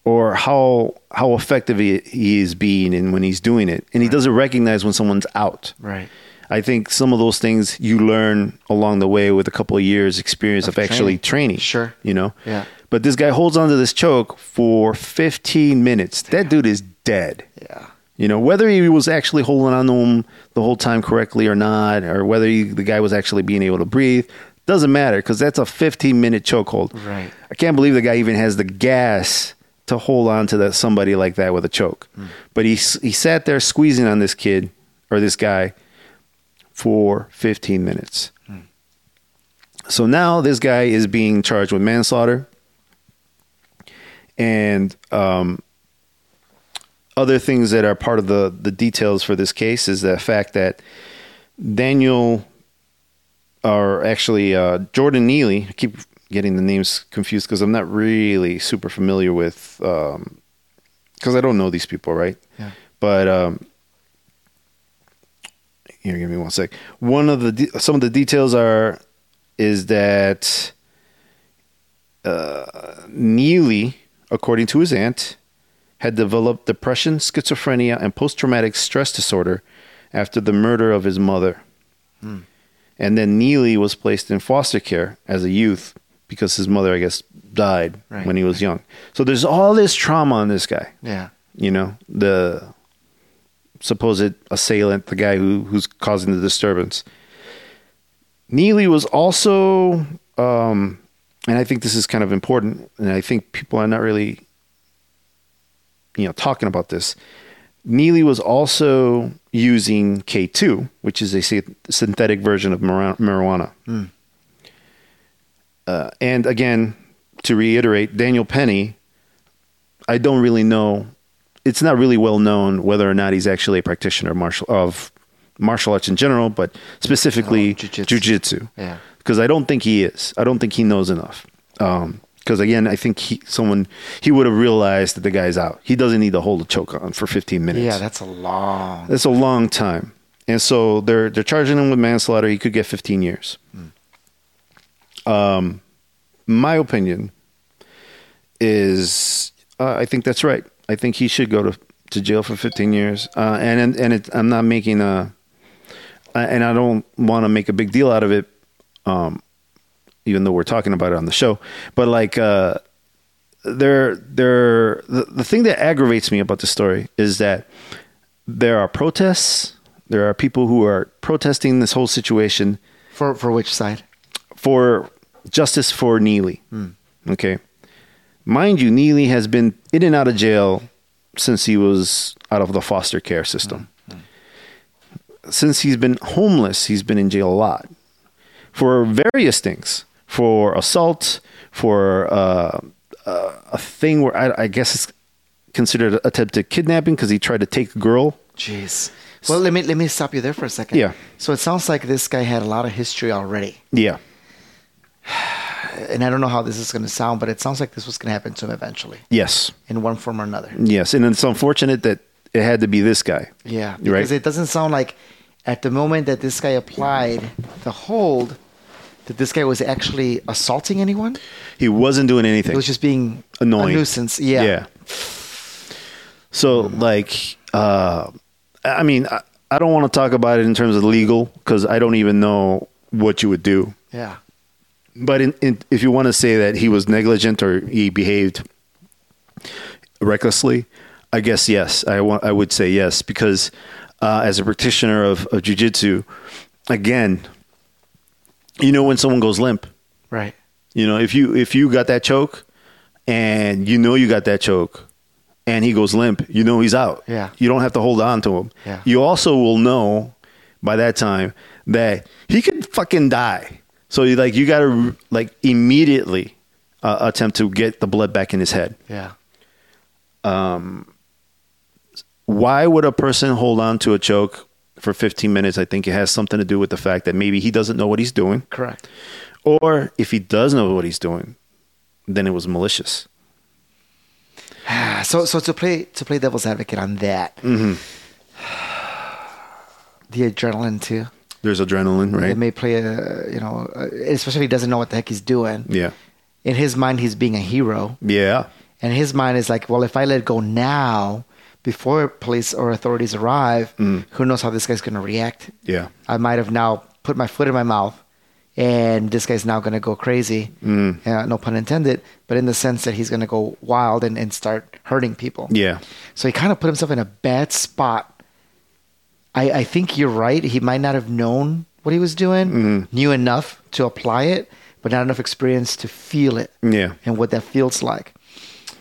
or how how effective he, he is being and when he's doing it. And he doesn't recognize when someone's out. Right. I think some of those things you learn along the way with a couple of years experience of, Of actually training. training. Sure. You know? Yeah. But this guy holds onto this choke for 15 minutes. That dude is dead. Yeah. You know, whether he was actually holding on to him the whole time correctly or not, or whether he, the guy was actually being able to breathe, doesn't matter because that's a 15 minute chokehold. Right. I can't believe the guy even has the gas to hold on to that somebody like that with a choke. Hmm. But he he sat there squeezing on this kid or this guy for 15 minutes. So now this guy is being charged with manslaughter and um, other things that are part of the the details for this case is the fact that Daniel or actually uh, Jordan Neely. I keep getting the names confused because I'm not really super familiar with because I don't know these people, right? Yeah. But um, here, give me one sec. One of the de- some of the details are is that uh, Neely, according to his aunt, had developed depression, schizophrenia, and post traumatic stress disorder after the murder of his mother. And then Neely was placed in foster care as a youth because his mother, I guess, died Right. when he was young. So there's all this trauma on this guy. Yeah. You know, the supposed assailant, the guy who who's causing the disturbance. Neely was also, um, and I think this is kind of important, and I think people are not really, you know, talking about this. Neely was also using K2, which is a synthetic version of marijuana. Uh, and again, to reiterate, Daniel Penny, I don't really know. It's not really well known whether or not he's actually a practitioner of martial of martial arts in general, but specifically Oh, jujitsu. jujitsu. Yeah. Because I don't think he is. I don't think he knows enough. Because again, I think he someone he would have realized that the guy's out. He doesn't need to hold a choke on for 15 minutes. Yeah, that's a long. That's a long time. And so they're they're charging him with manslaughter. He could get 15 years. Um, my opinion is uh, I think that's right. I think he should go to, to jail for 15 years. Uh, and and, and it, I'm not making a, and I don't want to make a big deal out of it, um, even though we're talking about it on the show. But like, uh, there, there, the, the thing that aggravates me about the story is that there are protests. There are people who are protesting this whole situation For for which side? for justice for Neely. Okay. Mind you, Neely has been in and out of jail since he was out of the foster care system. Since he's been homeless, he's been in jail a lot for various things for assault, for uh, uh, a thing where I, I guess it's considered attempted kidnapping because he tried to take a girl. Jeez. Well, let me let me stop you there for a second. Yeah. So it sounds like this guy had a lot of history already, Yeah. And I don't know how this is going to sound, but it sounds like this was going to happen to him eventually, Yes. in one form or another. Yes. And it's unfortunate that it had to be this guy. Yeah, Right. because it doesn't sound like at the moment that this guy applied the hold that this guy was actually assaulting anyone. He wasn't doing anything. It was just being annoying a nuisance. Yeah. Yeah. So like, uh, I mean, I, I don't want to talk about it in terms of legal because I don't even know what you would do. Yeah. But in, in, if you want to say that he was negligent or he behaved recklessly, I guess yes. I want. I would say yes because uh, as a practitioner of, of jujitsu, again, you know when someone goes limp. Right. You know, if you if you got that choke and you know you got that choke and he goes limp, you know he's out. Yeah. You don't have to hold on to him. Yeah. You also will know by that time that he could fucking die. So you like you got to like immediately uh, attempt to get the blood back in his head. Yeah. Um. Why would a person hold on to a choke for 15 minutes? I think it has something to do with the fact that maybe he doesn't know what he's doing. Correct. Or if he does know what he's doing, then it was malicious. So so to play to play devil's advocate on that. Mm-hmm. The adrenaline too. There's adrenaline, right? It may play a you know, especially if he doesn't know what the heck he's doing. Yeah. In his mind, he's being a hero. Yeah. And his mind is like, well, if I let go now, before police or authorities arrive, who knows how this guy's going to react? Yeah. I might have now put my foot in my mouth, and this guy's now going to go crazy. Mm. Uh, no pun intended, but in the sense that he's going to go wild and, and start hurting people. Yeah. So he kind of put himself in a bad spot. I, I think you're right. He might not have known what he was doing, Mm-hmm. knew enough to apply it, but not enough experience to feel it Yeah. and what that feels like.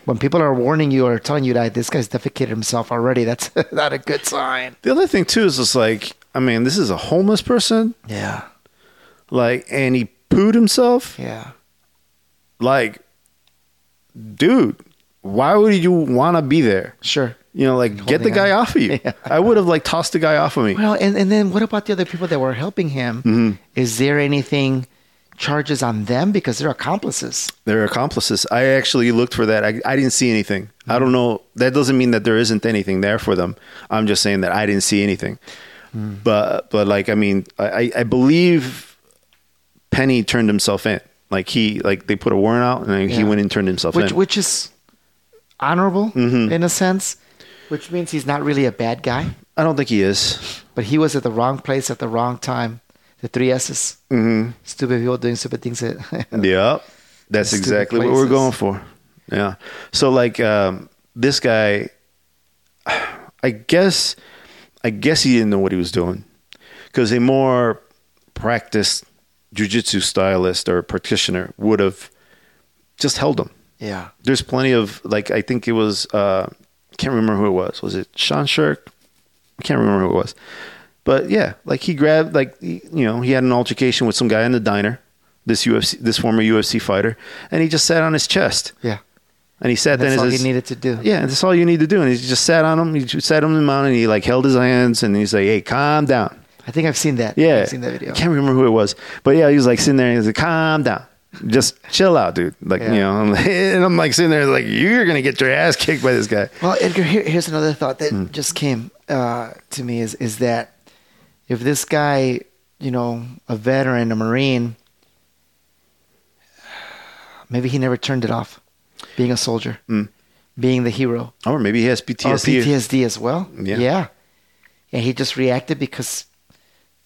When people are warning you or telling you that this guy's defecated himself already, that's not a good sign. The other thing too is just like, I mean, this is a homeless person, Yeah. like, and he pooed himself. Yeah. Like, dude, why would you want to be there? Sure. You know, like, get the guy on. off of you. Yeah. I would have like tossed the guy off of me. Well, and, and then what about the other people that were helping him? Mm-hmm. Is there anything charges on them because they're accomplices? They're accomplices. I actually looked for that. I, I didn't see anything. I don't know. That doesn't mean that there isn't anything there for them. I'm just saying that I didn't see anything. But but like I mean, I, I believe Penny turned himself in. Like he like they put a warrant out and he went and turned himself Which in. which is honorable Mm-hmm. in a sense, which means he's not really a bad guy, I don't think he is. but he was at the wrong place at the wrong time. The three S's. hmm Stupid people doing stupid things. At, Yeah, that's Stupid exactly what we're places. going for. Yeah. So like um, this guy, I guess, I guess he didn't know what he was doing because a more practiced jujitsu stylist or practitioner would have just held him. yeah. There's plenty of like I think it was uh, can't remember who it was. Was it Sean Sherk? I can't remember who it was. But yeah, like he grabbed like you know he had an altercation with some guy in the diner, this UFC this former UFC fighter, and he just sat on his chest Yeah. and he sat there That's and all he needed to do. Yeah, that's all you need to do. And he just sat on him. He just sat him down and he like held his hands and he's like, "Hey, calm down." I think I've seen that. Yeah, I've seen that video. I can't remember who it was, but yeah, he was like sitting there and he's like, "Calm down." Just chill out, dude. Like Yeah. you know, and I'm like sitting there like you're gonna get your ass kicked by this guy. Well, Edgar, here, here's another thought that Hmm. just came uh, to me is is that if this guy, you know, a veteran, a marine, maybe he never turned it off, being a soldier. Mm. being the hero. Or maybe he has Or PTSD. PTSD as well. Yeah. Yeah. And he just reacted because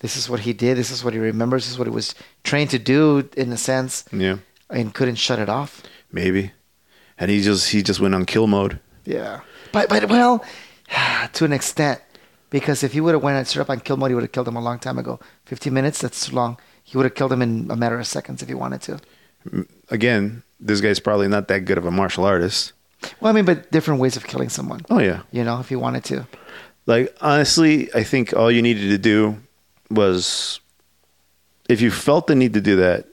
this is what he did. This is what he remembers. This is what he was trained to do, in a sense, Yeah, and couldn't shut it off. maybe. And he just he just went on kill mode. Yeah. But but well, to an extent, because if he would have went and straight up on kill mode, he would have killed him a long time ago. Fifteen minutes, that's too long. He would have killed him in a matter of seconds if he wanted to. Again, this guy's probably not that good of a martial artist. Well, I mean, but different ways of killing someone. Oh yeah. You know, if he wanted to. Like honestly, I think all you needed to do was if you felt the need to do that,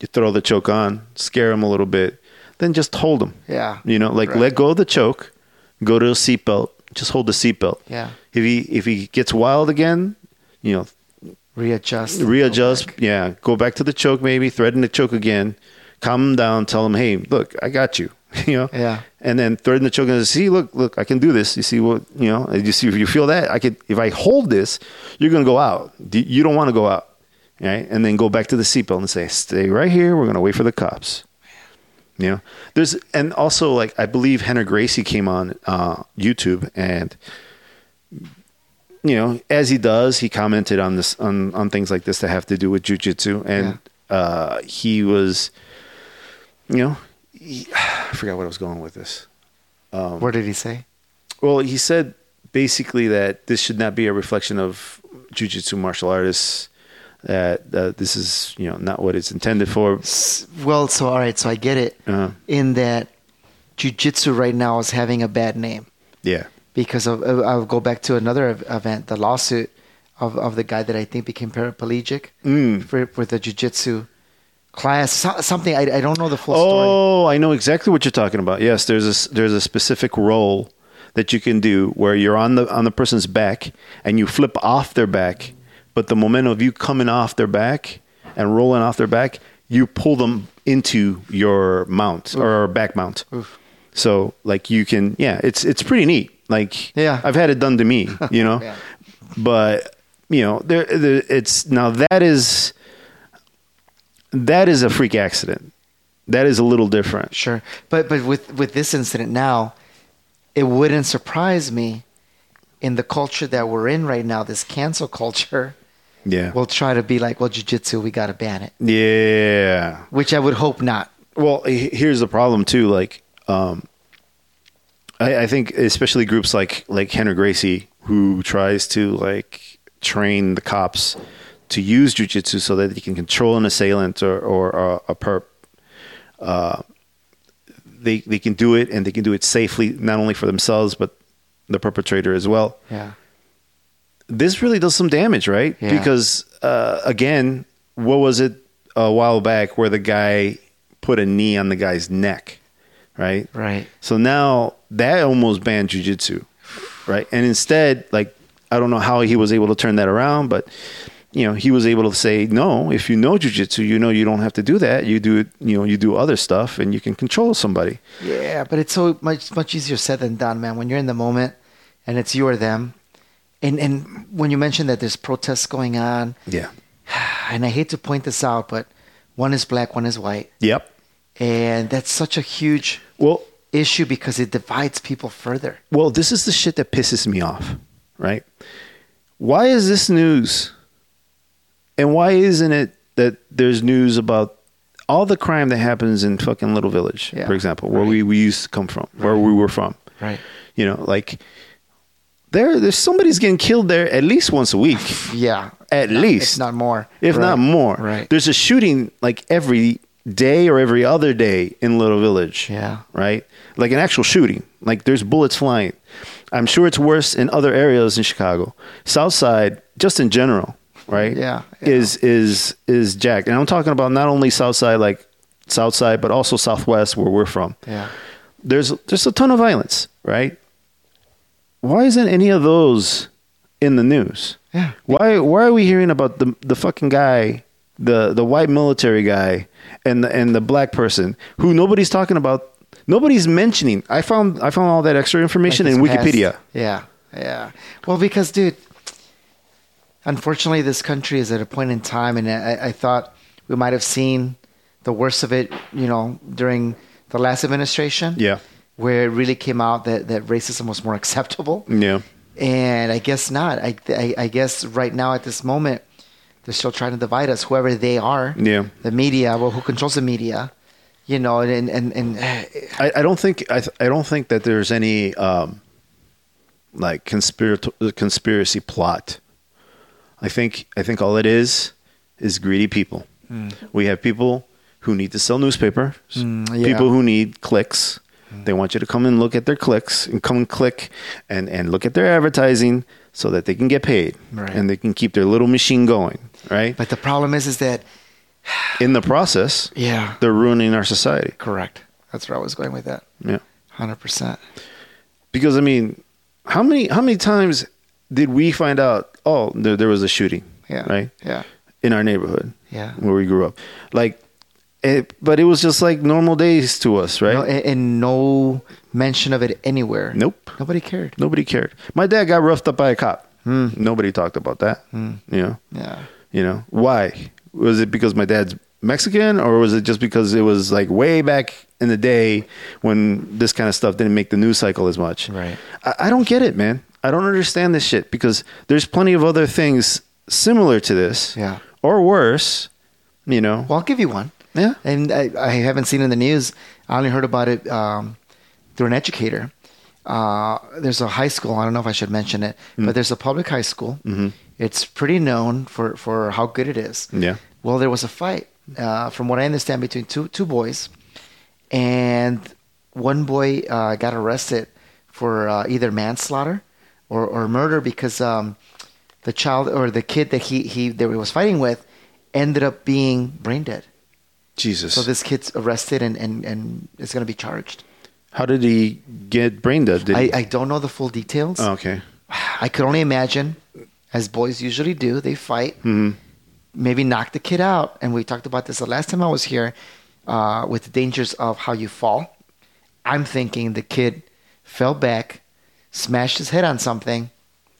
you throw the choke on, scare him a little bit, then just hold him. Yeah. You know, like Right. let go of the choke, go to a seatbelt, just hold the seatbelt. Yeah. If he if he gets wild again, you know, Readjust. readjust. Yeah, go back to the choke, maybe threaten the choke again. Calm him down. Tell him, hey, look, I got you. you know. Yeah. And then threaten the children see, look, look, I can do this. You see what you know? You see if you feel that I could. If I hold this, you're gonna go out. You don't want to go out, right? And then go back to the seatbelt and say, stay right here. We're gonna wait for the cops. You know, there's and also like I believe Rener Gracie came on uh, YouTube and you know as he does he commented on this on on things like this that have to do with jujitsu and uh, he was you know he, I forgot what I was going with this. What did he say? Well, he said basically that this should not be a reflection of jujitsu martial artists. That uh, this is you know not what it's intended for. Well, so all right, so I get it. Uh, In that, jujitsu right now is having a bad name yeah, because of. of- I'll go back to another event, the lawsuit of, of the guy that I think became paraplegic Mm. for for the jujitsu class. Something I, I don't know the full story. Oh, I know exactly what you're talking about. Yes, there's a there's a specific roll that you can do where you're on the on the person's back and you flip off their back, but the momentum of you coming off their back and rolling off their back, you pull them into your mount or back mount. So like you can, yeah, it's it's pretty neat. Like Yeah. I've had it done to me, you know, Yeah. but you know there, there it's now that is that is a freak accident. That is a little different. Sure, but but with with this incident now, it wouldn't surprise me in the culture that we're in right now, this cancel culture. Yeah. We'll try to be like, well, jujitsu, we got to ban it, yeah. which I would hope not. Well, here's the problem too. Like, um, I, I think especially groups like like Rener Gracie, who tries to like train the cops to use jujitsu so that they can control an assailant or or a, a perp. Uh, they they can do it and they can do it safely, not only for themselves but the perpetrator as well. Yeah, this really does some damage, right? Yeah. Because uh, again, what was it a while back where the guy put a knee on the guy's neck, right? right. So now that almost banned jujitsu, right? And instead, like I don't know how he was able to turn that around, but you know he was able to say no. If you know jujitsu, you know you don't have to do that. You do it, you know, you do other stuff, and you can control somebody. Yeah, but it's so much much easier said than done, man. When you're in the moment and it's you or them, and and when you mentioned that there's protests going on, Yeah. and I hate to point this out, but one is black, one is white, Yep. and that's such a huge Well, issue because it divides people further. Well, this is the shit that pisses me off, right? Why is this news? And why isn't it that there's news about all the crime that happens in fucking Little Village, Yeah, for example, where right. we, we used to come from, where we were from? Right. You know, like there there's somebody's getting killed there at least once a week. Yeah. At Not- least. if not more. If Right. not more. Right. There's a shooting like every day or every other day in Little Village. Yeah. Right? Like an actual shooting. Like there's bullets flying. I'm sure it's worse in other areas in Chicago. South side, just in general, right? Yeah, yeah. Is is is Jack. And I'm talking about not only South side like South side, but also Southwest where we're from. Yeah. There's there's a ton of violence, right? Why isn't any of those in the news? Yeah. Why why are we hearing about the the fucking guy, the the white military guy and the and the black person who nobody's talking about, nobody's mentioning. I found I found all that extra information Like in his past. Wikipedia. Yeah, yeah. Well, because, dude, unfortunately, this country is at a point in time, and I, I thought we might have seen the worst of it, you know, during the last administration. Yeah. where it really came out that, that racism was more acceptable. Yeah. And I guess not. I, I, I guess right now at this moment, they're still trying to divide us, whoever they are. Yeah. The media, well, who controls the media, you know, and, and, and I, I don't think I, th- I don't think that there's any um, like conspiracy conspiracy plot. I think I think all it is is greedy people. We have people who need to sell newspapers, Mm, yeah. people who need clicks. They want you to come and look at their clicks and come and click and, and look at their advertising so that they can get paid Right. and they can keep their little machine going, right? but the problem is, is that, In the process, yeah, they're ruining our society. correct. That's where I was going with that. Yeah. 100%. because I mean, how many how many times did we find out? Oh, there, there was a shooting, Yeah. right Yeah. in our neighborhood Yeah. where we grew up. Like, it, but it was just like normal days to us, right? No, and, and no mention of it anywhere. Nope. Nobody cared. Nobody cared. My dad got roughed up by a cop. Hmm. Nobody talked about that. Hmm. You know, Yeah. you know why? Was it because my dad's Mexican, or was it just because it was like way back in the day when this kind of stuff didn't make the news cycle as much? Right. I, I don't get it, man. I don't understand this shit because there's plenty of other things similar to this, Yeah. or worse. You know, Well, I'll give you one. yeah, And I, I haven't seen it in the news. I only heard about it um, through an educator. Uh, there's a high school. I don't know if I should mention it, Mm. but there's a public high school. Mm-hmm. It's pretty known for, for how good it is. Yeah. Well, there was a fight, uh, from what I understand, between two two boys, and one boy uh, got arrested for uh, either manslaughter or, or murder because um, the child or the kid that he he that he was fighting with ended up being brain dead. Jesus. So this kid's arrested and, and, and is going to be charged. How did he get brain dead? Did I? I don't know the full details. Oh, okay. I could only imagine, as boys usually do, they fight, Mm-hmm. maybe knock the kid out. And we talked about this the last time I was here uh, with the dangers of how you fall. I'm thinking the kid fell back, smashed his head on something,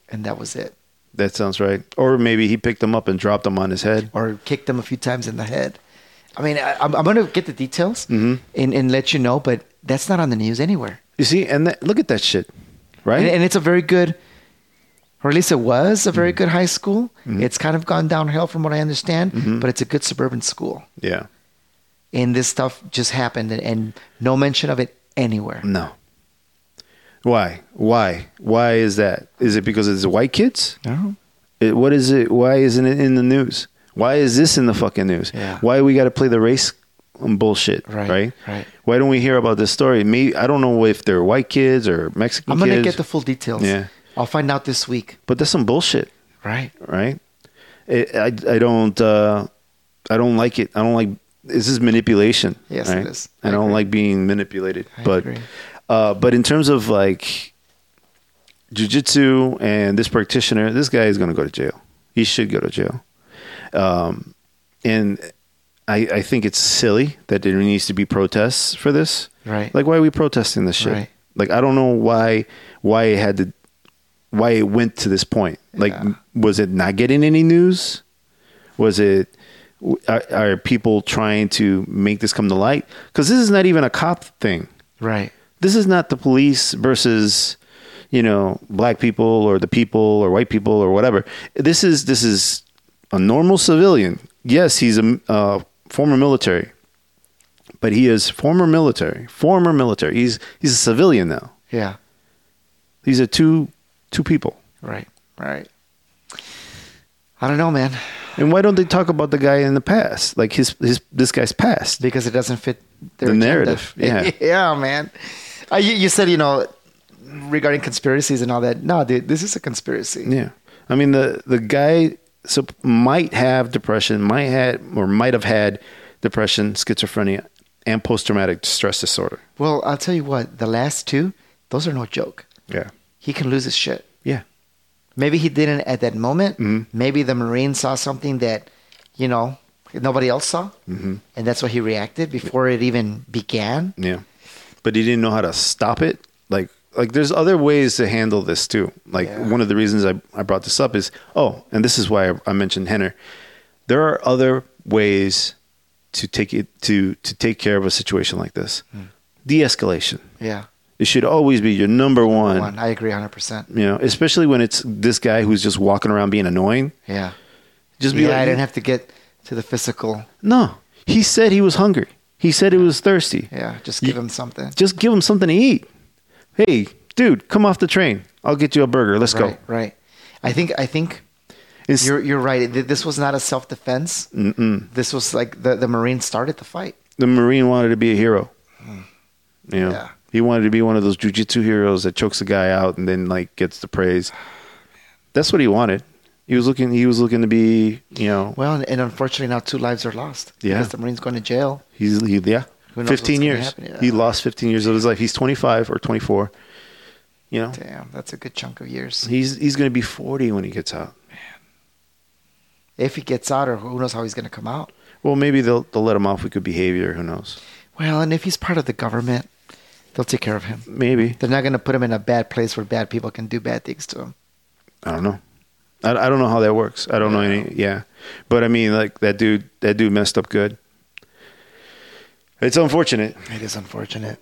and that was it. That sounds right. Or maybe he picked him up and dropped him on his head. Or kicked him a few times in the head. I mean, I, I'm, I'm going to get the details Mm-hmm. and, and let you know, but that's not on the news anywhere. You see, and that, look at that shit, right? and, and it's a very good or at least it was a Mm-hmm. very good high school it's kind of gone downhill from what i understand Mm-hmm. but it's a good suburban school yeah. and this stuff just happened and, and no mention of it anywhere No. Why? Why? Why is that? Is it because it's white kids? no It, what is it? Why isn't it in the news? Why is this in the fucking news? Yeah. Why we got to play the race bullshit? Right, Right. right. Why don't we hear about this story? Me, I don't know if they're white kids or Mexican i'm gonna kids, get the full details Yeah. i'll find out this week but that's some bullshit, right right? It, I I don't uh, I don't like it. I don't like this is manipulation. Yes, it right? is. I, I don't like being manipulated. I but agree. Uh, but in terms of like jujitsu and this practitioner, this guy is going to go to jail. He should go to jail. Um, and I I think it's silly that there needs to be protests for this. Right. Like why are we protesting this shit? Right. Like I don't know why why it had to why it went to this point. Like Yeah. was it not getting any news? Was it are, are people trying to make this come to light? Because this is not even a cop thing. right This is not the police versus you know black people or the people or white people or whatever. This is this is a normal civilian. Yes, he's a uh, former military, but he is former military. Former military. He's he's a civilian now. yeah These are two two people. right right i don't know man And why don't they talk about the guy in the past, like his his this guy's past? because it doesn't fit their The agenda. narrative, yeah. yeah man uh, you, you said you know regarding conspiracies and all that no dude this is a conspiracy Yeah, I mean the the guy so might have depression, might had or might have had depression, schizophrenia, and post traumatic stress disorder. Well, I'll tell you what, the last two, those are no joke. Yeah, He can lose his shit. yeah, Maybe he didn't at that moment. Mhm. Maybe the Marine saw something that, you know, nobody else saw. Mm-hmm. And that's why he reacted before it even began. yeah. But he didn't know how to stop it. Like like there's other ways to handle this too. Like Yeah. one of the reasons I I brought this up is oh, and this is why I, I mentioned Rener. There are other ways to take it to to take care of a situation like this. Hmm. De-escalation. Yeah. It should always be your number one. One, I agree 100%. You know, especially when it's this guy who's just walking around being annoying. Yeah. Just be Yeah, like, I didn't have to get to the physical. no. He said he was hungry. He said he was thirsty. Yeah, just give him something. Just give him something to eat. Hey, dude, come off the train. I'll get you a burger. Let's right, go. right. Right. I think I think It's- you're you're right. This was not a self defense. This was like the the Marine started the fight. the Marine wanted to be a hero. Hmm. You know, Yeah. he wanted to be one of those jujitsu heroes that chokes a guy out and then like gets the praise. That's what he wanted. He was looking. He was looking to be. You know, Well, and, and unfortunately now two lives are lost. Yeah. Because the Marine's going to jail. he's he, yeah. Fifteen years. yeah. He lost fifteen years of his life. He's twenty five or twenty four. You know, Damn, that's a good chunk of years. he's he's going to be forty when he gets out. Man. if he gets out, or who knows how he's going to come out. Well, maybe they'll they'll let him off with good behavior. Who knows? Well, and if he's part of the government, they'll take care of him. Maybe They're not going to put him in a bad place where bad people can do bad things to him. I don't know. I, I don't know how that works. I don't know any. Yeah, but I mean, like that dude. That dude messed up good. It's unfortunate. It is unfortunate.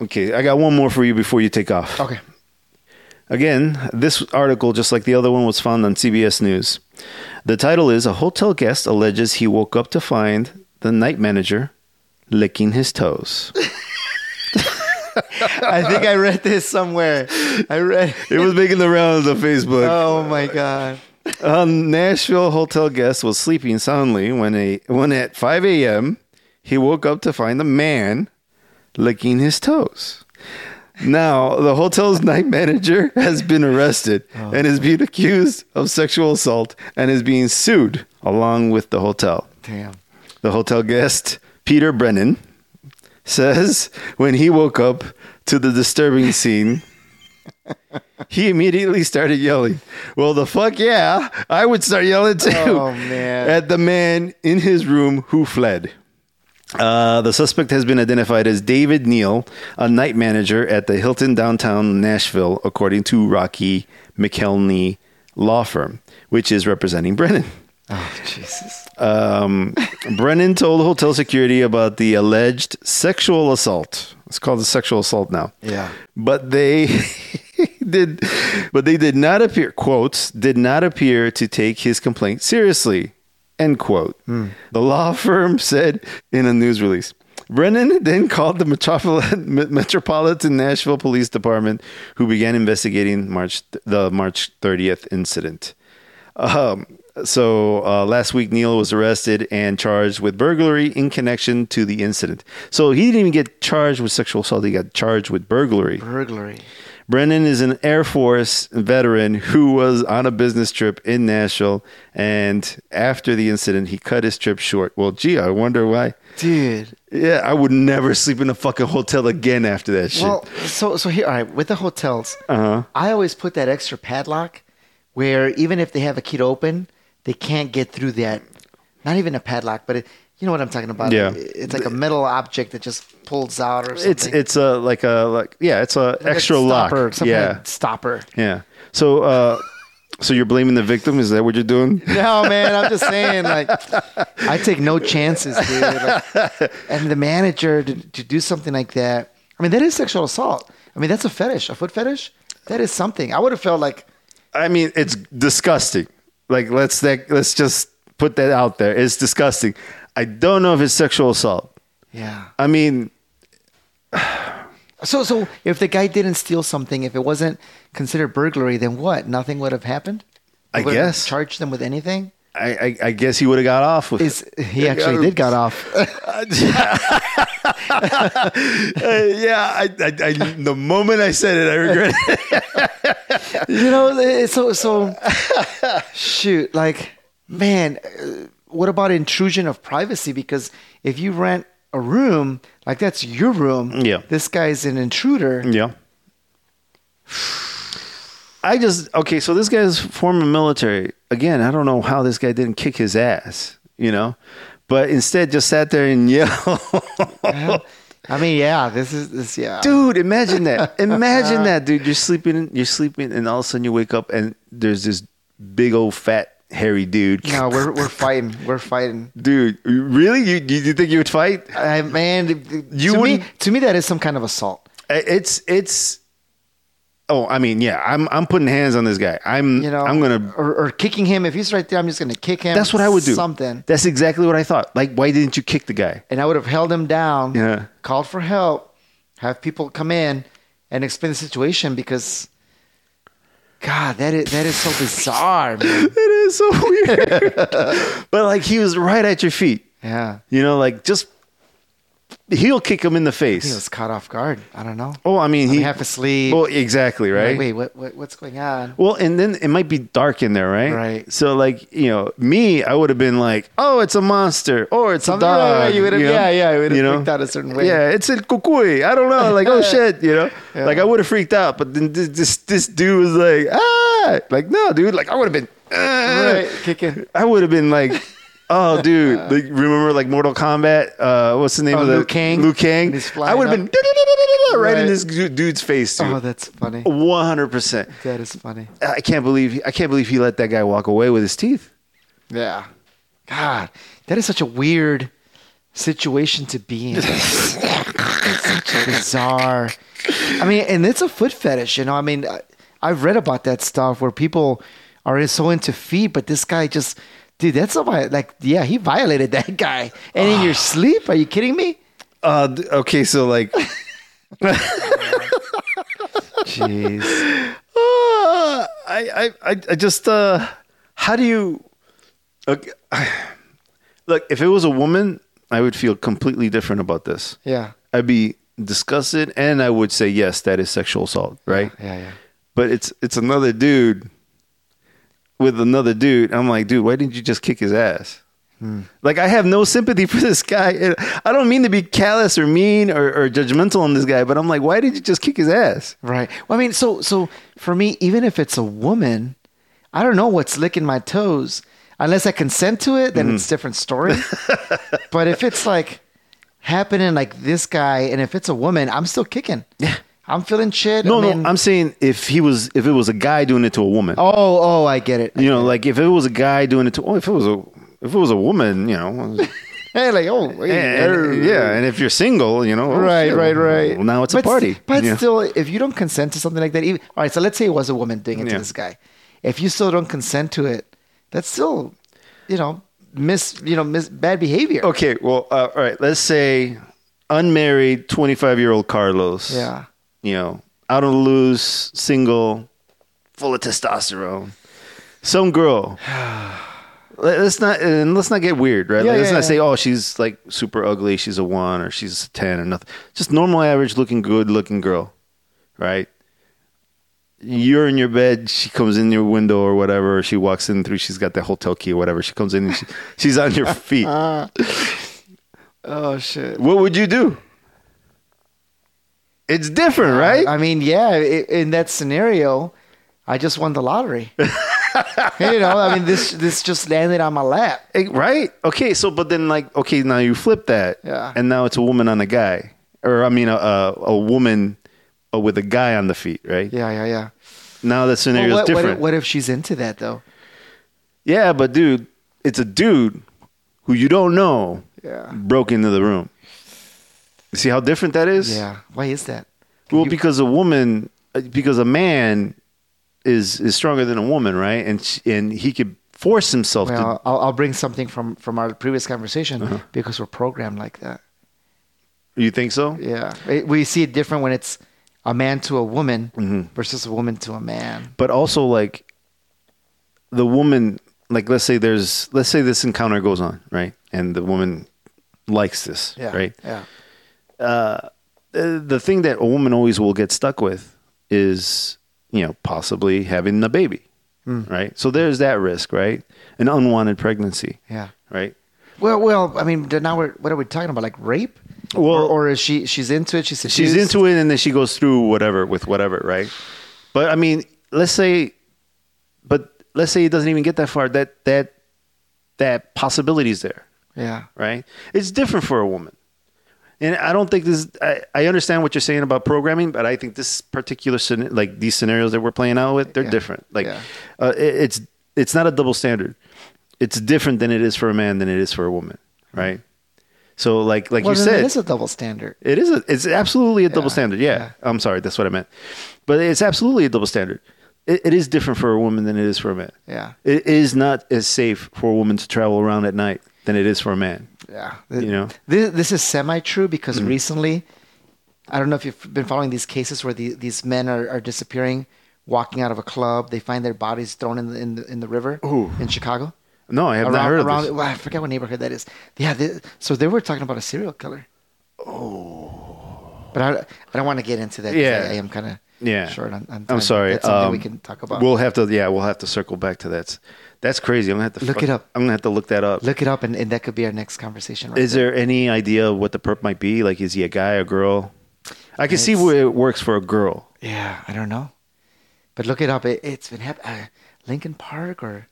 Okay, I got one more for you before you take off. Okay. Again, this article, just like the other one, was found on CBS News. The title is A Hotel Guest Alleges He Woke Up to Find the Night Manager Licking His Toes. I think I read this somewhere. I read. It was making the rounds on Facebook. Oh my god. A Nashville hotel guest was sleeping soundly when, a, when at 5 a.m. he woke up to find a man licking his toes. Now, the hotel's night manager has been arrested oh. and is being accused of sexual assault and is being sued along with the hotel. Damn. The hotel guest, Peter Brennan, says when he woke up to the disturbing scene, he immediately started yelling. Well, the fuck yeah, I would start yelling too. Oh, man. At the man in his room who fled. Uh, the suspect has been identified as David Neal, a night manager at the Hilton downtown Nashville, according to Rocky McElhaney Law Firm, which is representing Brennan. Oh Jesus. Um, Brennan told hotel security about the alleged sexual assault. It's called a sexual assault now. Yeah. But they did, but they did not appear. Quotes did not appear to take his complaint seriously. End quote. The law firm said in a news release. Brennan then called the Metropolitan, Metropolitan Nashville Police Department, who began investigating March the March 30th incident. Um, so uh, last week, Neil was arrested and charged with burglary in connection to the incident. So he didn't even get charged with sexual assault; he got charged with burglary. Burglary. Brennan is an Air Force veteran who was on a business trip in Nashville, and after the incident, he cut his trip short. Well, gee, I wonder why. Dude. Yeah, I would never sleep in a fucking hotel again after that shit. Well, so so here, all right, with the hotels, Uh-huh. I always put that extra padlock where even if they have a key to open, they can't get through that. Not even a padlock, but it, you know what I'm talking about. Yeah. it's like a metal object that just pulls out or something. it's it's a like a like yeah, it's a Like a extra lock. stopper, some Yeah, of stopper. yeah. So uh, so you're blaming the victim? Is that what you're doing? No, man, I'm just saying, like, I take no chances, dude. Like, and the manager to, to do something like that, I mean, that is sexual assault. I mean, that's a fetish, a foot fetish. That is something. I would have felt like, I mean, it's disgusting. Like let's that, let's just put that out there. It's disgusting. I don't know if it's sexual assault. yeah. I mean, So, so if the guy didn't steal something, if it wasn't considered burglary, then what? Nothing would have happened. I have guess. charged them with anything. I, I, I guess he would have got off with Is he actually did got off? Yeah, I, I, I, the moment I said it, I regret it. you know, so so shoot, like man, uh, what about intrusion of privacy? Because if you rent a room, like that's your room. Yeah. This guy's an intruder. Yeah. I just okay. So this guy's former military. Again, I don't know how this guy didn't kick his ass. You know, but instead just sat there and yelled. Well, I mean, yeah, this is this yeah. dude, imagine that. Imagine that, dude. You're sleeping. You're sleeping, and all of a sudden you wake up and there's this big old fat hairy dude. No, we're we're fighting. We're fighting. Dude, really? You you, you think you would fight? I man, You to me, wouldn't- to me that is some kind of assault. It's it's. Oh, I mean, yeah, I'm I'm putting hands on this guy. I'm You know, I'm gonna. or, or kicking him. If he's right there, I'm just gonna kick him. That's what I would do. Something, That's exactly what I thought. Like, why didn't you kick the guy? and I would have held him down. Yeah. called for help, have people come in and explain the situation because. God, that is that is so bizarre, man. It is so weird. but like, he was right at your feet. Yeah, You know, like just heel kick him in the face. he was caught off guard. I don't know. Oh, I mean, He he half asleep. Well, exactly, right? Like, wait, what, what what's going on? Well, and then it might be dark in there, right? Right. So, like, you know, me, I would have been like, "Oh, it's a monster," or "It's Something- a dog." right, you would've- know? yeah, yeah, you would've You know? freaked out a certain way. Yeah, it's a cucuy. I don't know. Like, oh shit, you know. Yeah. Like, I would have freaked out, but then this this, this dude was like, ah, like, no, dude. Like, I would have been, ah. Right, kicking. I would have been like. Oh, dude! Like, remember, like Mortal Kombat? Uh, what's the name Oh, of the Liu Kang? Liu Kang. I would have been right in this dude's face, Oh, that's funny. One hundred percent. That is funny. I can't believe I can't believe he let that guy walk away with his teeth. Yeah. God, that is such a weird situation to be in. it's such a bizarre. I mean, and it's a foot fetish, you know. I mean, I've read about that stuff where people are so into feet, but this guy just, dude, that's a like, yeah, he violated that guy, and in your sleep? Are you kidding me? Uh, okay, so like, Jeez. uh, I, I, I, I just, uh, how do you, okay, look, if it was a woman, I would feel completely different about this. Yeah. I'd be disgusted, and I would say yes, that is sexual assault, right? Yeah, yeah. But it's it's another dude with another dude. I'm like, dude, why didn't you just kick his ass? Hmm. Like I have no sympathy for this guy. I don't mean to be callous or mean or, or judgmental on this guy, but I'm like, why did you just kick his ass? Right. Well, I mean, so so for me, even if it's a woman, I don't know what's licking my toes. Unless I consent to it, then it's a different story. but if it's like happening like this guy, and if it's a woman, I'm still kicking. Yeah. I'm feeling shit. No, I mean, no, I'm saying if he was if it was a guy doing it to a woman, Oh, oh, I get it. you know, like if it was a guy doing it to, oh, if it was a if it was a woman, you know, Hey, like, oh, hey, and- and- yeah, and if you're single, you know, oh, Right, shit, right, right. Well, now it's but a party. but still, if you don't consent to something like that, even all right. So let's say it was a woman doing it Yeah. to this guy. If you still don't consent to it, that's still, you know, miss, you know, miss bad behavior. Okay, well, uh, all right. Let's say unmarried, twenty-five-year-old Carlos. Yeah. You know, out on the loose, single, full of testosterone. Some girl. Let- Let's not and let's not get weird, right? Yeah, Like, let's yeah, not yeah. say, oh, she's like super ugly. She's a one or she's a ten or nothing. Just normal, average looking, good looking girl, right? You're in your bed. She comes in your window or whatever. She walks in through. She's got the hotel key or whatever. She comes in. And she, she's on your feet. Oh shit. what would you do? It's different, right? I mean, yeah. i in that scenario, I just won the lottery. you know, I mean, this this just landed on my lap. Right? Okay, so but then like okay, now you flip that, Yeah. and now it's a woman on a guy, or I mean a a, a woman uh, with a guy on the feet, right? Yeah, yeah, yeah. Now the scenario Well, is what, what, different. what if she's into that though? yeah, but dude, it's a dude who you don't know Yeah. broke into the room. See how different that is? Yeah. Why is that? Well, you- because a woman, uh, because a man is is stronger than a woman, right? And sh- and he could force himself to. Well, I'll, I'll bring something from from our previous conversation Uh-huh. because we're programmed like that. You think so? Yeah, It- we see it different when it's a man to a woman Mm-hmm. versus a woman to a man. but also like the woman like let's say there's let's say this encounter goes on right and the woman likes this Yeah, right Yeah, uh, the thing that a woman always will get stuck with is you know possibly having the baby Hmm. right so there's that risk right an unwanted pregnancy yeah. right Well, well, I mean, now we're what are we talking about? Like rape? Well- or, or is she she's into it? She's she's into it and then she goes through whatever with whatever right but i mean let's say but let's say it doesn't even get that far that that that possibility is there Yeah, right? It's different for a woman. And I don't think this. I, I understand what you're saying about programming, but I think this particular like these scenarios that we're playing out with, they're Yeah. different. Like, Yeah. uh, it, it's it's not a double standard. It's different than it is for a man than it is for a woman, right? So like like well, you said, it is a double standard. it is a, it's absolutely a double standard. Yeah. yeah. I'm sorry, that's what I meant. But it's absolutely a double standard. It, it is different for a woman than it is for a man. Yeah, It is not as safe for a woman to travel around at night than it is for a man. Yeah. You know? this, this is semi true because Mm-hmm. recently, I don't know if you've been following these cases where the, these men are, are disappearing, walking out of a club. They find their bodies thrown in the in the, in the river Ooh. in Chicago. No, I have around, not heard of around, this. Well, I forget what neighborhood that is. Yeah, they, so they were talking about a serial killer. Oh, but I, I don't want to get into that. Yeah. I, I am kind of Yeah. short on. on time. I'm sorry. That's something we Um, can talk about. We'll have to yeah, we'll have to circle back to that. That's crazy. I'm gonna have to Look it up. I'm gonna have to look that up. Look it up, and, and that could be our next conversation. Right Is there any idea what the perp might be? Like, is he a guy, a girl? I can see where it works for a girl. Yeah, I don't know, but look it up. It, it's been hap- uh, Lincoln Park or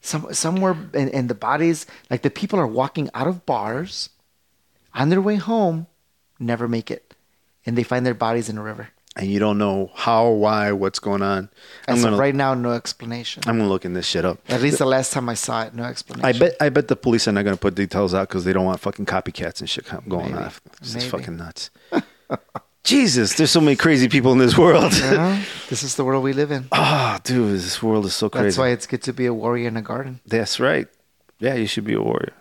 some somewhere, and, and the bodies like the people are walking out of bars on their way home, never make it, and they find their bodies in a river. And you don't know how, why, what's going on. I'm gonna right now, no explanation. I'm gonna look in this shit up. At least the last time I saw it, no explanation. I bet I bet the police are not gonna put details out because they don't want fucking copycats and shit going Maybe. on. It's Maybe. fucking nuts. Jesus, there's so many crazy people in this world. You know? this is the world we live in. Ah, dude, this world is so crazy. That's why it's good to be a warrior in a garden. That's right. Yeah, you should be a warrior.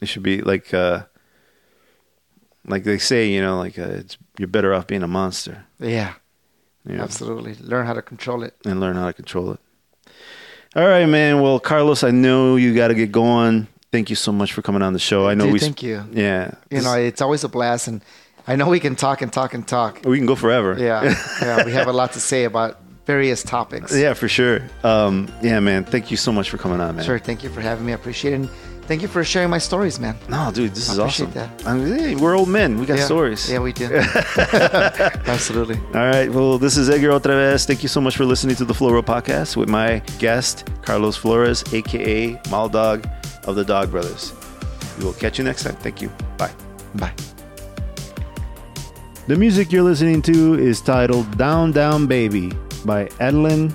You should be like, uh, like they say, you know, like uh, it's, you're better off being a monster. Yeah, know, absolutely. Learn how to control it. and learn how to control it. All right, man. Well, Carlos, I know you got to get going. Thank you so much for coming on the show. I know Dude, we. thank you. Yeah, You know, it's always a blast, and I know we can talk and talk and talk. we can go forever. Yeah, yeah, we have a lot to say about various topics. yeah, for sure. Um, yeah, man. Thank you so much for coming on, man. Sure. Thank you for having me. I appreciate it. And thank you for sharing my stories, man. No, dude, this is I awesome. appreciate that. I mean, hey, we're old men. We got yeah. stories. Yeah, we do. Absolutely. All right. Well, this is Edgar OtraVez. Thank you so much for listening to the Flow Roll podcast with my guest, Carlos Flores, aka Maul Dog of the Dog Brothers. We will catch you next time. Thank you. Bye. Bye. The music you're listening to is titled Down Down Baby by Adeline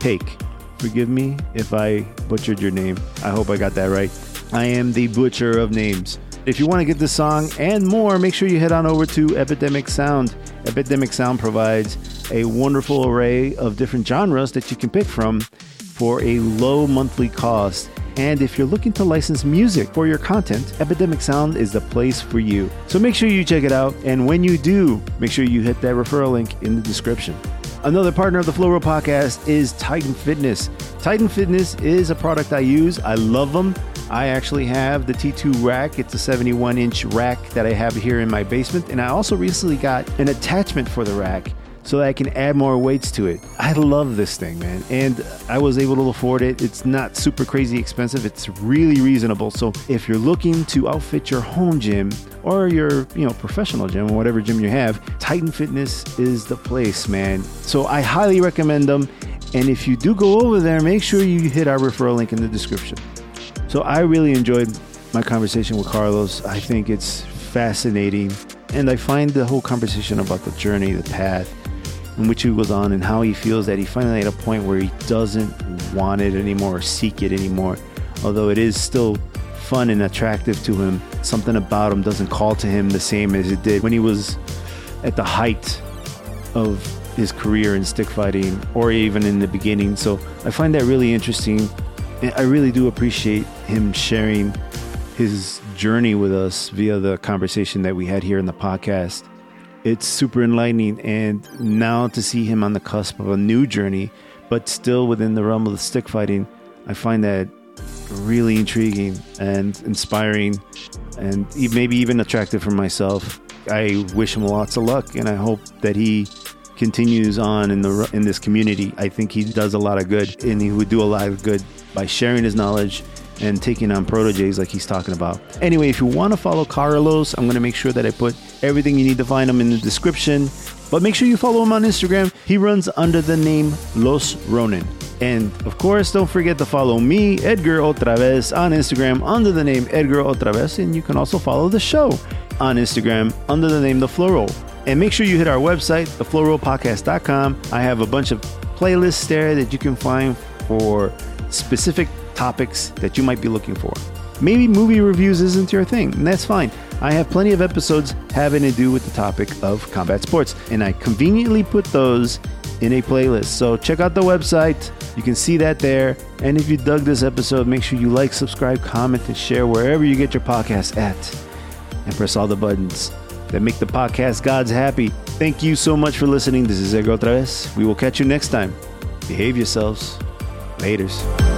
Paik. Forgive me if I butchered your name. I hope I got that right. I am the butcher of names. If you want to get this song and more, make sure you head on over to Epidemic Sound. Epidemic Sound provides a wonderful array of different genres that you can pick from for a low monthly cost. And if you're looking to license music for your content, Epidemic Sound is the place for you. So make sure you check it out. And when you do, make sure you hit that referral link in the description. Another partner of the Flow Roll podcast is Titan Fitness. Titan Fitness is a product I use. I love them. I actually have the T2 rack. It's a 71 inch rack that I have here in my basement. And I also recently got an attachment for the rack so that I can add more weights to it. I love this thing, man. And I was able to afford it. It's not super crazy expensive. It's really reasonable. So if you're looking to outfit your home gym or your, you know, professional gym or whatever gym you have, Titan Fitness is the place, man. So I highly recommend them. And if you do go over there, make sure you hit our referral link in the description. So I really enjoyed my conversation with Carlos. I think it's fascinating. And I find the whole conversation about the journey, the path in which he was on, and how he feels that he finally at a point where he doesn't want it anymore or seek it anymore. Although it is still fun and attractive to him, something about him doesn't call to him the same as it did when he was at the height of his career in stick fighting or even in the beginning. So I find that really interesting. I really do appreciate him sharing his journey with us via the conversation that we had here in the podcast. It's super enlightening. And now to see him on the cusp of a new journey, but still within the realm of the stick fighting, I find that really intriguing and inspiring and maybe even attractive for myself. I wish him lots of luck and I hope that he continues on in the in this community. I think he does a lot of good and he would do a lot of good by sharing his knowledge and taking on proteges like he's talking about. Anyway, if you want to follow Carlos, I'm going to make sure that I put everything you need to find him in the description. But make sure you follow him on Instagram. He runs under the name Los Ronin. And of course, don't forget to follow me, Edgar OtraVez, on Instagram under the name Edgar OtraVez. And you can also follow the show on Instagram under the name The Flow Roll. And make sure you hit our website, theflowrollpodcast.com. I have a bunch of playlists there that you can find for specific topics that you might be looking for. Maybe movie reviews isn't your thing, and that's fine. I have plenty of episodes having to do with the topic of combat sports, and I conveniently put those in a playlist. So check out the website. You can see that there. And if you dug this episode, make sure you like, subscribe, comment, and share wherever you get your podcast at. And press all the buttons that make the podcast gods happy. Thank you so much for listening. This is Edgar OtraVez. We will catch you next time. Behave yourselves. Laters.